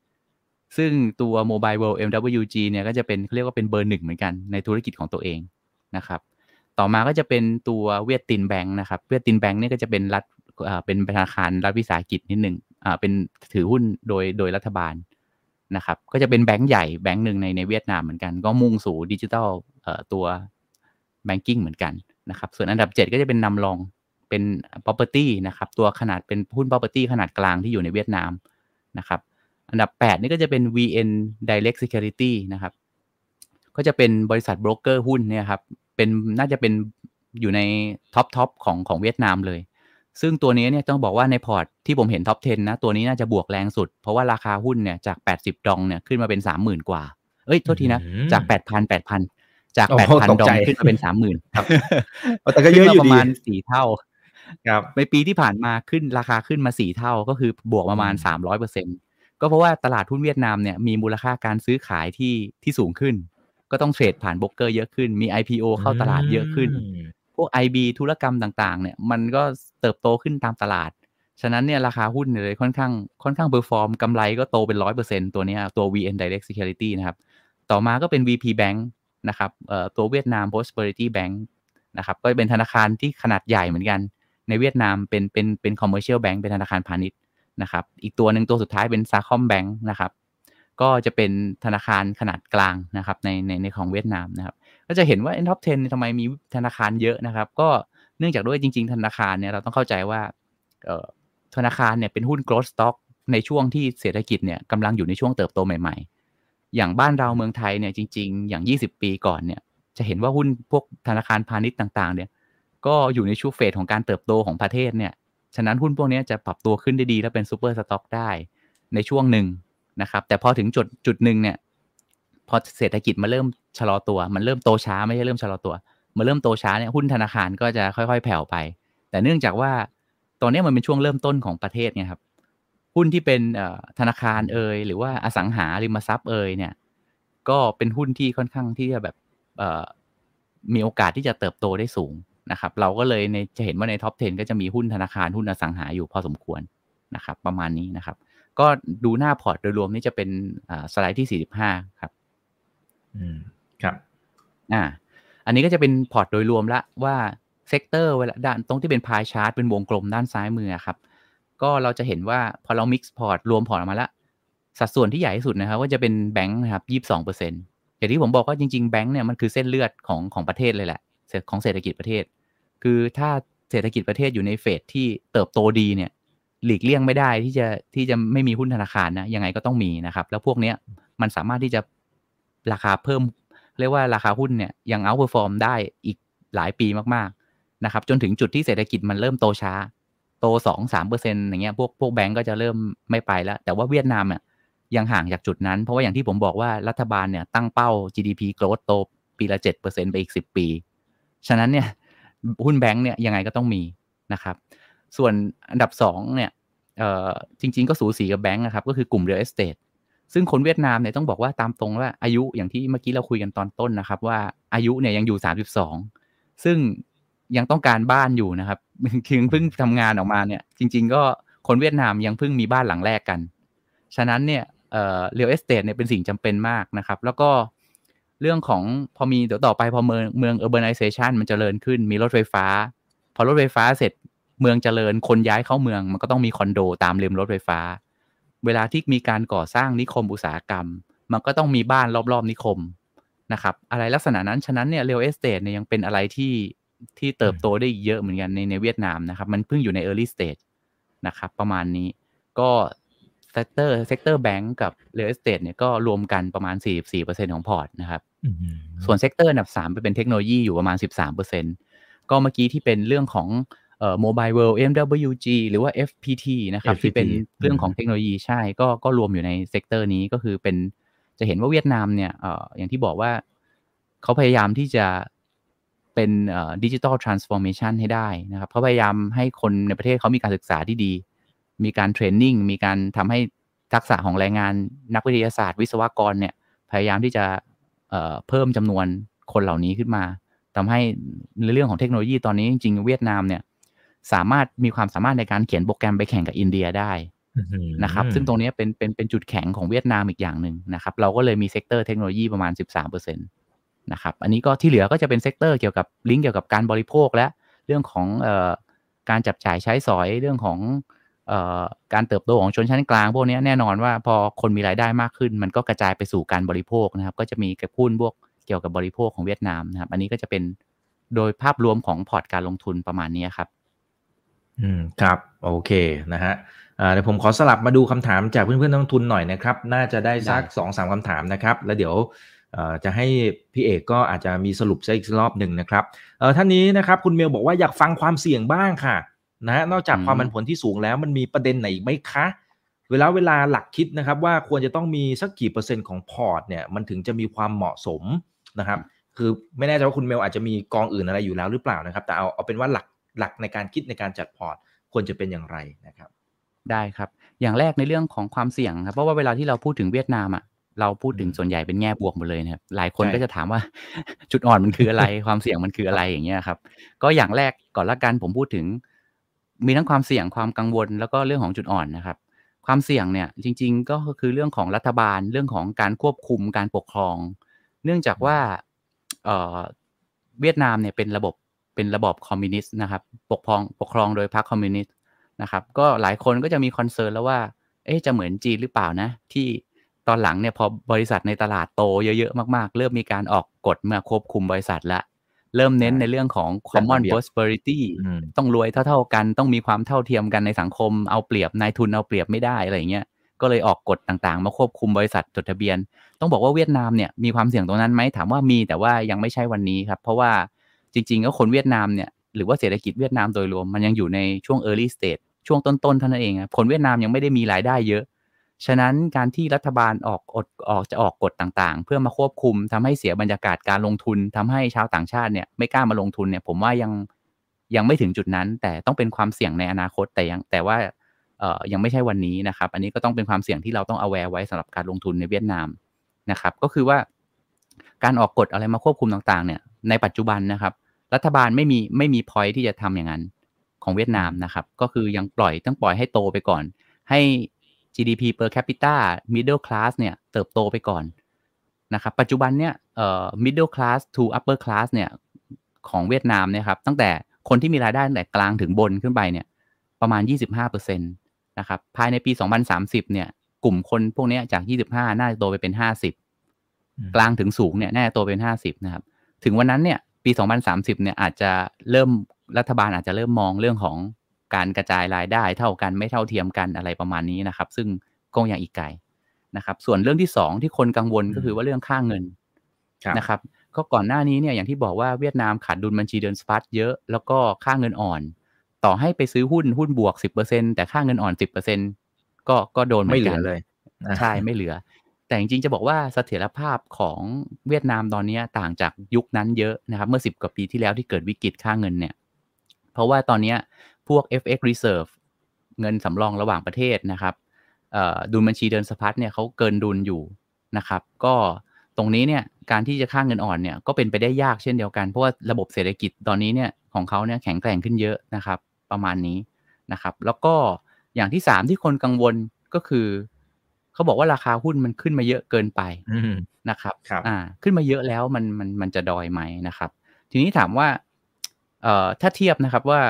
ซึ่งตัว Mobile World MWG เนี่ยก็จะเป็นเรียกว่าเป็นเบอร์หนึ่งเหมือนกันในธุรกิจของตัวเองนะครับต่อมาก็จะเป็นตัว VietinBank นะครับ VietinBank นี่ก็จะเป็นรัฐเป็นธนาคารรัฐวิสาหกิจนิดหนึ่งเป็นถือหุ้นโดยโดยรัฐบาลนะครับก็จะเป็นแบงก์ใหญ่แบงก์หนึ่งในในเวียดนามเหมือนกัน ก็มุ่งสู่ดิจิทัลตัว banking เหมือนกันนะครับส่วนอันดับ 7 ก็จะเป็น Nam Long เป็น property นะครับตัวขนาดเป็นหุ้น property ขนาดกลางที่อยู่ในเวียดนามนะครับ อันดับ 8 นี่ก็จะเป็น VN Direct Security นะครับ ก็จะเป็นบริษัทโบรกเกอร์หุ้นเนี่ยครับ เป็นน่าจะเป็นอยู่ใน top top ของของเวียดนามเลย ซึ่งตัวนี้เนี่ยต้องบอกว่าในพอร์ตที่ผมเห็น top 10 นะ ตัวนี้น่าจะบวกแรงสุด เพราะว่าราคาหุ้นเนี่ยจาก 80 ดองเนี่ยขึ้นมาเป็น 30,000 กว่า เอ้ย โทษทีนะ จาก 8,000 8,000 จาก 8,000 ดองขึ้นมาเป็น 30,000ครับแต่ก็เยอะอยู่ประมาณ4เท่าครับในปีที่ผ่านมาขึ้นราคาขึ้นมา 4 เท่าก็คือบวกประมาณ 300เปอร์เซ็น ก็เพราะว่าตลาดหุ้นเวียดนามเนี่ยมีมูลค่าการซื้อขายที่ที่สูงขึ้น ก็ต้องเทรดผ่านบล็อกเกอร์เยอะขึ้น มี IPO เข้าตลาดเยอะขึ้น พวก IB ธุรกรรมต่างๆ เนี่ยมันก็เติบโตขึ้นตามตลาด ฉะนั้นเนี่ยราคาหุ้นเลยค่อนข้างค่อนข้าง perform กำไรก็โตเป็นร้อยเปอร์เซ็นต์ตัวนี้ตัว VN Direct Security นะครับ ต่อมาก็เป็น VP Bank นะครับตัวเวียดนาม Prosperity Bank นะครับก็เป็นธนาคารที่ขนาดใหญ่เหมือนกัน ในเวียดนามเป็นเป็นเป็น commercial bank เป็นธนาคารพาณิชย์ นะครับ อีกตัวหนึ่งตัวสุดท้ายเป็น Sacombank นะครับ ก็จะเป็นธนาคารขนาดกลางนะครับในในในของเวียดนามนะครับ ก็จะเห็นว่า top 10ทำไมมีธนาคารเยอะนะครับ ก็เนื่องจากด้วยจริง ๆ ธนาคารเนี่ยเราต้องเข้าใจว่าธนาคารเนี่ยเป็นหุ้น growth stock ในช่วงที่เศรษฐกิจเนี่ยกำลังอยู่ในช่วงเติบโตใหม่ ๆ อย่างบ้านเราเมืองไทยเนี่ยจริง ๆ อย่าง 20 ปีก่อนเนี่ยจะเห็นว่าหุ้นพวกธนาคารพาณิชย์ต่าง ๆ เนี่ย ก็อยู่ในช่วง phase ของการเติบโตของประเทศเนี่ย ฉะนั้นหุ้นพวกนี้จะปรับตัวขึ้นได้ดี และเป็น super stock ได้ในช่วงหนึ่งนะครับ แต่พอถึงจุดจุดหนึ่งเนี่ย พอเศรษฐกิจมาเริ่มชะลอตัว มันเริ่มโตช้าไม่ใช่เริ่มชะลอตัวมาเริ่มโตช้าเนี่ยหุ้นธนาคารก็จะค่อยๆ แผ่วไป แต่เนื่องจากว่าตอนนี้มันเป็นช่วงเริ่มต้นของประเทศไงครับหุ้นที่เป็นธนาคารเอ่ยหรือว่าอสังหาริมทรัพย์เอ่ยเนี่ย ก็เป็นหุ้นที่ค่อนข้างที่จะแบบมีโอกาสที่จะเติบโตได้สูง นะครับเราก็เลยในจะเห็นว่าใน top 10 ก็จะมีหุ้นธนาคารหุ้นอสังหาอยู่พอสมควรนะครับประมาณนี้นะครับ ก็ดูหน้าพอร์ตโดยรวมนี่จะเป็นสไลด์ที่ 45 ครับอืมครับอ่าอันนี้ก็จะเป็นพอร์ตโดยรวมละว่า sector เวลาด้านตรงที่เป็น pie chart เป็นวงกลมด้านซ้ายมือครับก็เราจะเห็นว่าพอเรา mix พอร์ตรวมพอร์ตออกมาละสัดส่วนที่ใหญ่ที่สุดนะครับก็จะเป็นแบงค์นะครับยี่สิบสองเปอร์เซ็นต์อย่างที่ผมบอกว่าจริงๆแบงค์เนี่ยมันคือเส้นเลือดของของประเทศเลยแหละของเศรษฐกิจประเทศ คือถ้าเศรษฐกิจประเทศอยู่ใน phase ที่เติบโตดีเนี่ย หลีกเลี่ยงไม่ได้ที่จะที่จะไม่มีหุ้นธนาคารนะยังไงก็ต้องมีนะครับ แล้วพวกเนี้ยมันสามารถที่จะราคาเพิ่ม เรียกว่าราคาหุ้นเนี่ยยัง outperform ได้อีกหลายปีมากๆนะครับ จนถึงจุดที่เศรษฐกิจมันเริ่มโตช้า โตสองสามเปอร์เซ็นต์อย่างเงี้ยพวกพวกแบงก์ก็จะเริ่มไม่ไปแล้ว แต่ว่าเวียดนามเนี่ยยังห่างจากจุดนั้น เพราะว่าอย่างที่ผมบอกว่ารัฐบาลเนี่ยตั้งเป้า GDP growth โตปีละเจ็ดเปอร์เซ็นต์ไปอีกสิบปี ฉะนั้นเนี่ย หุ้นแบงค์เนี่ยยังไงก็ต้องมีนะครับ ส่วนอันดับ2เนี่ยจริง ๆ ก็สูสีกับแบงค์นะครับ ก็คือกลุ่ม real estate ซึ่งคนเวียดนามเนี่ยต้องบอกว่าตามตรงว่าอายุอย่างที่เมื่อกี้เราคุยกันตอนต้นนะครับ ว่าอายุเนี่ยยังอยู่ 32 ซึ่งยังต้องการบ้านอยู่นะครับคือเพิ่งทำงานออกมาเนี่ยจริง ๆ ก็คนเวียดนามยังเพิ่งมีบ้านหลังแรกกัน ฉะนั้นเนี่ยเอ่อ real estate เนี่ยเป็นสิ่งจำเป็นมากนะครับ แล้วก็ เรื่องของพอมีเดี๋ยวต่อไปพอเมืองเมือง urbanization มันจเจริญขึ้นมีรถไฟฟ้า พอรถไฟฟ้าเสร็จเมืองเจริญคนย้ายเข้าเมือง มันก็ต้องมีคอนโดตามริมรถไฟฟ้า เวลาที่มีการก่อสร้างนิคมอุตสาหกรรม มันก็ต้องมีบ้านรอบๆนิคมนะครับอะไรลักษณะนั้น ฉะนั้นเนี่ย real estate เนี่ยยังเป็นอะไรที่ที่เติบโตได้เยอะเหมือนกันในในเวียดนามนะครับ มันเพิ่งอยู่ใน early stage นะครับประมาณนี้ก็ sector sector แบงก์กับ real estate เนี่ยก็รวมกันประมาณ 44%ของพอร์ตนะครับ ส่วน sector อันดับ3ไปเป็นเทคโนโลยีอยู่ประมาณ 13%ก็เมื่อกี้ที่เป็นเรื่องของเอ่อ Mobile World MWG หรือว่า FPT นะครับ ที่เป็นเรื่องของเทคโนโลยีใช่ก็ก็รวมอยู่ใน sector นี้ก็คือเป็นจะเห็นว่าเวียดนามเนี่ยเอ่ออย่างที่บอกว่าเขาพยายามที่จะเป็น digital transformation ให้ได้นะครับเขาพยายามให้คนในประเทศเขามีการศึกษาที่ดี มีการ training มีการทำให้ทักษะของแรงงานนักวิทยาศาสตร์ วิศวกรเนี่ยพยายามที่จะ เพิ่มจำนวนคนเหล่านี้ขึ้นมาทำให้ในเรื่องของเทคโนโลยีตอนนี้จริงๆเวียดนามเนี่ยสามารถมีความสามารถในการเขียนโปรแกรมไปแข่งกับอินเดียได้นะครับ ซึ่งตรงนี้เป็นเป็นเป็นจุดแข็งของเวียดนามอีกอย่างหนึ่งนะครับ เราก็เลยมี sector เทคโนโลยีประมาณ 13%นะครับ อันนี้ก็ที่เหลือก็จะเป็น sector เกี่ยวกับแบงก์เกี่ยวกับการบริโภคและเรื่องของเอ่อการจับจ่ายใช้สอยเรื่องของ การเติบโตของชนชั้นกลางพวกนี้แน่นอนว่าพอคนมีรายได้มากขึ้น มันก็กระจายไปสู่การบริโภคนะครับ ก็จะมีกระพุ้นพวกเกี่ยวกับบริโภคของเวียดนามนะครับ อันนี้ก็จะเป็นโดยภาพรวมของพอร์ตการลงทุนประมาณนี้ครับ อืมครับ โอเคนะฮะเดี๋ยวผมขอสลับมาดูคำถามจากเพื่อนๆนักลงทุนหน่อยนะครับ น่าจะได้สักสองสามคำถามนะครับ แล้วเดี๋ยวจะให้พี่เอกก็อาจจะมีสรุปอีกรอบหนึ่งนะครับท่านนี้นะครับคุณเมลบอกว่าอยากฟังความเสี่ยงบ้างค่ะ นะฮะนอกจากความผันผวนที่สูงแล้วมันมีประเด็นไหนอีกไหมคะ เวลาเวลาหลักคิดนะครับ ว่าควรจะต้องมีสักกี่เปอร์เซ็นต์ของพอร์ตเนี่ยมันถึงจะมีความเหมาะสมนะครับ คือไม่แน่ใจว่าคุณเมลอาจจะมีกองอื่นอะไรอยู่แล้วหรือเปล่านะครับ แต่เอาเอาเป็นว่าหลักหลักในการคิดในการจัดพอร์ตควรจะเป็นอย่างไรนะครับ ได้ครับ อย่างแรกในเรื่องของความเสี่ยงครับเพราะว่าเวลาที่เราพูดถึงเวียดนามอะเราพูดถึงส่วนใหญ่เป็นแง่บวกหมดเลยนะครับ หลายคนก็จะถามว่าจุดอ่อนมันคืออะไร ความเสี่ยงมันคืออะไรอย่างเงี้ยครับ ก็อย่างแรกก่อนละกันผมพูดถึง มีทั้งความเสี่ยงความกังวล แล้วก็เรื่องของจุดอ่อนนะครับ ความเสี่ยงเนี่ยจริง ๆ ก็คือเรื่องของรัฐบาลเรื่องของการควบคุมการปกครอง เนื่องจากว่าเวียดนามเนี่ยเป็นระบบเป็นระบบคอมมิวนิสต์นะครับ ปกครองปกครองโดยพรรคคอมมิวนิสต์นะครับ ก็หลายคนก็จะมี concern แล้วว่า เอ๊ะจะเหมือนจีนหรือเปล่านะ ที่ตอนหลังเนี่ยพอบริษัทในตลาดโตเยอะๆมากๆ เริ่มมีการออกกฎมาควบคุมบริษัทละ เริ่มเน้นในเรื่องของ common prosperity ต้องรวยเท่า ๆกัน ต้องมีความเท่าเทียมกันในสังคมเอาเปรียบนายทุนเอาเปรียบไม่ได้อะไรเงี้ยก็เลยออกกฎต่างๆ มาควบคุมบริษัทจดทะเบียน ต้องบอกว่าเวียดนามเนี่ยมีความเสี่ยงตรงนั้นไหมถามว่ามีแต่ว่ายังไม่ใช่วันนี้ครับ เพราะว่าจริงๆก็คนเวียดนามเนี่ยหรือว่าเศรษฐกิจเวียดนามโดยรวมมันยังอยู่ในช่วง early stage ช่วงต้นๆเท่านั้นเองคนเวียดนามยังไม่ได้มีรายได้เยอะ ฉะนั้นการที่รัฐบาลออกอดออกจะออกกฎต่างๆ เพื่อมาควบคุมทำให้เสียบรรยากาศการลงทุนทำให้ชาวต่างชาติเนี่ยไม่กล้ามาลงทุนเนี่ย ผมว่ายังยังไม่ถึงจุดนั้น แต่ต้องเป็นความเสี่ยงในอนาคตแต่ยังแต่ว่าเอ่อยังไม่ใช่วันนี้นะครับ อันนี้ก็ต้องเป็นความเสี่ยงที่เราต้องเอาแวร์ไว้สำหรับการลงทุนในเวียดนามนะครับ ก็คือว่าการออกกฎอะไรมาควบคุมต่างๆ เนี่ยในปัจจุบันนะครับ รัฐบาลไม่มีไม่มีพอยที่จะทำอย่างนั้นของเวียดนามนะครับ ก็คือยังปล่อยต้องปล่อยให้โตไปก่อน ให้ GDP per capita middle class เนี่ยเติบโตไปก่อนนะครับปัจจุบันเนี่ยเอ่อ middle class to upper class เนี่ยของเวียดนามเนี่ยครับตั้งแต่คนที่มีรายได้ตั้งแต่กลางถึงบนขึ้นไปเนี่ยประมาณ 25%นะครับภายในปี 2030 เนี่ยกลุ่มคนพวกนี้จาก 25 น่าจะโตไปเป็น 50 กลางถึงสูงเนี่ยน่าจะโตเป็น 50 นะครับ ถึงวันนั้นเนี่ยปี 2030 เนี่ยอาจจะเริ่มรัฐบาลอาจจะเริ่มมองเรื่องของ การกระจายรายได้เท่ากันไม่เท่าเทียมกันอะไรประมาณนี้นะครับ ซึ่งก็ยังอีกไกลนะครับ ส่วนเรื่องที่สองที่คนกังวลก็คือว่าเรื่องค่าเงินนะครับ ก็ก่อนหน้านี้เนี่ยอย่างที่บอกว่าเวียดนามขาดดุลบัญชีเดินสะพัดเยอะแล้วก็ค่าเงินอ่อน ต่อให้ไปซื้อหุ้นหุ้นบวกสิบเปอร์เซ็นแต่ค่าเงินอ่อนสิบเปอร์เซ็นก็ก็โดนไม่เหลือเลยใช่ไม่เหลือ แต่จริงๆจะบอกว่าเสถียรภาพของเวียดนามตอนนี้ต่างจากยุคนั้นเยอะนะครับ เมื่อสิบกว่าปีที่แล้วที่เกิดวิกฤตค่าเงินเนี่ย เพราะว่าตอนนี้ พวก FX Reserve เงินสำรองระหว่างประเทศนะครับดุลบัญชีเดินสะพัดเนี่ยเขาเกินดุลอยู่นะครับ ก็ตรงนี้เนี่ยการที่จะค่างเงินอ่อนเนี่ยก็เป็นไปได้ยากเช่นเดียวกัน เพราะว่าระบบเศรษฐกิจตอนนี้เนี่ยของเขาเนี่ยแข็งแกร่งขึ้นเยอะนะครับ ประมาณนี้นะครับ แล้วก็อย่างที่สามที่คนกังวลก็คือเขาบอกว่าราคาหุ้นมันขึ้นมาเยอะเกินไปนะครับรบอ่า ขึ้นมาเยอะแล้วมันมันมันจะดอยไหมนะครับ ทีนี้ถามว่าเอ่อถ้าเทียบนะครับว่า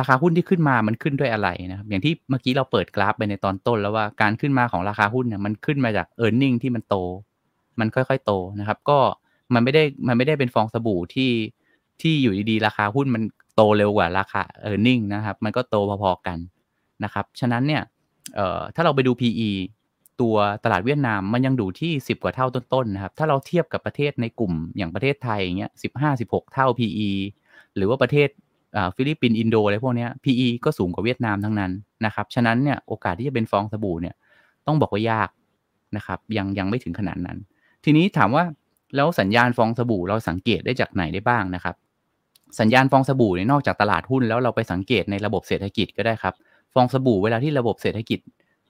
ราคาหุ้นที่ขึ้นมามันขึ้นด้วยอะไรนะครับอย่างที่เมื่อกี้เราเปิดกราฟไปในตอนต้น แล้วว่าการขึ้นมาของราคาหุ้นเนี่ยมันขึ้นมาจาก e a r n i n g ที่มันโต มันค่อยๆโตนะครับ ก็มันไม่ได้มันไม่ได้เป็นฟองสบู่ที่ที่อยู่ดีๆราคาหุ้นมันโตเร็วกว่าราคา e a r n i n g นะครับ มันก็โตพอๆกันนะครับ ฉะนั้นเนี่ยเอ่อถ้าเราไปดู PE ตัวตลาดเวียดนามมันยังดูที่ 10 กว่าเท่าต้นๆนะครับ ถ้าเราเทียบกับประเทศในกลุ่มอย่างประเทศไทยอย่างเงี้ยสิบห้าสิบหกเท่า PE หรือว่าประเทศ ฟิลิปปินส์อินโดอะไรพวกนี้ PE ก็สูงกว่าเวียดนามทั้งนั้นนะครับ ฉะนั้นเนี่ยโอกาสที่จะเป็นฟองสบู่เนี่ยต้องบอกว่ายากนะครับ ยังยังไม่ถึงขนาดนั้น ทีนี้ถามว่าแล้วสัญญาณฟองสบู่เราสังเกตได้จากไหนได้บ้างนะครับ สัญญาณฟองสบู่เนี่ยนอกจากตลาดหุ้นแล้วเราไปสังเกตในระบบเศรษฐกิจก็ได้ครับ ฟองสบู่เวลาที่ระบบเศรษฐกิจ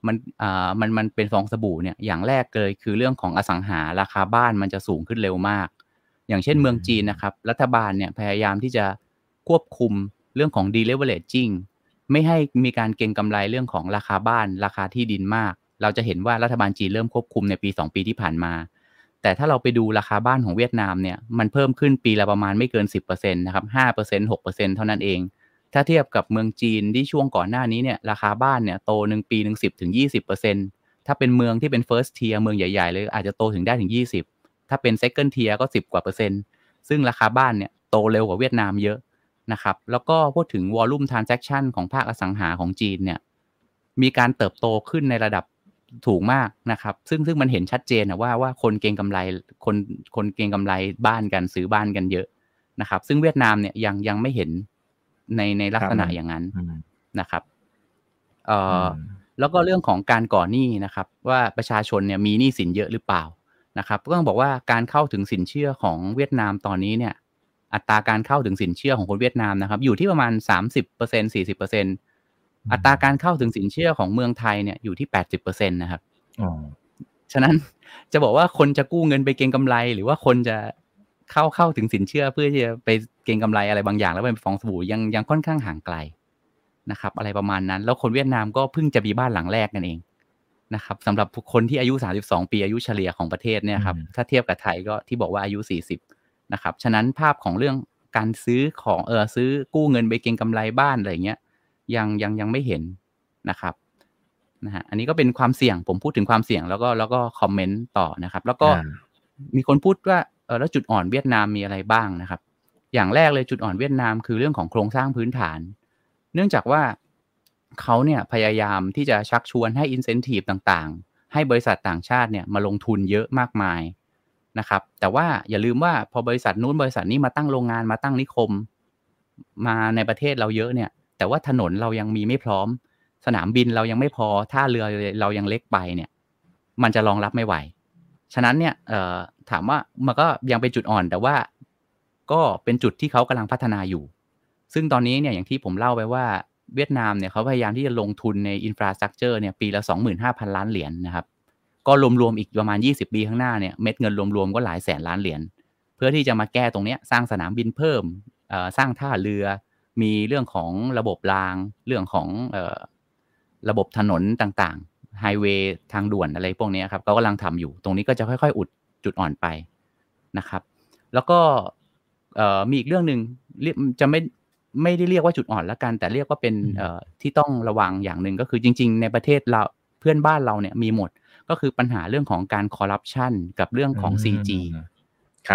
มันอ่ามันมันเป็นฟองสบู่เนี่ยอย่างแรกเลยคือเรื่องของอสังหาราคาบ้านมันจะสูงขึ้นเร็วมาก อย่างเช่นเมืองจีนนะครับ รัฐบาลเนี่ยพยายามที่จะ ควบคุมเรื่องของ deleveraging ไม่ให้มีการเก็งกำไรเรื่องของราคาบ้าน ราคาที่ดินมาก เราจะเห็นว่ารัฐบาลจีนเริ่มควบคุมในปี 2 ปีที่ผ่านมา แต่ถ้าเราไปดูราคาบ้านของเวียดนามเนี่ยมันเพิ่มขึ้นปีละประมาณไม่เกิน 10%นะครับ5% 6%เท่านั้นเอง ถ้าเทียบกับเมืองจีนที่ช่วงก่อนหน้านี้เนี่ยราคาบ้านเนี่ยโตหนึ่งปีหนึ่งสิบถึงยี่สิบเปอร์เซ็นถ้าเป็นเมืองที่เป็น first tier เมืองใหญ่ๆ เลยอาจจะโตถึงได้ถึงยี่สิบถ้าเป็น second tier ก็สิบกว่าเปอร์เซ็นต์ ซึ่งราคาบ้านเนี่ยโตเร็วกว่าเวียดนามเยอะ นะครับ แล้วก็พูดถึง volume transaction ของภาคอสังหาของจีนเนี่ย มีการเติบโตขึ้นในระดับถูกมากนะครับ ซึ่งซึ่งมันเห็นชัดเจนนะว่าว่าคนเก็งกำไรคนคนเก็งกำไรบ้านกันซื้อบ้านกันเยอะนะครับ ซึ่งเวียดนามเนี่ยยังยังไม่เห็นในในลักษณะอย่างนั้นนะครับเอ่อแล้วก็เรื่องของการก่อหนี้นะครับ ว่าประชาชนเนี่ยมีหนี้สินเยอะหรือเปล่านะครับ ก็ต้องบอกว่าการเข้าถึงสินเชื่อของเวียดนามตอนนี้เนี่ย อัตราการเข้าถึงสินเชื่อของคนเวียดนามนะครับ อยู่ที่ประมาณสามสิบเปอร์เซ็นสี่สิบเปอร์เซ็นตอัตราการเข้าถึงสินเชื่อของเมืองไทยเนี่ยอยู่ที่แปดสิบเปอร์เซ็นตนะครับฉะนั้นจะบอกว่าคนจะกู้เงินไปเก็งกำไร หรือว่าคนจะเข้าเข้าถึงสินเชื่อเพื่อที่จะไปเก็งกำไรอะไรบางอย่าง แล้วไปฟองสบู่ยังยังค่อนข้างห่างไกลนะครับ อะไรประมาณนั้น แล้วคนเวียดนามก็เพิ่งจะมีบ้านหลังแรกกันเองนะครับสำหรับคนที่อายุ 32 ปีอายุเฉลี่ยของประเทศเนี่ยครับถ้าเทียบกับไทยก็ที่บอกว่าอายุ 40 นะครับ ฉะนั้นภาพของเรื่องการซื้อของเออซื้อกู้เงินไปเก็งกำไรบ้านอะไรเงี้ยยังยังยังไม่เห็นนะครับนะฮะอันนี้ก็เป็นความเสี่ยงผมพูดถึงความเสี่ยงแล้วก็แล้วก็คอมเมนต์ต่อนะครับ แล้วก็มีคนพูดว่าเออแล้วจุดอ่อนเวียดนามมีอะไรบ้างนะครับ อย่างแรกเลยจุดอ่อนเวียดนามคือเรื่องของโครงสร้างพื้นฐาน เนื่องจากว่าเขาเนี่ยพยายามที่จะชักชวนให้อินเซนティブต่างๆ ให้บริษัทต่างชาติเนี่ยมาลงทุนเยอะมากมาย นะครับ แต่ว่าอย่าลืมว่าพอบริษัทนู้นบริษัทนี้มาตั้งโรงงานมาตั้งนิคม มาในประเทศเราเยอะเนี่ย แต่ว่าถนนเรายังมีไม่พร้อม สนามบินเรายังไม่พอท่าเรือเรายังเล็กไปเนี่ย มันจะรองรับไม่ไหว ฉะนั้นเนี่ยถามว่ามันก็ยังเป็นจุดอ่อน แต่ว่าก็เป็นจุดที่เขากำลังพัฒนาอยู่ ซึ่งตอนนี้เนี่ยอย่างที่ผมเล่าไปว่าเวียดนามเนี่ยเขาพยายามที่จะลงทุนในอินฟราสตรักเจอร์เนี่ยปีละ 25,000 ล้านเหรียญนนะครับ ก็รวมๆอีกประมาณ 20 ปีข้างหน้าเนี่ยเม็ดเงินรวมๆก็หลายแสนล้านเหรียญเพื่อที่จะมาแก้ตรงนี้สร้างสนามบินเพิ่มสร้างท่าเรือ มีเรื่องของระบบราง เรื่องของระบบถนนต่างๆไฮเวย์ทางด่วนอะไรพวกนี้ครับเขากำลังทำอยู่ ตรงนี้ก็จะค่อยๆ อุดจุดอ่อนไปนะครับ แล้วก็มีอีกเรื่องหนึ่งจะไม่ไม่ได้เรียกว่าจุดอ่อนละกัน แต่เรียกว่าเป็นที่ต้องระวังอย่างหนึ่งก็คือจริง ๆ ในประเทศเราเพื่อนบ้านเราเนี่ยมีหมด ก็คือปัญหาเรื่องของการคอร์รัปชันกับเรื่องของ CG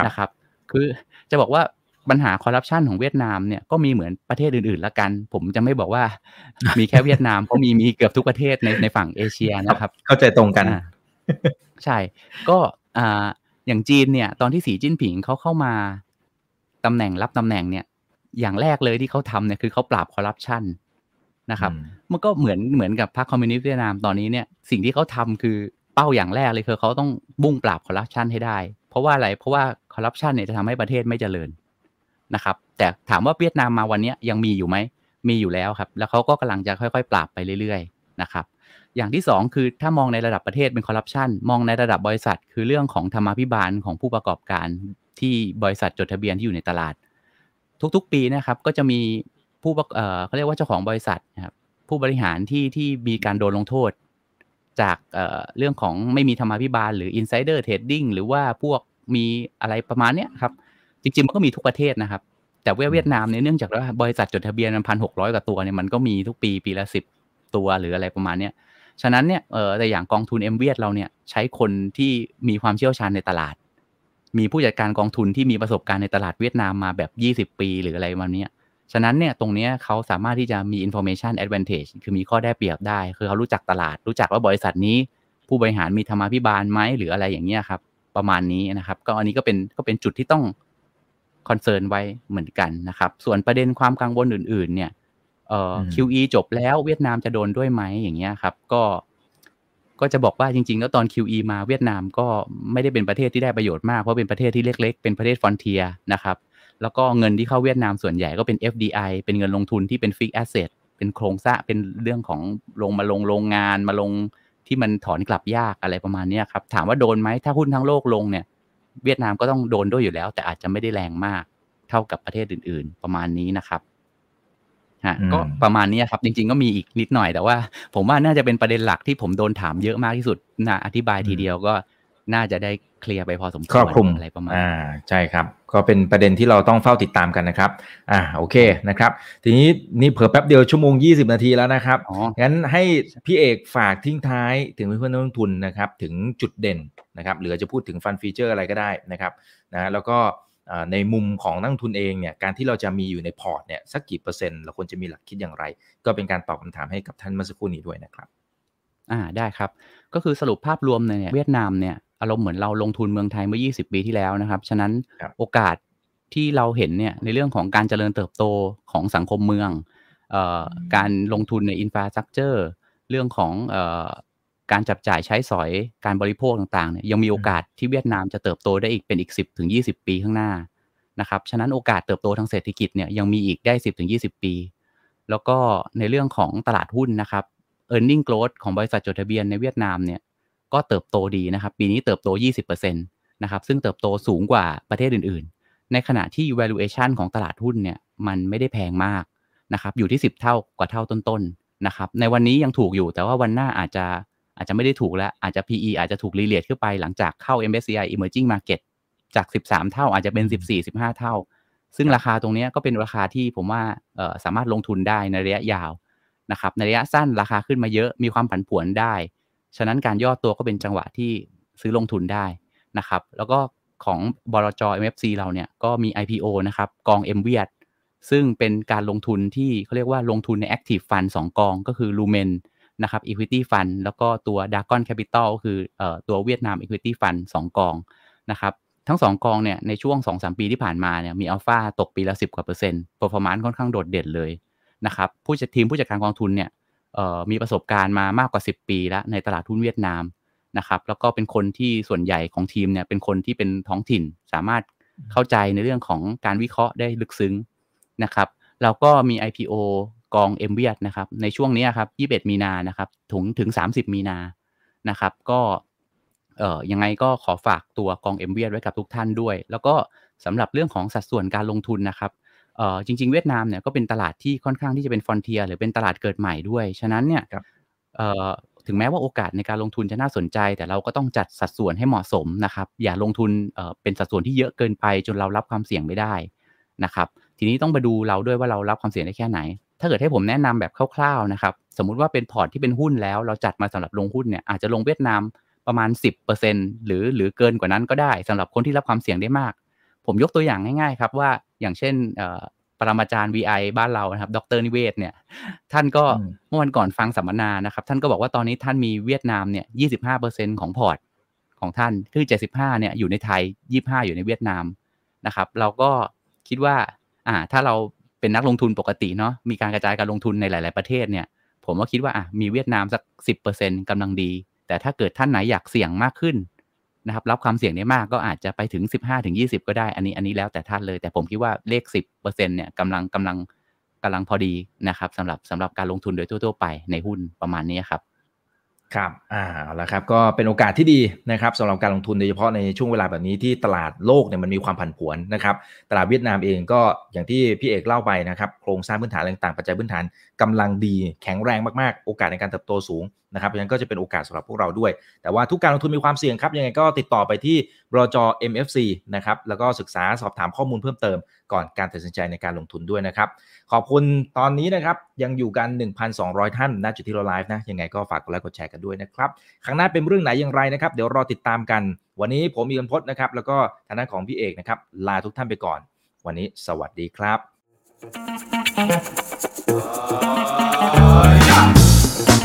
นะครับ คือจะบอกว่าปัญหาคอร์รัปชันของเวียดนามเนี่ยก็มีเหมือนประเทศอื่นๆละกัน ผมจะไม่บอกว่ามีแค่เวียดนามเพราะมีมีเกือบทุกประเทศในในฝั่งเอเชียนะครับ เข้าใจตรงกัน ใช่ ก็อ่าอย่างจีนเนี่ยตอนที่สีจิ้นผิงเขาเข้ามาตำแหน่งรับตำแหน่งเนี่ย อย่างแรกเลยที่เขาทำเนี่ยคือเขาปราบคอร์รัปชันนะครับ มันก็เหมือนเหมือนกับพรรคคอมมิวนิสต์เวียดนามตอนนี้เนี่ย สิ่งที่เขาทำคือ เป้าอย่างแรกเลยคือเขาต้องบุ้งปราบคอร์รัปชันให้ได้ เพราะว่าอะไรเพราะว่าคอร์รัปชันเนี่ยจะทำให้ประเทศไม่เจริญนะครับ แต่ถามว่าเวียดนามมาวันนี้ยังมีอยู่ไหมมีอยู่แล้วครับ แล้วเขาก็กำลังจะค่อยๆ ปราบไปเรื่อยๆนะครับ อย่างที่ 2 คือถ้ามองในระดับประเทศเป็นคอร์รัปชันมองในระดับบริษัท คือเรื่องของธรรมาภิบาลของผู้ประกอบการที่บริษัทจดทะเบียนที่อยู่ในตลาด ทุกๆ ปีนะครับก็จะมีผู้เขาเรียกว่าเจ้าของบริษัทนะครับผู้บริหารที่ที่มีการโดนลงโทษ จากเอ่อเรื่องของไม่มีธรรมาภิบาลหรือ insider trading หรือว่าพวกมีอะไรประมาณเนี้ยครับ จริงๆ มันก็มีทุกประเทศนะครับ แต่เวียดนามเนี่ยเนื่องจากว่าบริษัทจดทะเบียนมันพันหกร้อยกว่าตัวเนี่ยมันก็มีทุกปีปีละสิบตัวหรืออะไรประมาณเนี้ยฉะนั้นเนี่ยเออแต่อย่างกองทุน MVIET เราเนี่ยใช้คนที่มีความเชี่ยวชาญในตลาด มีผู้จัดการกองทุนที่มีประสบการณ์ในตลาดเวียดนามมาแบบ 20 ปีหรืออะไรพวกนี้ ฉะนั้นเนี่ยตรงนี้เขาสามารถที่จะมี information advantage คือมีข้อได้เปรียบได้ คือเขารู้จักตลาด รู้จักว่าบริษัทนี้ ผู้บริหารมีธรรมาภิบาลไหมหรืออะไรอย่างเงี้ยครับประมาณนี้นะครับ ก็อันนี้ก็เป็นก็เป็นจุดที่ต้อง concern ไว้เหมือนกันนะครับ ส่วนประเด็นความกังวลอื่น ๆ เนี่ยเอ่อ QE จบแล้วเวียดนามจะโดนด้วยไหมอย่างเงี้ยครับ ก็ก็จะบอกว่าจริงๆ แล้วตอน QE มาเวียดนามก็ไม่ได้เป็นประเทศที่ได้ประโยชน์มาก เพราะเป็นประเทศที่เล็ก ๆ เป็นประเทศ frontier นะครับ แล้วก็เงินที่เข้าเวียดนามส่วนใหญ่ก็เป็น FDI เป็นเงินลงทุนที่เป็น fixed asset เป็นโครงสร้างเป็นเรื่องของลงมาลงโรงงานมาลงที่มันถอนกลับยากอะไรประมาณนี้ครับ ถามว่าโดนไหมถ้าหุ้นทั้งโลกลงเนี่ย เวียดนามก็ต้องโดนด้วยอยู่แล้ว แต่อาจจะไม่ได้แรงมาก เท่ากับประเทศอื่น ๆ ประมาณนี้นะครับฮะก็ประมาณนี้ครับจริง ๆ ก็มีอีกนิดหน่อยแต่ว่า ผมว่าน่าจะเป็นประเด็นหลักที่ผมโดนถามเยอะมากที่สุดนะอธิบายทีเดียวก็น่าจะได้ เคลียร์ไปพอสมควรครอบคลุมอะไรประมาณอ่าใช่ครับ ก็เป็นประเด็นที่เราต้องเฝ้าติดตามกันนะครับอ่าโอเคนะครับ ทีนี้นี่เผื่อแป๊บเดียวชั่วโมง 20 นาทีแล้วนะครับงั้นให้พี่เอกฝากทิ้งท้ายถึงเพื่อนนักลงทุนนะครับ ถึงจุดเด่นนะครับหรือจะพูดถึง fund feature อะไรก็ได้นะครับนะแล้วก็ในมุมของนักลงทุนเองเนี่ยการที่เราจะมีอยู่ในพอร์ตเนี่ยสักกี่เปอร์เซ็นต์เราควรจะมีหลักคิดอย่างไร ก็เป็นการตอบคำถามให้กับท่านเมื่อสักครู่นี้ด้วยนะครับอ่าได้ครับ ก็คือสรุปภาพรวมเนี่ยเวียดนามเนี่ย อารมณ์เหมือนเราลงทุนเมืองไทยเมื่อ 20 ปีที่แล้วนะครับ ฉะนั้นโอกาสที่เราเห็นเนี่ยในเรื่องของการเจริญเติบโตของสังคมเมืองเอ่อการลงทุนใน infrastructureเรื่องของเอ่อการจับจ่ายใช้สอยการบริโภคต่างๆเนี่ยยังมีโอกาสที่เวียดนามจะเติบโตได้อีกเป็นอีก 10ถึง20 ปีข้างหน้านะครับฉะนั้นโอกาสเติบโตทางเศรษฐกิจเนี่ยยังมีอีกได้ 10ถึง20 ปี แล้วก็ในเรื่องของตลาดหุ้นนะครับ e a r n i n g growth ของบริษัทจดทะเบียนในเวียดนามเนี่ย ก็เติบโตดีนะครับ ปีนี้เติบโต 20%นะครับ ซึ่งเติบโตสูงกว่าประเทศอื่นๆ ในขณะที่ valuation ของตลาดหุ้นเนี่ยมันไม่ได้แพงมากนะครับ อยู่ที่ 10 เท่ากว่าเท่าต้นๆนะครับ ในวันนี้ยังถูกอยู่ แต่ว่าวันหน้าอาจจะอาจจะไม่ได้ถูกแล้ว อาจจะ PE อาจจะถูกรีเลทขึ้นไปหลังจากเข้า MSCI Emerging Market จาก 13 เท่าอาจจะเป็น 14-15 เท่า ซึ่งราคาตรงนี้ก็เป็นราคาที่ผมว่าสามารถลงทุนได้ในระยะยาวนะครับ ในระยะสั้นราคาขึ้นมาเยอะมีความผันผวนได้ ฉะนั้นการย่อตัวก็เป็นจังหวะที่ซื้อลงทุนได้นะครับ แล้วก็ของบลจ MFC เราเนี่ยก็มี IPO นะครับกอง m v ีซึ่งเป็นการลงทุนที่เขาเรียกว่าลงทุนใน Active Fund 2 กองก็คือ Lumen นะครับ Equity Fund แล้วก็ตัว Dragon Capital ก็คือออตัวเวียดนาม Equity Fund 2 กองนะครับทั้ง 2 กองเนี่ยในช่วง 2-3 ปีที่ผ่านมาเนี่ยมีอัลฟาตกปีละ 10 กว่าเปอร์เซ็นต์ performance ค่อนข้างโดดเด่นเลยนะครับผู้จัดทีมผู้จัดการกองทุนเนี่ย มีประสบการณ์มามากกว่า 10 ปีแล้วในตลาดหุ้นเวียดนามนะครับแล้วก็เป็นคนที่ส่วนใหญ่ของทีมเนี่ยเป็นคนที่เป็นท้องถิ่นสามารถเข้าใจในเรื่องของการวิเคราะห์ได้ลึกซึ้งนะครับเราก็มี IPO กอง MVIET นะครับในช่วงนี้ครับ21 มีนานะครับถึงถึง 30 มีนานะครับก็เอ่อยังไงก็ขอฝากตัวกอง MVIET ไว้กับทุกท่านด้วย แล้วก็สำหรับเรื่องของสัดส่วนการลงทุนนะครับ เอ่อจริง ๆ เวียดนามเนี่ยก็เป็นตลาดที่ค่อนข้างที่จะเป็น frontier หรือเป็นตลาดเกิดใหม่ด้วย ฉะนั้นเนี่ยเอ่อถึงแม้ว่าโอกาสในการลงทุนจะน่าสนใจ แต่เราก็ต้องจัดสัดส่วนให้เหมาะสมนะครับ อย่าลงทุนเอ่อเป็นสัดส่วนที่เยอะเกินไปจนเรารับความเสี่ยงไม่ได้นะครับ ทีนี้ต้องมาดูเราด้วยว่าเรารับความเสี่ยงได้แค่ไหน ถ้าเกิดให้ผมแนะนำแบบคร่าวๆนะครับ สมมุติว่าเป็นพอร์ตที่เป็นหุ้นแล้ว เราจัดมาสำหรับลงหุ้นเนี่ยอาจจะลงเวียดนามประมาณ 10%หรือหรือเกินกว่านั้นก็ได้สำหรับคนที่รับความเสี่ยงได้มาก ผมยกตัวอย่างง่ายๆครับว่าอย่างเช่นปรมาจารย์ VI บ้านเรานะครับ ดรนิเวศเนี่ย ท่านก็เมื่อวันก่อนฟังสัมมนานะครับ ท่านก็บอกว่าตอนนี้ท่านมีเวียดนามเนี่ย25%ของพอร์ตของท่าน คือ75เนี่ยอยู่ในไทย25อยู่ในเวียดนามนะครับ เราก็คิดว่า อ่า ถ้าเราเป็นนักลงทุนปกติเนาะ มีการกระจายการลงทุนในหลาย ๆ ประเทศเนี่ย ผมก็คิดว่าอะมีเวียดนามสัก10%กำลังดี แต่ถ้าเกิดท่านไหนอยากเสี่ยงมากขึ้น นะครับรับความเสี่ยงได้มากก็อาจจะไปถึง 15-20 ก็ได้ อันนี้อันนี้แล้วแต่ท่านเลย แต่ผมคิดว่าเลข 10%เนี่ยกำลังกำลังกำลังพอดีนะครับสำหรับสำหรับการลงทุนโดยทั่ว ๆ ไปในหุ้นประมาณนี้ครับครับอ่าแล้วครับ ก็เป็นโอกาสที่ดีนะครับสำหรับการลงทุนโดยเฉพาะในช่วงเวลาแบบนี้ที่ตลาดโลกเนี่ยมันมีความผันผวนนะครับ ตลาดเวียดนามเองก็อย่างที่พี่เอกเล่าไปนะครับ โครงสร้างพื้นฐานต่างๆปัจจัยพื้นฐาน กำลังดีแข็งแรงมากๆ โอกาสในการเติบโตสูงนะครับเพราะฉะนั้นก็จะเป็นโอกาสสำหรับพวกเราด้วย แต่ว่าทุกการลงทุนมีความเสี่ยงครับ ยังไงก็ติดต่อไปที่บรจ MFC นะครับแล้วก็ศึกษาสอบถามข้อมูลเพิ่มเติม ก่อนการตัดสินใจในการลงทุนด้วยนะครับ ขอบคุณตอนนี้นะครับ ยังอยู่กัน 1,200 ท่านณจุดที่เราไลฟ์นะยังไงก็ฝากกดไลค์กดแชร์กันด้วยนะครับครั้งหน้าเป็นเรื่องไหนอย่างไรนะครับเดี๋ยวรอติดตามกัน วันนี้ผมมีกันพจน์นะครับแล้วก็ทางด้านของพี่เอกนะครับลาทุกท่านไปก่อน วันนี้สวัสดีครับ